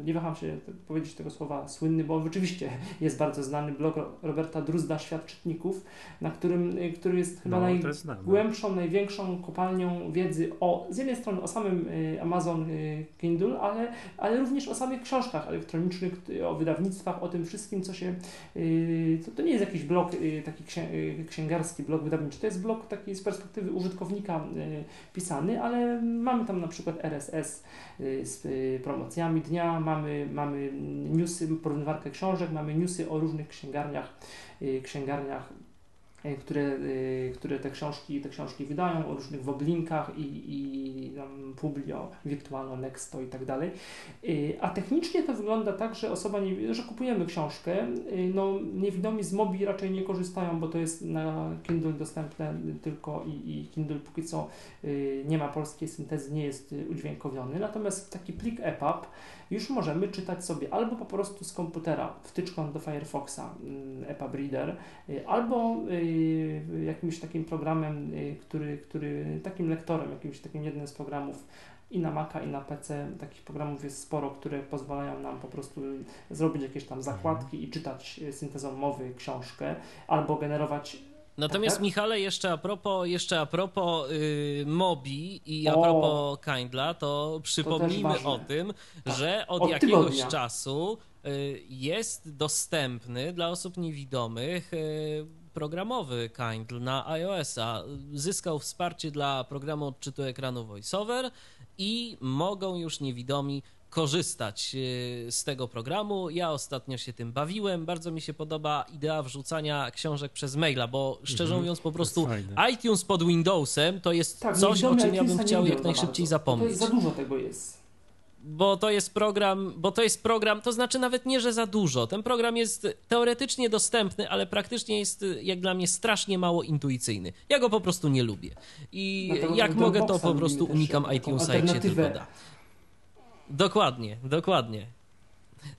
y, nie waham się powiedzieć tego słowa słynny, bo rzeczywiście jest bardzo znany blog Roberta Druzda, Świat Czytników, na którym, który jest chyba no, najgłębszą, największą kopalnią wiedzy o, z jednej strony o samym Amazon Kindle, ale, ale również o samych książkach elektronicznych, o wydawnictwach, o tym wszystkim, co się, to, to nie jest jakiś blog taki księgarski, blog wydawniczy, to jest blog taki z perspektywy użytkownika pisany, ale mamy tam na przykład RSS y, z y, promocjami dnia, mamy, mamy newsy, porównywarkę książek, mamy newsy o różnych księgarniach, księgarniach które, e, które te książki, te książki wydają o różnych woblinkach i, i tam Publio, Virtualno, Nexto i tak dalej. E, a technicznie to wygląda tak, że osoba, nie, że kupujemy książkę, no niewidomi z mobi raczej nie korzystają, bo to jest na Kindle dostępne tylko i, i Kindle póki co nie ma polskiej syntezy, nie jest udźwiękowiony. Natomiast taki plik EPUB już możemy czytać sobie albo po prostu z komputera wtyczką do Firefoxa mm, EPUB Reader, albo jakimś takim programem, y, który, który takim lektorem, jakimś takim jednym z programów i na Maca, i na PC takich programów jest sporo, które pozwalają nam po prostu zrobić jakieś tam zakładki i czytać syntezą mowy książkę, albo generować Natomiast tak? Michale, jeszcze a propos, jeszcze a propos y, Mobi i a propos Kindla, to przypomnijmy to o tym, tak. że od, od jakiegoś tygodnia. czasu y, jest dostępny dla osób niewidomych y, programowy Kindle na iOS-a. Zyskał wsparcie dla programu odczytu ekranu VoiceOver i mogą już niewidomi korzystać y, z tego programu. Ja ostatnio się tym bawiłem. Bardzo mi się podoba idea wrzucania książek przez maila, bo szczerze mhm. mówiąc, po prostu iTunes pod Windowsem to jest tak, coś, o czym ja bym chciał jak najszybciej zapomnieć. za dużo tego jest bo to jest program, bo to jest program, to znaczy nawet nie, że za dużo. Ten program jest teoretycznie dostępny, ale praktycznie jest jak dla mnie strasznie mało intuicyjny. Ja go po prostu nie lubię. I jak mogę, to po prostu unikam iTunesa, jak się tylko da. Dokładnie, dokładnie.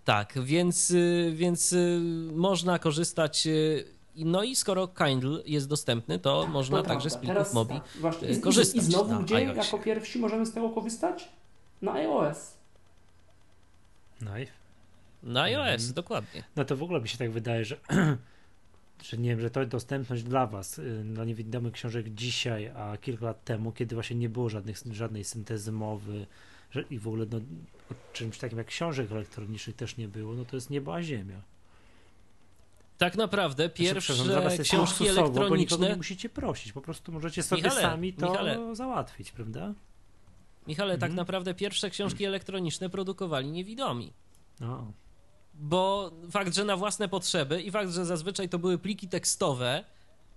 Tak, więc, y, więc y, można korzystać. Y, no i skoro Kindle jest dostępny, to tak, można to także z plików Mobi tak, korzystać. I, I znowu gdzie iOS. jako pierwsi możemy z tego korzystać? Na iOS. Na, na iOS, mhm. dokładnie. No to w ogóle mi się tak wydaje, że, że nie wiem, że to dostępność dla Was dla niewidomych książek dzisiaj, a kilka lat temu, kiedy właśnie nie było żadnych, żadnej syntezy mowy, że i w ogóle no, czymś takim jak książek elektronicznych też nie było, no to jest nieba ziemia. Tak naprawdę znaczy, pierwsze znaczy, książki elektroniczne... Bo nie musicie prosić, po prostu możecie sobie Michale, sami to Michale, załatwić, prawda? Michale, tak mhm. tak naprawdę pierwsze książki elektroniczne produkowali niewidomi. O. Bo fakt, że na własne potrzeby i fakt, że zazwyczaj to były pliki tekstowe,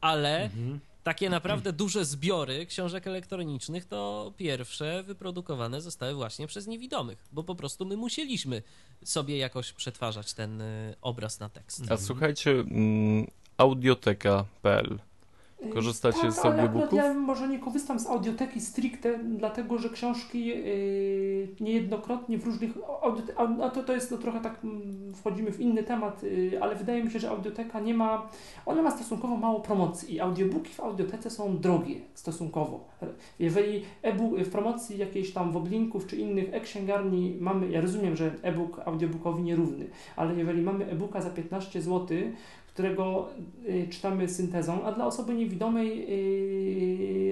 ale mhm takie naprawdę duże zbiory książek elektronicznych to pierwsze wyprodukowane zostały właśnie przez niewidomych, bo po prostu my musieliśmy sobie jakoś przetwarzać ten y, obraz na tekst. A słuchajcie, mm, audioteka.pl Korzystacie tak, z audiobooków? Ja może nie korzystam z audioteki stricte, dlatego że książki yy, niejednokrotnie w różnych. A to, to jest no, trochę tak, mm, wchodzimy w inny temat, yy, ale wydaje mi się, że audioteka nie ma. Ona ma stosunkowo mało promocji i audiobooki w audiotece są drogie stosunkowo. Jeżeli e-book w promocji jakiejś tam woblinków czy innych e-księgarni mamy, ja rozumiem, że e-book audiobookowi nierówny, ale jeżeli mamy e-booka za 15 zł, którego y, czytamy syntezą, a dla osoby niewidomej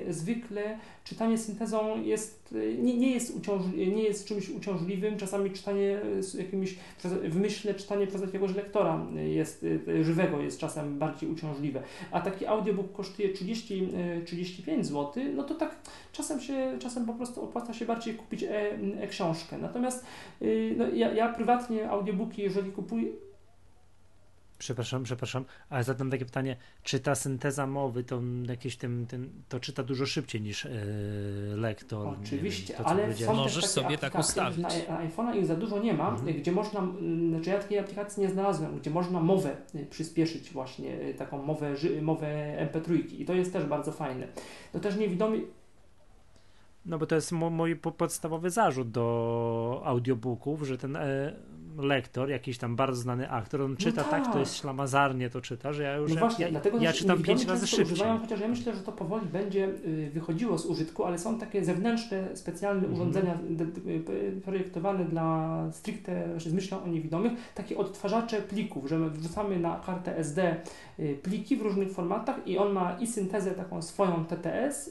y, zwykle czytanie syntezą jest, y, nie, nie, jest nie jest czymś uciążliwym. Czasami czytanie z jakimiś, przez, w myśle czytanie przez jakiegoś lektora jest, żywego jest czasem bardziej uciążliwe. A taki audiobook kosztuje 30, 35 zł, no to tak czasem się, czasem po prostu opłaca się bardziej kupić e-książkę. E Natomiast y, no, ja, ja prywatnie audiobooki, jeżeli kupuję, Przepraszam, przepraszam, ale zadam takie pytanie, czy ta synteza mowy to jakieś tym, tym to czyta dużo szybciej niż yy, lektor? Oczywiście, wiem, to, ale są Możesz sobie tak ustawić. Na, iPhone'a ich za dużo nie ma, mhm. gdzie można, znaczy ja takiej aplikacji nie znalazłem, gdzie można mowę y, przyspieszyć właśnie, y, taką mowę, mowę MP3 i to jest też bardzo fajne. To też niewidomi, no bo to jest mój podstawowy zarzut do audiobooków, że ten e, lektor, jakiś tam bardzo znany aktor, on czyta no tak. tak, to jest ślamazarnie to czyta, że ja już no właśnie, ja, dlatego ja czytam pięć razy szybciej. Używają, chociaż ja myślę, że to powoli będzie y, wychodziło z użytku, ale są takie zewnętrzne, specjalne mm. urządzenia y, projektowane dla stricte, z myślą o niewidomych, takie odtwarzacze plików, że my wrzucamy na kartę SD y, pliki w różnych formatach i on ma i syntezę taką swoją TTS,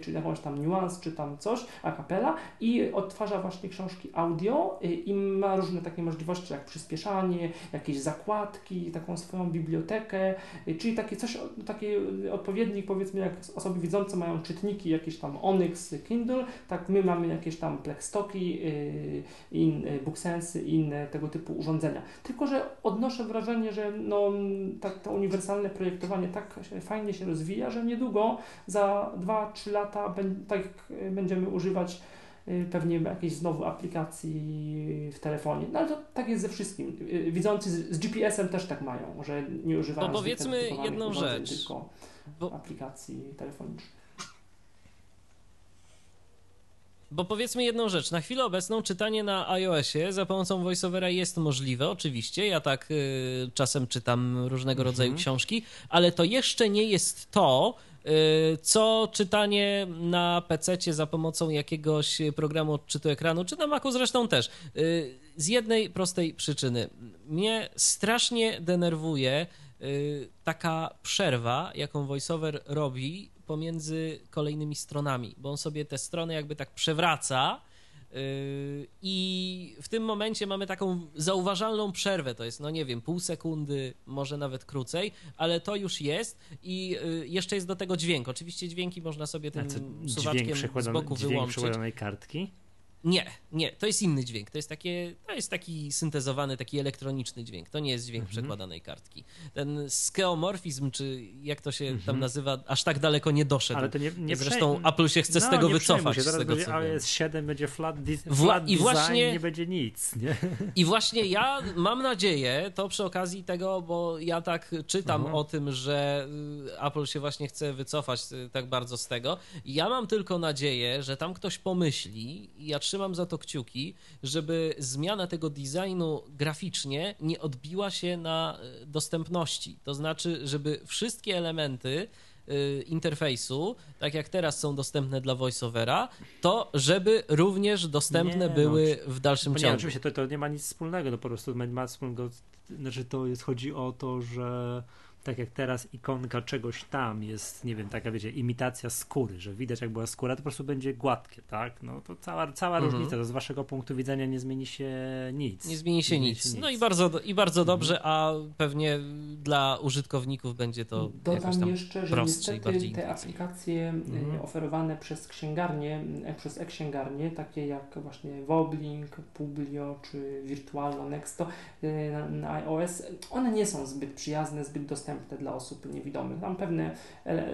czyli jakąś tam niuans, czy tam coś, a capella i odtwarza właśnie książki audio i ma różne takie możliwości możliwości jak przyspieszanie, jakieś zakładki, taką swoją bibliotekę, y, czyli takie coś, taki odpowiednik powiedzmy jak osoby widzące mają czytniki, jakieś tam Onyx, Kindle, tak my mamy jakieś tam Plextoki, y, in, y, Booksensy i inne tego typu urządzenia. Tylko, że odnoszę wrażenie, że no, tak, to uniwersalne projektowanie tak fajnie się rozwija, że niedługo za 2-3 lata tak będziemy używać Y, pewnie jakiejś znowu aplikacji w telefonie. No ale to tak jest ze wszystkim. Y, widzący z, z GPS-em też tak mają, że nie używają Bo powiedzmy jedną rzecz. tylko Bo... aplikacji telefonicznych. Bo powiedzmy jedną rzecz, na chwilę obecną czytanie na iOSie za pomocą VoiceOvera jest możliwe, oczywiście, ja tak y, czasem czytam różnego mhm. rodzaju książki, ale to jeszcze nie jest to, Y, co czytanie na PC za pomocą jakiegoś programu odczytu ekranu, czy na Macu zresztą też. Y, z jednej prostej przyczyny. Mnie strasznie denerwuje y, taka przerwa, jaką VoiceOver robi pomiędzy kolejnymi stronami, bo on sobie te strony jakby tak przewraca I w tym momencie mamy taką zauważalną przerwę, to jest, no nie wiem, pół sekundy, może nawet krócej, ale to już jest i yy, jeszcze jest do tego dźwięk. Oczywiście dźwięki można sobie tym suwaczkiem z boku dźwięk wyłączyć. kartki? Nie, nie, to jest inny dźwięk. To jest, takie, to jest taki syntezowany, taki elektroniczny dźwięk. To nie jest dźwięk mhm. przekładanej kartki. Ten skeomorfizm, czy jak to się mhm. tam nazywa, aż tak daleko nie doszedł. Ale to nie, nie Zresztą Apple się chce no, z tego wycofać. Się. Zaraz z tego, będzie iOS 7, będzie flat, di flat I właśnie, nie będzie nic. Nie? I właśnie ja mam nadzieję, to przy okazji tego, bo ja tak czytam mhm. o tym, że y, Apple się właśnie chce wycofać y, tak bardzo z tego. Ja mam tylko nadzieję, że tam ktoś pomyśli, ja trzymam za to kciuki, żeby zmiana tego designu graficznie nie odbiła się na e, dostępności. To znaczy, żeby wszystkie elementy e, interfejsu, tak jak teraz są dostępne dla VoiceOvera, to żeby również dostępne nie, były no, w dalszym ciągu. Nie, oczywiście to, to nie ma nic wspólnego, to po prostu ma wspólnego, znaczy to jest, chodzi o to, że tak jak teraz ikonka czegoś tam jest, nie wiem, taka wiecie, imitacja skóry, że widać jak była skóra, to po prostu będzie gładkie, tak? No to cała, cała mhm. różnica, to z waszego punktu widzenia nie zmieni się nic. Nie zmieni się, nie nic. się nic. No i bardzo, i bardzo mhm. dobrze, a pewnie dla użytkowników będzie to Dodam jeszcze, że niestety te aplikacje y, mhm. oferowane przez księgarnie, e, przez e-księgarnie, takie jak właśnie Woblink, Publio czy Virtualno Nexto na, na iOS, one nie są zbyt przyjazne, zbyt dostępne dostępne dla osób niewidomych. Tam pewne,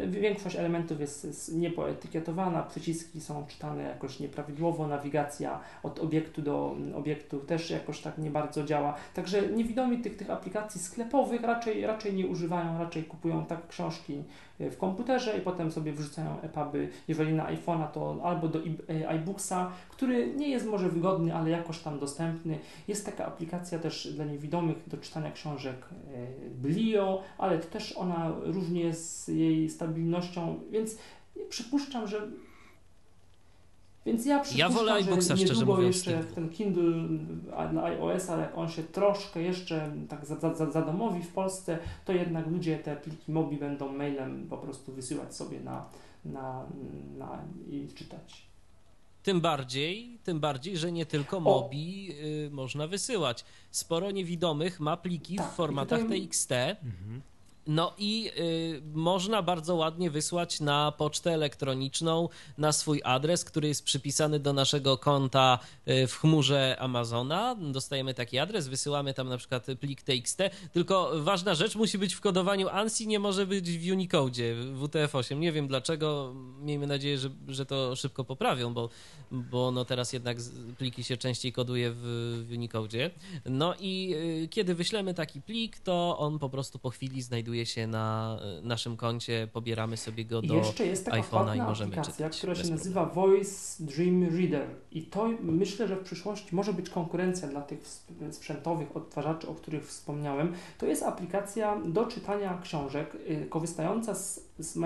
większość elementów jest, jest niepoetykietowana, przyciski są czytane jakoś nieprawidłowo, nawigacja od obiektu do obiektu też jakoś tak nie bardzo działa. Także niewidomi tych, tych aplikacji sklepowych raczej, raczej nie używają, raczej kupują tak książki w komputerze i potem sobie wrzucają EPUBy, jeżeli na iPhone'a to albo do e, iBooksa, który nie jest może wygodny, ale jakoś tam dostępny. Jest taka aplikacja też dla niewidomych do czytania książek e, Blio, ale też ona różnie z jej stabilnością, więc przypuszczam, że Więc ja Ja wolę przypuszczam, iBooka, że niedługo mówiąc, jeszcze w ten Kindle a dla iOS-a, jak on się troszkę jeszcze tak za- za- za- zadomowi w Polsce, to jednak ludzie te pliki mobi będą mailem po prostu wysyłać sobie na, na, na i czytać. Tym bardziej, tym bardziej, że nie tylko Mobi y, można wysyłać. Sporo niewidomych ma pliki Tak, w formatach tutaj- TXT. No i y, można bardzo ładnie wysłać na pocztę elektroniczną na swój adres, który jest przypisany do naszego konta y, w chmurze Amazona. Dostajemy taki adres, wysyłamy tam na przykład plik TXT. Tylko ważna rzecz musi być w kodowaniu ANSI, nie może być w Unicode, w WTF-8. Nie wiem dlaczego. Miejmy nadzieję, że, że to szybko poprawią, bo, bo no teraz jednak pliki się częściej koduje w, w Unicode. No i y, kiedy wyślemy taki plik, to on po prostu po chwili znajduje się na y, naszym koncie, pobieramy sobie go I do jeszcze jest taka iPhone'a i możemy aplikacja, czytać która się nazywa Voice Dream Reader. I to myślę, że w przyszłości może być konkurencja dla tych sp- sprzętowych odtwarzaczy, o których wspomniałem. To jest aplikacja do czytania książek, y, korzystająca z, z,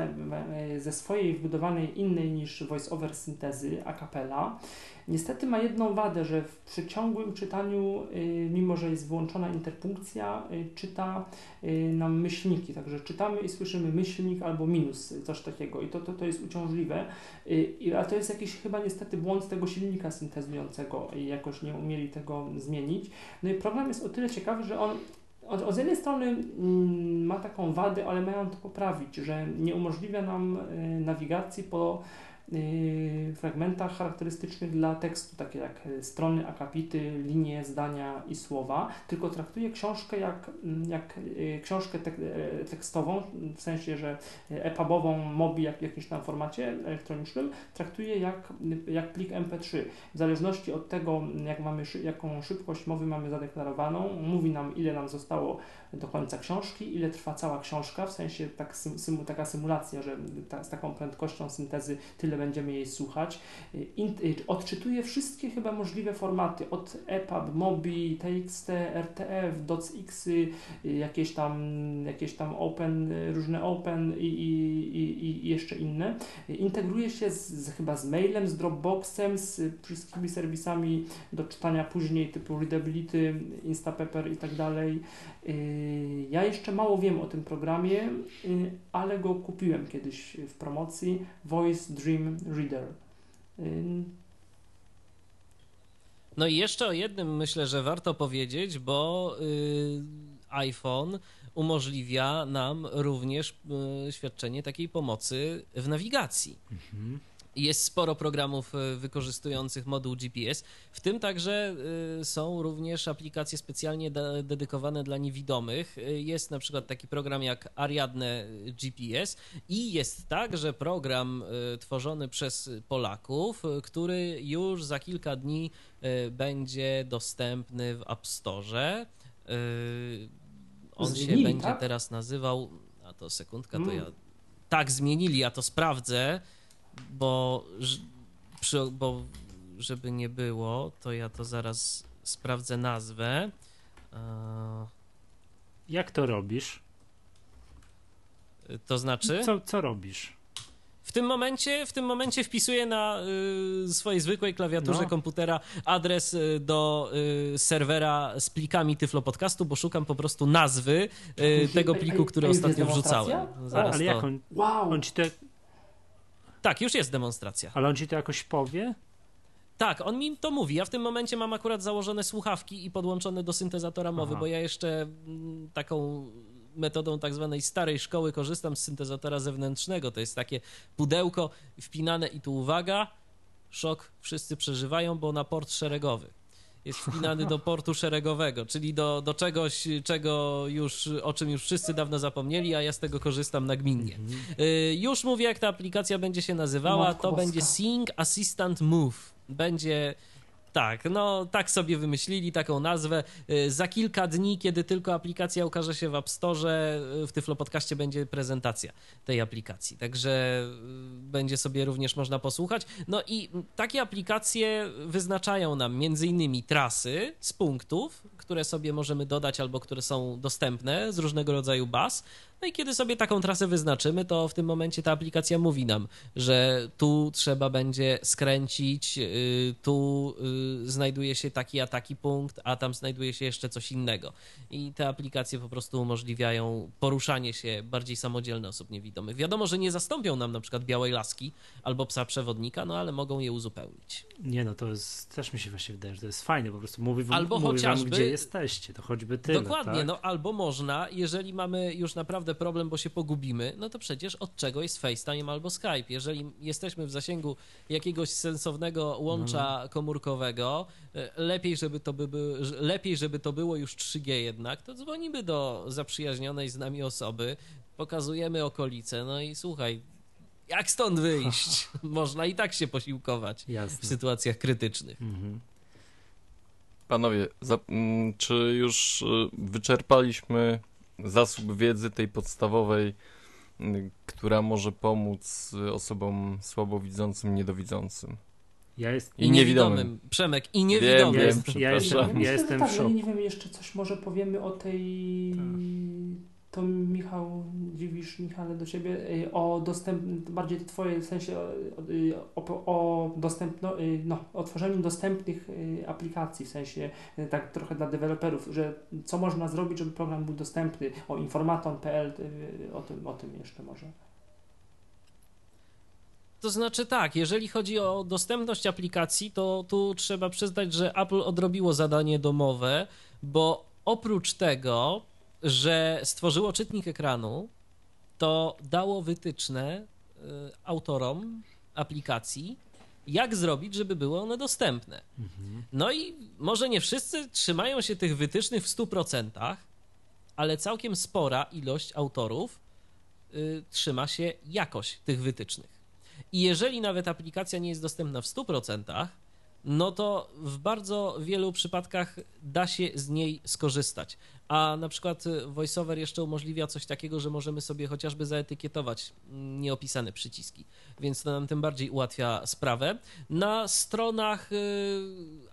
ze swojej wbudowanej innej niż voice-over syntezy a cappella. Niestety ma jedną wadę, że w przeciągłym czytaniu, y, mimo że jest wyłączona interpunkcja, y, czyta y, nam myślniki. Także czytamy i słyszymy myślnik albo minus, coś takiego. I to, to, to jest uciążliwe. A to jest jakiś chyba niestety błąd tego silnika syntezującego i jakoś nie umieli tego zmienić. No i program jest o tyle ciekawy, że on od, od jednej strony mm, ma taką wadę, ale mają to poprawić, że nie umożliwia nam y, nawigacji po fragmentach charakterystycznych dla tekstu, takie jak y, strony, akapity, linie, zdania i słowa, tylko traktuje książkę jak, mm, jak y, książkę tek, tekstową, w sensie, że EPUBową, MOBI, jak w jakimś tam formacie elektronicznym, traktuje jak, jak plik MP3. W zależności od tego, jak mamy, jaką szybkość mowy mamy zadeklarowaną, mówi nam, ile nam zostało do końca książki, ile trwa cała książka, w sensie tak, sym, taka symulacja, że ta, z taką prędkością syntezy tyle będziemy jej słuchać. Odczytuje wszystkie chyba możliwe formaty, od EPUB, MOBI, TXT, RTF, DOCX, y, jakieś tam, jakieś tam open, różne open i, i, i, jeszcze inne. Integruje się z, chyba z mailem, z Dropboxem, z wszystkimi serwisami do czytania później typu Readability, Instapaper i tak dalej. Y, Ja jeszcze mało wiem o tym programie, y, ale go kupiłem kiedyś w promocji Voice Dream Reader. Y, No i jeszcze o jednym myślę, że warto powiedzieć, bo iPhone umożliwia nam również świadczenie takiej pomocy w nawigacji. Jest sporo programów y, wykorzystujących moduł GPS, w tym także y, są również aplikacje specjalnie de- dedykowane dla niewidomych. Y, Jest na przykład taki program jak Ariadne GPS i jest także program tworzony przez Polaków, który już za kilka dni będzie dostępny w App Store. On się Zmienili, będzie tak? teraz nazywał, a to sekundka, to Mm. ja tak zmienili, ja to sprawdzę, bo, przy, bo żeby nie było, to ja to zaraz sprawdzę nazwę. E, Jak to robisz? To znaczy? Co, co robisz? W tym momencie, w tym momencie wpisuję na y, swojej zwykłej klawiaturze No. komputera adres y, do y, serwera z plikami Tyflo Podcastu, bo szukam po prostu nazwy y, tego pliku, który ostatnio wrzucałem. Zaraz ale to... jak on, Wow! on ci to, Tak, już jest demonstracja. ale on ci to jakoś powie? Tak, on mi to mówi. Ja w tym momencie mam akurat założone słuchawki i podłączone do syntezatora mowy, Aha. bo ja jeszcze mm, taką metodą tak zwanej starej szkoły korzystam z syntezatora zewnętrznego. To jest takie pudełko wpinane i tu uwaga, szok wszyscy przeżywają, bo na port szeregowy. Jest wpinany do portu szeregowego, czyli do, do czegoś, czego już, o czym już wszyscy dawno zapomnieli, a ja z tego korzystam nagminnie. Y, Już mówię, jak ta aplikacja będzie się nazywała. To będzie Sing Assistant Move. Będzie. Tak, no tak sobie wymyślili taką nazwę. Y, Za kilka dni, kiedy tylko aplikacja ukaże się w App Store, y, w Tyflo Podcaście będzie prezentacja tej aplikacji. Także y, będzie sobie również można posłuchać. No i takie aplikacje wyznaczają nam między innymi trasy z punktów, które sobie możemy dodać albo które są dostępne z różnego rodzaju baz. No i kiedy sobie taką trasę wyznaczymy, to w tym momencie ta aplikacja mówi nam, że tu trzeba będzie skręcić, y, tu y, znajduje się taki a taki punkt, a tam znajduje się jeszcze coś innego. I te aplikacje po prostu umożliwiają poruszanie się bardziej samodzielne osób niewidomych. Wiadomo, że nie zastąpią nam na przykład białej laski albo psa przewodnika, no ale mogą je uzupełnić. Nie no, to jest, też mi się właśnie wydaje, że to jest fajne, po prostu mówi, wam- Albo mówi wam, chociażby- gdzie jesteście, to choćby tyle, Dokładnie, tak? no albo można, jeżeli mamy już naprawdę problem, bo się pogubimy, no to przecież od czego jest FaceTime albo Skype. Jeżeli jesteśmy w zasięgu jakiegoś sensownego łącza No. komórkowego, e, lepiej żeby, to by, by, lepiej, żeby to było już 3G jednak, to dzwonimy do zaprzyjaźnionej z nami osoby, pokazujemy okolice, no i słuchaj, jak stąd wyjść? Można i tak się posiłkować w Jasne. sytuacjach krytycznych. Mhm. Panowie, za, czy już y, wyczerpaliśmy zasób wiedzy tej podstawowej, y, która może pomóc y, osobom słabowidzącym, niedowidzącym? Ja, jest, I niewidomym. Przemek, i Wiem, niewidomym. ja, wiem. jest, ja, przepraszam. jestem, ja jestem tak, w szoku. nie wiem, jeszcze coś może powiemy o tej... To Michał, dziwisz Michale do ciebie, y, o dostęp, bardziej twoje w sensie o, o, o dostępno, y, no, o tworzeniu dostępnych y, aplikacji, w sensie y, tak trochę dla deweloperów, że co można zrobić, żeby program był dostępny, o informaton.pl, y, o tym, o tym jeszcze może. To znaczy tak, jeżeli chodzi o dostępność aplikacji, to tu trzeba przyznać, że Apple odrobiło zadanie domowe, bo oprócz tego, że stworzyło czytnik ekranu, to dało wytyczne y, autorom aplikacji, jak zrobić, żeby były one dostępne. No i może nie wszyscy trzymają się tych wytycznych w 100%, ale całkiem spora ilość autorów y, trzyma się jakoś tych wytycznych. I jeżeli nawet aplikacja nie jest dostępna w 100%, no to w bardzo wielu przypadkach da się z niej skorzystać. A na przykład y, VoiceOver jeszcze umożliwia coś takiego, że możemy sobie chociażby zaetykietować mm, nieopisane przyciski, więc to nam tym bardziej ułatwia sprawę. Na stronach y,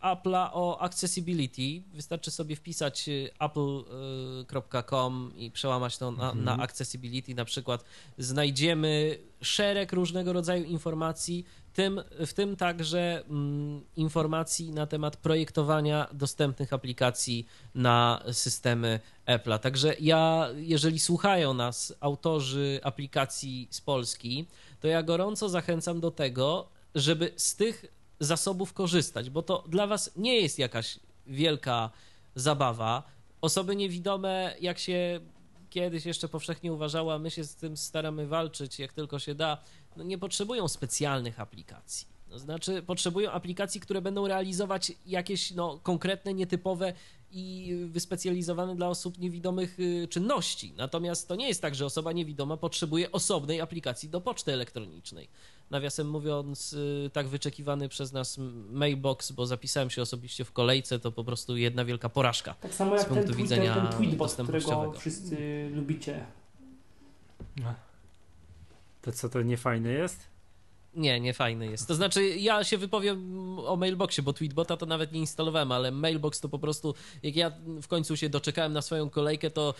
Apple'a o accessibility wystarczy sobie wpisać y, apple.com i przełamać to na, na accessibility na przykład. Znajdziemy szereg różnego rodzaju informacji, tym, w tym także mm, informacji na temat projektowania dostępnych aplikacji na systemy Apple'a. Także ja, jeżeli słuchają nas autorzy aplikacji z Polski, to ja gorąco zachęcam do tego, żeby z tych zasobów korzystać, bo to dla Was nie jest jakaś wielka zabawa. Osoby niewidome, jak się kiedyś jeszcze powszechnie uważało, a my się z tym staramy walczyć jak tylko się da, no nie potrzebują specjalnych aplikacji. To znaczy, potrzebują aplikacji, które będą realizować jakieś no, konkretne, nietypowe i wyspecjalizowane dla osób niewidomych y, czynności. Natomiast to nie jest tak, że osoba niewidoma potrzebuje osobnej aplikacji do poczty elektronicznej. Nawiasem mówiąc, y, tak wyczekiwany przez nas mailbox, bo zapisałem się osobiście w kolejce, to po prostu jedna wielka porażka. Tak samo Z jak ten, punktu tweet, widzenia ten tweetbot, którego wszyscy lubicie. To co, to nie fajne jest? Nie, nie fajny jest. To znaczy, ja się wypowiem o Mailboxie, bo Tweetbota to nawet nie instalowałem, ale Mailbox to po prostu, jak ja w końcu się doczekałem na swoją kolejkę, to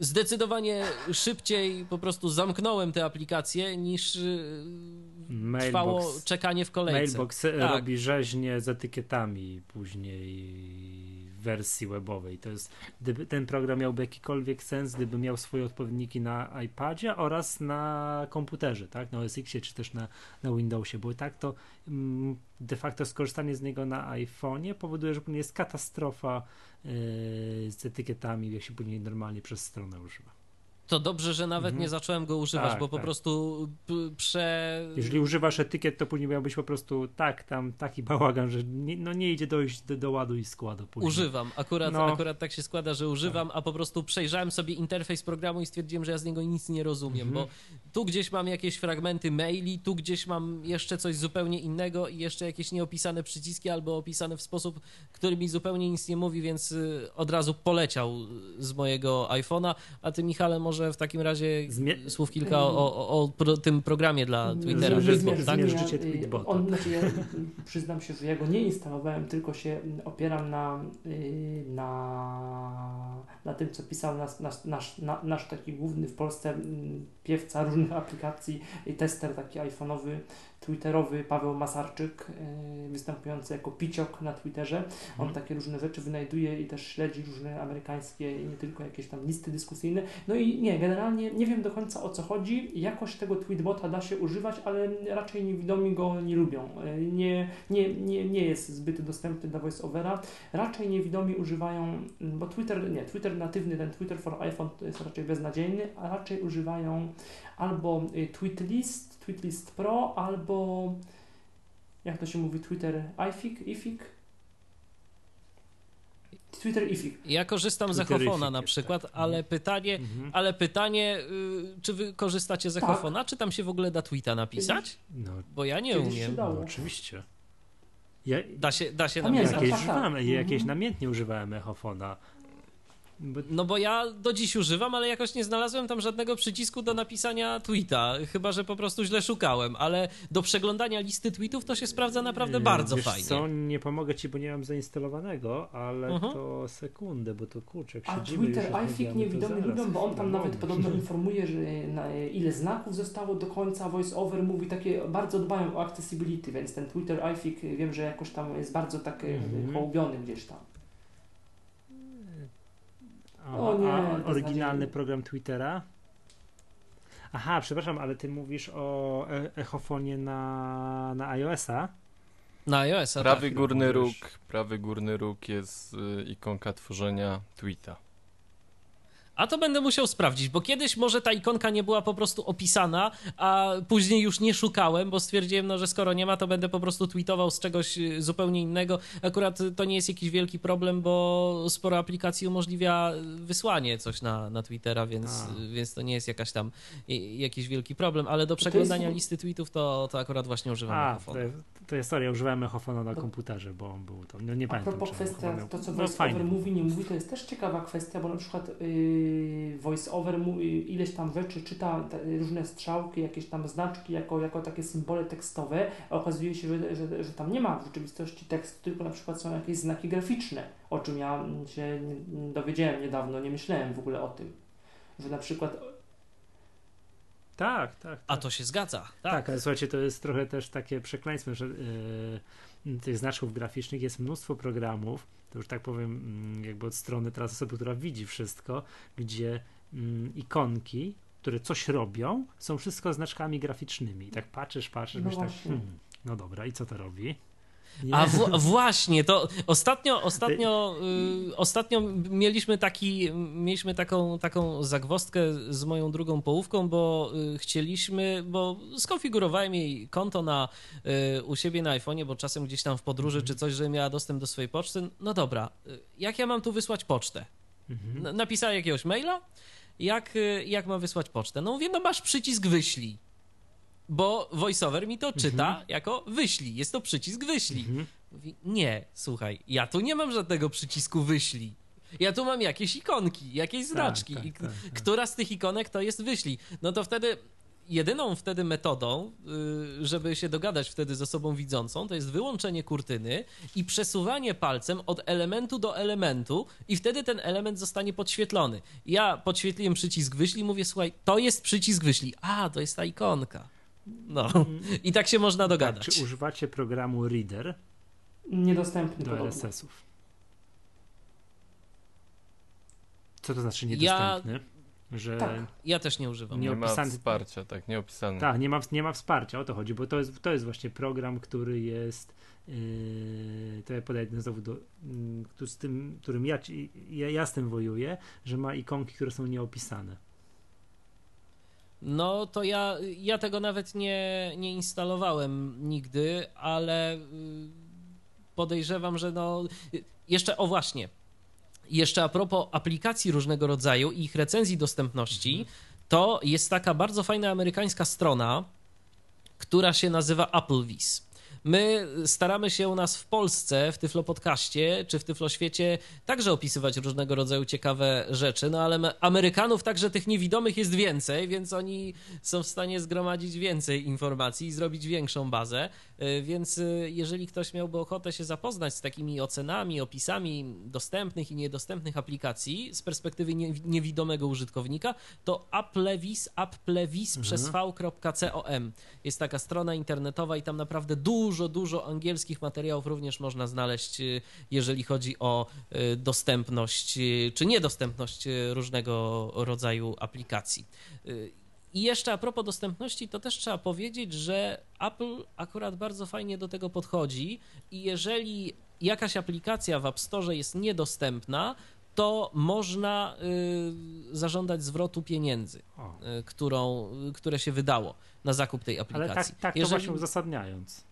zdecydowanie szybciej po prostu zamknąłem tę aplikację niż y, trwało Mailbox, czekanie w kolejce. Mailbox Tak. robi rzeźnie z etykietami później wersji webowej. To jest, gdyby ten program miałby jakikolwiek sens, gdyby miał swoje odpowiedniki na iPadzie oraz na komputerze, tak? Na OS X czy też na, na Windowsie, bo tak to mm, de facto skorzystanie z niego na iPhone'ie powoduje, że jest katastrofa yy, z etykietami, jak się później normalnie przez stronę używa. To dobrze, że nawet Mhm. nie zacząłem go używać, Tak, bo po tak. prostu prze... Jeżeli używasz etykiet, to później miałbyś po prostu tak, tam taki bałagan, że nie, no nie idzie dojść do, do ładu i składu później. Używam, akurat, No. akurat tak się składa, że używam, a po prostu przejrzałem sobie interfejs programu i stwierdziłem, że ja z niego nic nie rozumiem, Mhm. bo tu gdzieś mam jakieś fragmenty maili, tu gdzieś mam jeszcze coś zupełnie innego i jeszcze jakieś nieopisane przyciski albo opisane w sposób, który mi zupełnie nic nie mówi, więc y, od razu poleciał z mojego iPhone'a, a ty Michale może może w takim razie Zmie- słów kilka o, o, o pro, tym programie dla Twittera. że Tweetbot, tak? Tweetbota. On, znaczy ja przyznam się, że ja go nie instalowałem, tylko się opieram na, y, na, na tym, co pisał nas, nasz, nasz, na, nasz taki główny w Polsce piewca różnych aplikacji i tester taki iPhone'owy, twitterowy Paweł Masarczyk, y, występujący jako piciok na Twitterze. On Mhm. takie różne rzeczy wynajduje i też śledzi różne amerykańskie i nie tylko jakieś tam listy dyskusyjne. No i nie, generalnie nie wiem do końca o co chodzi. Jakoś tego tweetbota da się używać, ale raczej niewidomi go nie lubią. E, Nie, nie, nie, nie jest zbyt dostępny dla voiceovera. Raczej niewidomi używają, bo Twitter, nie, Twitter natywny, ten Twitter for iPhone to jest raczej beznadziejny, a raczej używają albo y, Tweetlist, Tweetlist Pro, albo jak to się mówi, Twitter iFig, iFig? Twitter iFig. Ja korzystam z Echofona na przykład, tak. ale pytanie, Mhm. ale pytanie, y, czy wy korzystacie z Tak. Echofona, czy tam się w ogóle da tweeta napisać? No, Bo ja nie umiem. dało. no oczywiście. Ja, Da się, da się Pamiętam. napisać. jakieś, tak, tak. używamy, jakieś Mhm. namiętnie używałem echofona. No bo ja do dziś używam, ale jakoś nie znalazłem tam żadnego przycisku do napisania tweeta, chyba że po prostu źle szukałem, ale do przeglądania listy tweetów to się sprawdza naprawdę Yy, bardzo wiesz fajnie. co, nie pomogę ci, bo nie mam zainstalowanego, ale Mhm. to sekundę, bo to kurczę, A Twitter, iFig zaraz, lubią, bo on tam nawet podobno informuje, że na, ile znaków zostało do końca, voice-over mówi takie, bardzo dbają o accessibility, więc ten Twitter, iFig wiem, że jakoś tam jest bardzo tak Mhm. mm hołubiony gdzieś tam. A, O nie, a beznadziejny. oryginalny program Twittera? Aha, przepraszam, ale ty mówisz o e echofonie na, na iOS-a? Na iOS, Prawy tak, górny no, róg, prawy górny róg jest y, ikonka tworzenia tweeta. A to będę musiał sprawdzić, bo kiedyś może ta ikonka nie była po prostu opisana, a później już nie szukałem, bo stwierdziłem, no, że skoro nie ma, to będę po prostu tweetował z czegoś y, zupełnie innego. Akurat y, to nie jest jakiś wielki problem, bo sporo aplikacji umożliwia wysłanie coś na, na Twittera, więc, A. y, więc to nie jest jakaś tam y, jakiś wielki problem, ale do przeglądania jest- listy tweetów to, to akurat właśnie używam A, mikrofonu. to, to jest sorry, używałem echofona na Bo- komputerze, bo on był to. No, nie A pamiętam. propos czemu kwestia, to co no, mówi, nie mówi, to jest też ciekawa kwestia, bo na przykład yy, voice-over mówi ileś tam rzeczy, czyta różne strzałki, jakieś tam znaczki jako, jako takie symbole tekstowe, a okazuje się, że, że, że tam nie ma w rzeczywistości tekstu, tylko na przykład są jakieś znaki graficzne, o czym ja się nie- dowiedziałem niedawno, nie myślałem w ogóle o tym, że na przykład Tak, tak. A tak. to się zgadza, tak. Tak, ale słuchajcie, to jest trochę też takie przekleństwo, że yy, tych znaczków graficznych jest mnóstwo programów, to już tak powiem, mm, jakby od strony teraz osoby, która widzi wszystko, gdzie mm, ikonki, które coś robią, są wszystko znaczkami graficznymi. I tak patrzysz, patrzysz, No myślisz tak, hmm, no dobra, i co to robi? Nie. A w, właśnie, to ostatnio, ostatnio, y, ostatnio mieliśmy taki, mieliśmy taką, taką zagwostkę z moją drugą połówką, bo y, chcieliśmy, bo skonfigurowałem jej konto na, y, u siebie na iPhone'ie, bo czasem gdzieś tam w podróży czy coś, że miała dostęp do swojej poczty. No dobra, y, jak ja mam tu wysłać pocztę? Mhm. Napisała jakiegoś maila, jak, y, jak mam wysłać pocztę? No mówię, no masz przycisk wyślij. Bo voiceover mi to czyta jako wyślij. Jest to przycisk wyślij. Mhm. Mówi, nie, słuchaj, ja tu nie mam żadnego przycisku wyślij. Ja tu mam jakieś ikonki, jakieś znaczki. tak, tak, tak. Która z tych ikonek to jest wyślij? No to wtedy jedyną wtedy metodą, y, żeby się dogadać wtedy z osobą widzącą, to jest wyłączenie kurtyny i przesuwanie palcem od elementu do elementu i wtedy ten element zostanie podświetlony. Ja podświetliłem przycisk wyślij, mówię, słuchaj, to jest przycisk wyślij. A, to jest ta ikonka. No. I tak się można Tak, dogadać. czy używacie programu Reader niedostępny do. RSS-ów? Co to znaczy Ja- niedostępny? Że Tak. Ja też nie używam. Nie Nie ma opisany- wsparcia, tak, nieopisany. Tak, nie ma, nie ma wsparcia, o to chodzi, bo to jest, to jest właśnie program, który jest, yy, to ja podaję znowu do, yy, z tym, którym ja, ja, ja z tym wojuję, że ma ikonki, które są nieopisane. No to ja, ja tego nawet nie, nie instalowałem nigdy, ale y, podejrzewam, że no. Jeszcze, o właśnie. Jeszcze a propos aplikacji różnego rodzaju i ich recenzji dostępności, to jest taka bardzo fajna amerykańska strona, która się nazywa Applevis. My staramy się u nas w Polsce, w Tyflo Podcaście czy w Tyflo Świecie także opisywać różnego rodzaju ciekawe rzeczy, no ale Amerykanów także tych niewidomych jest więcej, więc oni są w stanie zgromadzić więcej informacji i zrobić większą bazę. Y, więc y, jeżeli ktoś miałby ochotę się zapoznać z takimi ocenami, opisami dostępnych i niedostępnych aplikacji z perspektywy niewidomego użytkownika, to applevis, applevis mhm. przez v.com jest taka strona internetowa i tam naprawdę dużo, dużo angielskich materiałów również można znaleźć, y, jeżeli chodzi o dostępność czy niedostępność różnego rodzaju aplikacji. I jeszcze a propos dostępności, to też trzeba powiedzieć, że Apple akurat bardzo fajnie do tego podchodzi i jeżeli jakaś aplikacja w App Store jest niedostępna, to można y, zażądać zwrotu pieniędzy, y, którą, które się wydało na zakup tej aplikacji. Ale tak, tak Jeżeli... to właśnie uzasadniając.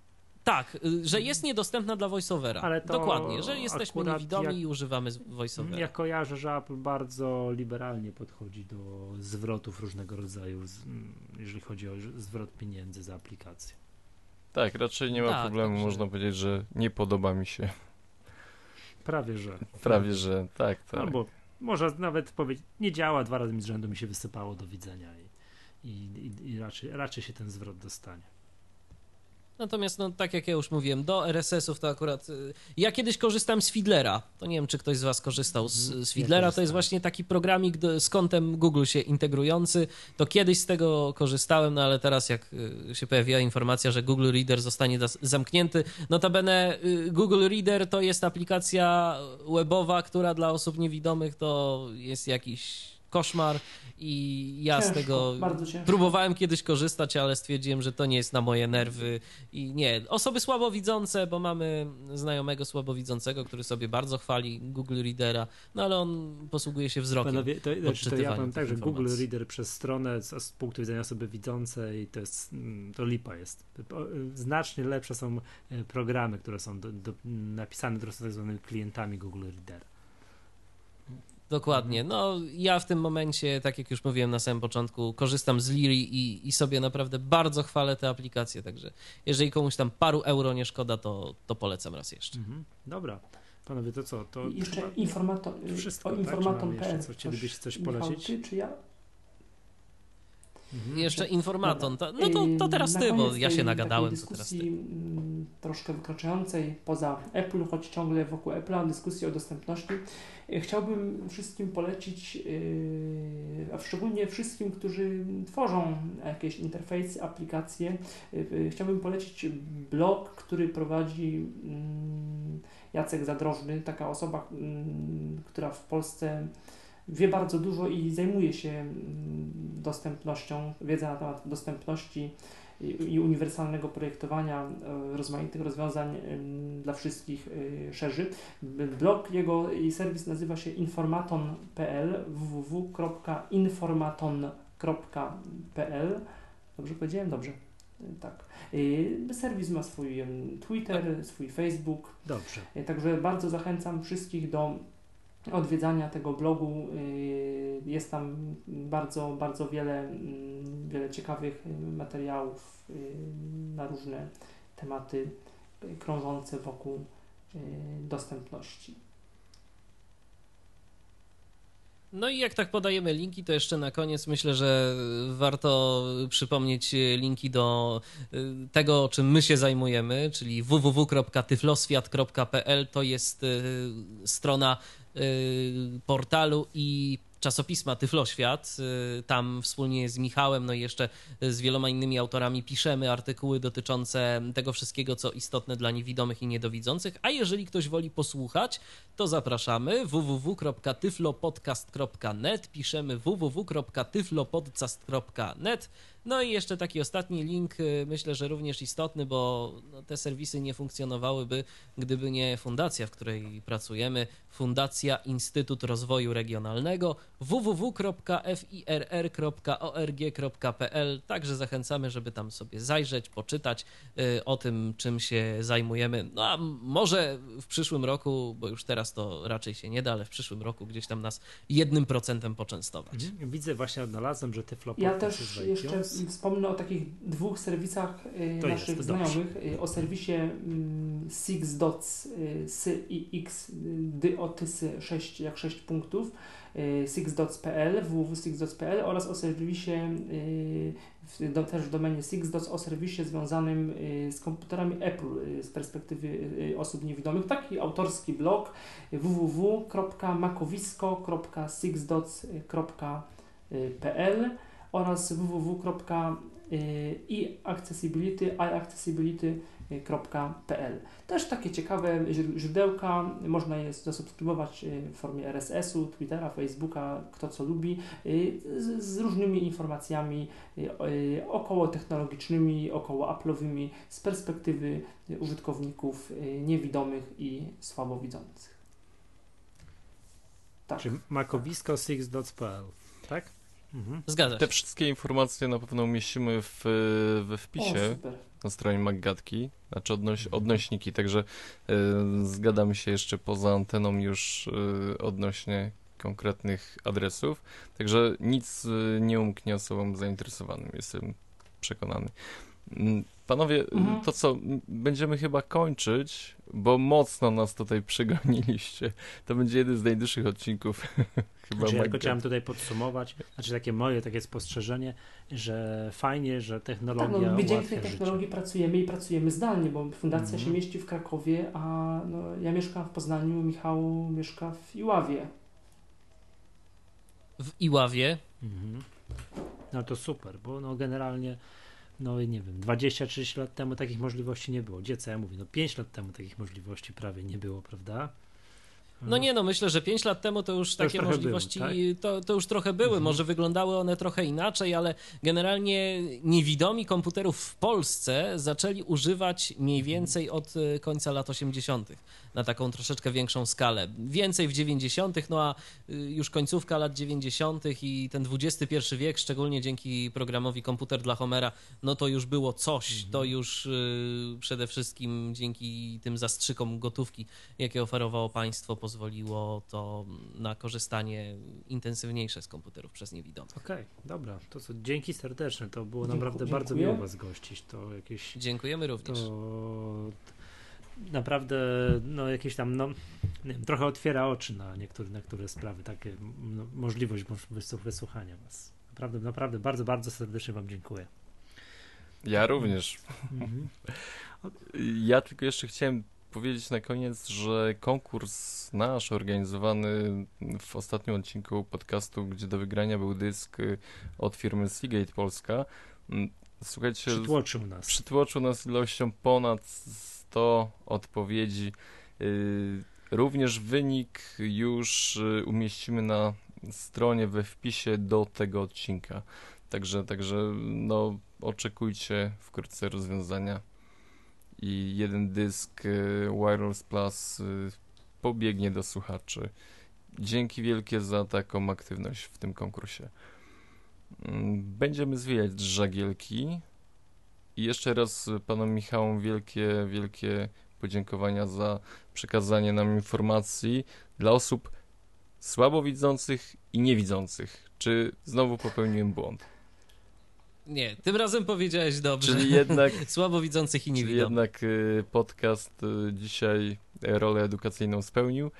Tak, y, że jest niedostępna dla voiceovera. Ale to Dokładnie, jeżeli jesteśmy niewidomi jak, i używamy voiceovera. Ja kojarzę, że Apple bardzo liberalnie podchodzi do zwrotów różnego rodzaju, jeżeli chodzi o zwrot pieniędzy za aplikację. Tak, raczej nie ma tak, problemu, także... można powiedzieć, że nie podoba mi się. Prawie, że. Prawie, że, tak, tak. Albo może nawet powiedzieć, nie działa, dwa razy mi z rzędu mi się wysypało do widzenia i, i, i raczej, raczej się ten zwrot dostanie. Natomiast, no, tak jak ja już mówiłem, do RSS-ów to akurat. Y, ja kiedyś korzystam z Fiddlera. To nie wiem, czy ktoś z Was korzystał z, z Fiddlera. to jest właśnie taki programik z kontem Google się integrujący. To kiedyś z tego korzystałem, no ale teraz, jak y, się pojawiła informacja, że Google Reader zostanie zamknięty. Notabene, y, Google Reader to jest aplikacja webowa, która dla osób niewidomych to jest jakiś koszmar i ja ciężko, z tego próbowałem kiedyś korzystać, ale stwierdziłem, że to nie jest na moje nerwy i nie. Osoby słabowidzące, bo mamy znajomego słabowidzącego, który sobie bardzo chwali Google Readera, no ale on posługuje się wzrokiem. Panowie, to, znaczy, to ja powiem tak, że Google Reader przez stronę z, z, punktu widzenia osoby widzącej to jest, mm, to lipa jest. Znacznie lepsze są e, programy, które są do, do, napisane, które są tak zwanymi klientami Google Readera. Dokładnie. No, ja w tym momencie, tak jak już mówiłem na samym początku, korzystam z Liri i, i sobie naprawdę bardzo chwalę tę aplikację. Także jeżeli komuś tam paru euro nie szkoda, to, to polecam raz jeszcze. Mhm. Dobra. Panowie, to co? To jeszcze informator, wszystko, o informator.pl. Tak? Co chcielibyście coś polecić? Ty, czy ja? Mhm. Jeszcze informaton. To, no to, to teraz ty, bo ja się nagadałem. dyskusji mm, troszkę wykraczającej poza Apple, choć ciągle wokół Apple'a, dyskusji o dostępności. E, chciałbym wszystkim polecić, e, a szczególnie wszystkim, którzy tworzą jakieś interfejsy, aplikacje, e, chciałbym polecić blog, który prowadzi mm, Jacek Zadrożny, taka osoba, mm, która w Polsce wie bardzo dużo i zajmuje się mm, dostępnością, wiedza na temat dostępności i, uniwersalnego projektowania e, rozmaitych rozwiązań dla wszystkich e, szerzy. Blog jego i serwis nazywa się informaton.pl www.informaton.pl Dobrze powiedziałem? Dobrze. E, tak. Serwis ma swój Twitter, tak. swój Facebook. Dobrze. Także bardzo zachęcam wszystkich do odwiedzania tego blogu. Y, jest tam bardzo, bardzo wiele, mm, wiele ciekawych materiałów y, na różne tematy krążące wokół y, dostępności. No i jak tak podajemy linki, to jeszcze na koniec myślę, że warto przypomnieć linki do tego, czym my się zajmujemy, czyli www.tyfloswiat.pl to jest strona Y, portalu i czasopisma Tyfloświat. Y, tam wspólnie z Michałem, no i jeszcze z wieloma innymi autorami piszemy artykuły dotyczące tego wszystkiego, co istotne dla niewidomych i niedowidzących. A jeżeli ktoś woli posłuchać, to zapraszamy www.tyflopodcast.net, piszemy www.tyflopodcast.net no i jeszcze taki ostatni link, y, myślę, że również istotny, bo no, te serwisy nie funkcjonowałyby, gdyby nie fundacja, w której pracujemy. Fundacja Instytut Rozwoju Regionalnego www.firr.org.pl. Także zachęcamy, żeby tam sobie zajrzeć, poczytać y, o tym, czym się zajmujemy. No a może w przyszłym roku, bo już teraz to raczej się nie da, ale w przyszłym roku gdzieś tam nas jednym procentem poczęstować. Mhm. Widzę, właśnie odnalazłem, że Tyflo Ja też jeszcze wspomnę o takich dwóch serwisach y, To naszych jest, dobrze. znajomych. Y, o serwisie mm, Sixdots y, SYX Dyotysy 6 jak 6 punktów sixdots.pl www.sixdots.pl oraz o serwisie w, do, też w domenie Sixdots o serwisie związanym z komputerami Apple z perspektywy osób niewidomych. Taki autorski blog www.makowisko.sixdots.pl oraz www.iaccessibility iAccessibility.pl Też takie ciekawe źród- źródełka, można je zasubskrybować y, w formie RSS-u, Twittera, Facebooka, kto co lubi, y, z, różnymi informacjami y, około technologicznymi, około Apple'owymi z perspektywy użytkowników niewidomych i słabowidzących. Tak. Czy makowisko6.pl, tak? Mhm. Zgadza Te się. wszystkie informacje na pewno umieścimy w, we O, wpisie super. na stronie Maggatki, znaczy odnoś, odnośniki, także y, zgadamy się jeszcze poza anteną już y, odnośnie konkretnych adresów, także nic y, nie umknie osobom zainteresowanym, jestem przekonany. Mm, Panowie, Mhm. to co, będziemy chyba kończyć, bo mocno nas tutaj przegoniliście. To będzie jeden z najdłuższych odcinków chyba Znaczy, ja tylko chciałem tutaj podsumować, znaczy takie moje takie spostrzeżenie, że fajnie, że Tak, technologia no, my dzięki tej życie. technologii pracujemy i pracujemy zdalnie, bo fundacja Mhm. się mieści w Krakowie, a no, ja mieszkam w Poznaniu, Michał mieszka w Iławie. W Iławie Mhm. No to super, bo no generalnie, no nie wiem, 20-30 lat temu takich możliwości nie było. Gdzie co ja mówię, no 5 lat temu takich możliwości prawie nie było, prawda? No nie, no myślę, że 5 lat temu to już To już takie trochę możliwości, były, to, to już trochę były, Mhm. może wyglądały one trochę inaczej, ale generalnie niewidomi komputerów w Polsce zaczęli używać mniej Mhm. więcej od e, końca lat 80. na taką troszeczkę większą skalę. Więcej w 90., no a y, już końcówka lat 90. i ten XXI wiek, szczególnie dzięki programowi Komputer dla Homera, no to już było coś, Mhm. to już y, przede wszystkim dzięki tym zastrzykom gotówki jakie oferowało państwo, pozwoliło to na korzystanie intensywniejsze z komputerów przez niewidomych. Okej, dobra, to co, dzięki serdeczne, to było Dziękuję- naprawdę bardzo miło Was gościć, to jakieś, Dziękujemy również. to naprawdę, no jakieś tam, no, nie wiem, trochę otwiera oczy na niektóre, na niektóre sprawy, takie no, możliwość moż- wysłuch- wysłuchania Was. Naprawdę, naprawdę bardzo, bardzo serdecznie Wam dziękuję. Ja również. Mhm. Ja tylko jeszcze chciałem powiedzieć na koniec, że konkurs nasz organizowany w ostatnim odcinku podcastu, gdzie do wygrania był dysk y, od firmy Seagate Polska. Słuchajcie, Przytłoczył nas. przytłoczył nas ilością ponad 100 odpowiedzi. Y, Również wynik już y, umieścimy na stronie we wpisie do tego odcinka. Także, także no, oczekujcie wkrótce rozwiązania i jeden dysk y, Wireless Plus y, pobiegnie do słuchaczy. Dzięki wielkie za taką aktywność w tym konkursie. Mm, Będziemy zwijać żagielki i jeszcze raz y, panom Michałom wielkie, wielkie podziękowania za przekazanie nam informacji dla osób słabowidzących i niewidzących. Czy znowu popełniłem błąd? Nie, tym razem powiedziałeś dobrze. Czyli jednak Słabowidzących i Czyli niewidomych. jednak y, podcast y, dzisiaj rolę edukacyjną spełnił.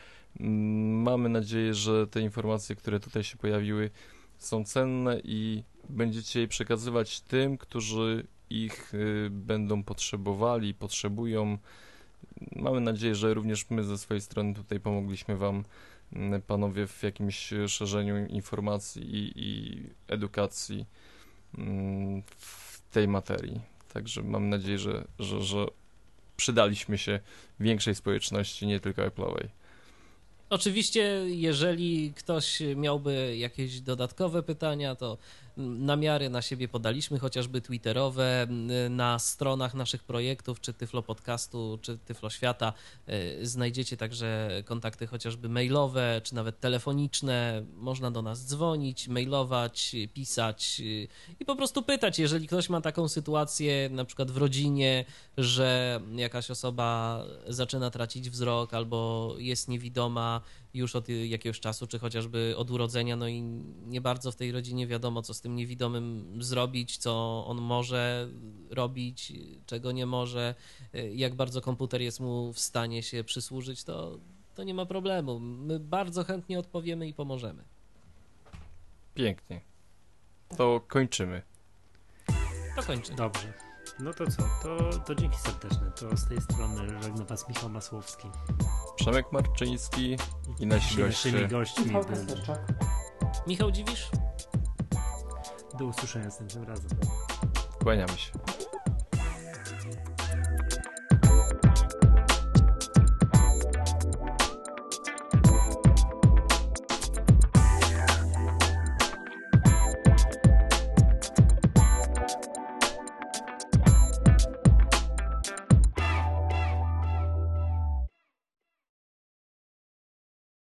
Mm, Mamy nadzieję, że te informacje, które tutaj się pojawiły, są cenne i będziecie je przekazywać tym, którzy ich y, będą potrzebowali, potrzebują. Mamy nadzieję, że również my ze swojej strony tutaj pomogliśmy Wam, mm, panowie, w jakimś szerzeniu informacji i, i edukacji w tej materii. Także mam nadzieję, że, że, że przydaliśmy się większej społeczności, nie tylko Apple'owej. Oczywiście, jeżeli ktoś miałby jakieś dodatkowe pytania, to namiary na siebie podaliśmy, chociażby twitterowe, na stronach naszych projektów, czy Tyflo Podcastu, czy Tyflo Świata. y, Znajdziecie także kontakty chociażby mailowe, czy nawet telefoniczne. Można do nas dzwonić, mailować, pisać y, i po prostu pytać, jeżeli ktoś ma taką sytuację, na przykład w rodzinie, że jakaś osoba zaczyna tracić wzrok albo jest niewidoma, już od jakiegoś czasu, czy chociażby od urodzenia, no i nie bardzo w tej rodzinie wiadomo, co z tym niewidomym zrobić, co on może robić, czego nie może, jak bardzo komputer jest mu w stanie się przysłużyć, to, to nie ma problemu. My bardzo chętnie odpowiemy i pomożemy. Pięknie. To kończymy. To kończy. Dobrze. No to co? To, to dzięki serdeczne. To z tej strony żegna Was Michał Masłowski. Przemek Marczyński i nasi goście. Naszymi gośćmi Michał. Michał Dziwisz? Do usłyszenia następnym razem. Kłaniamy się.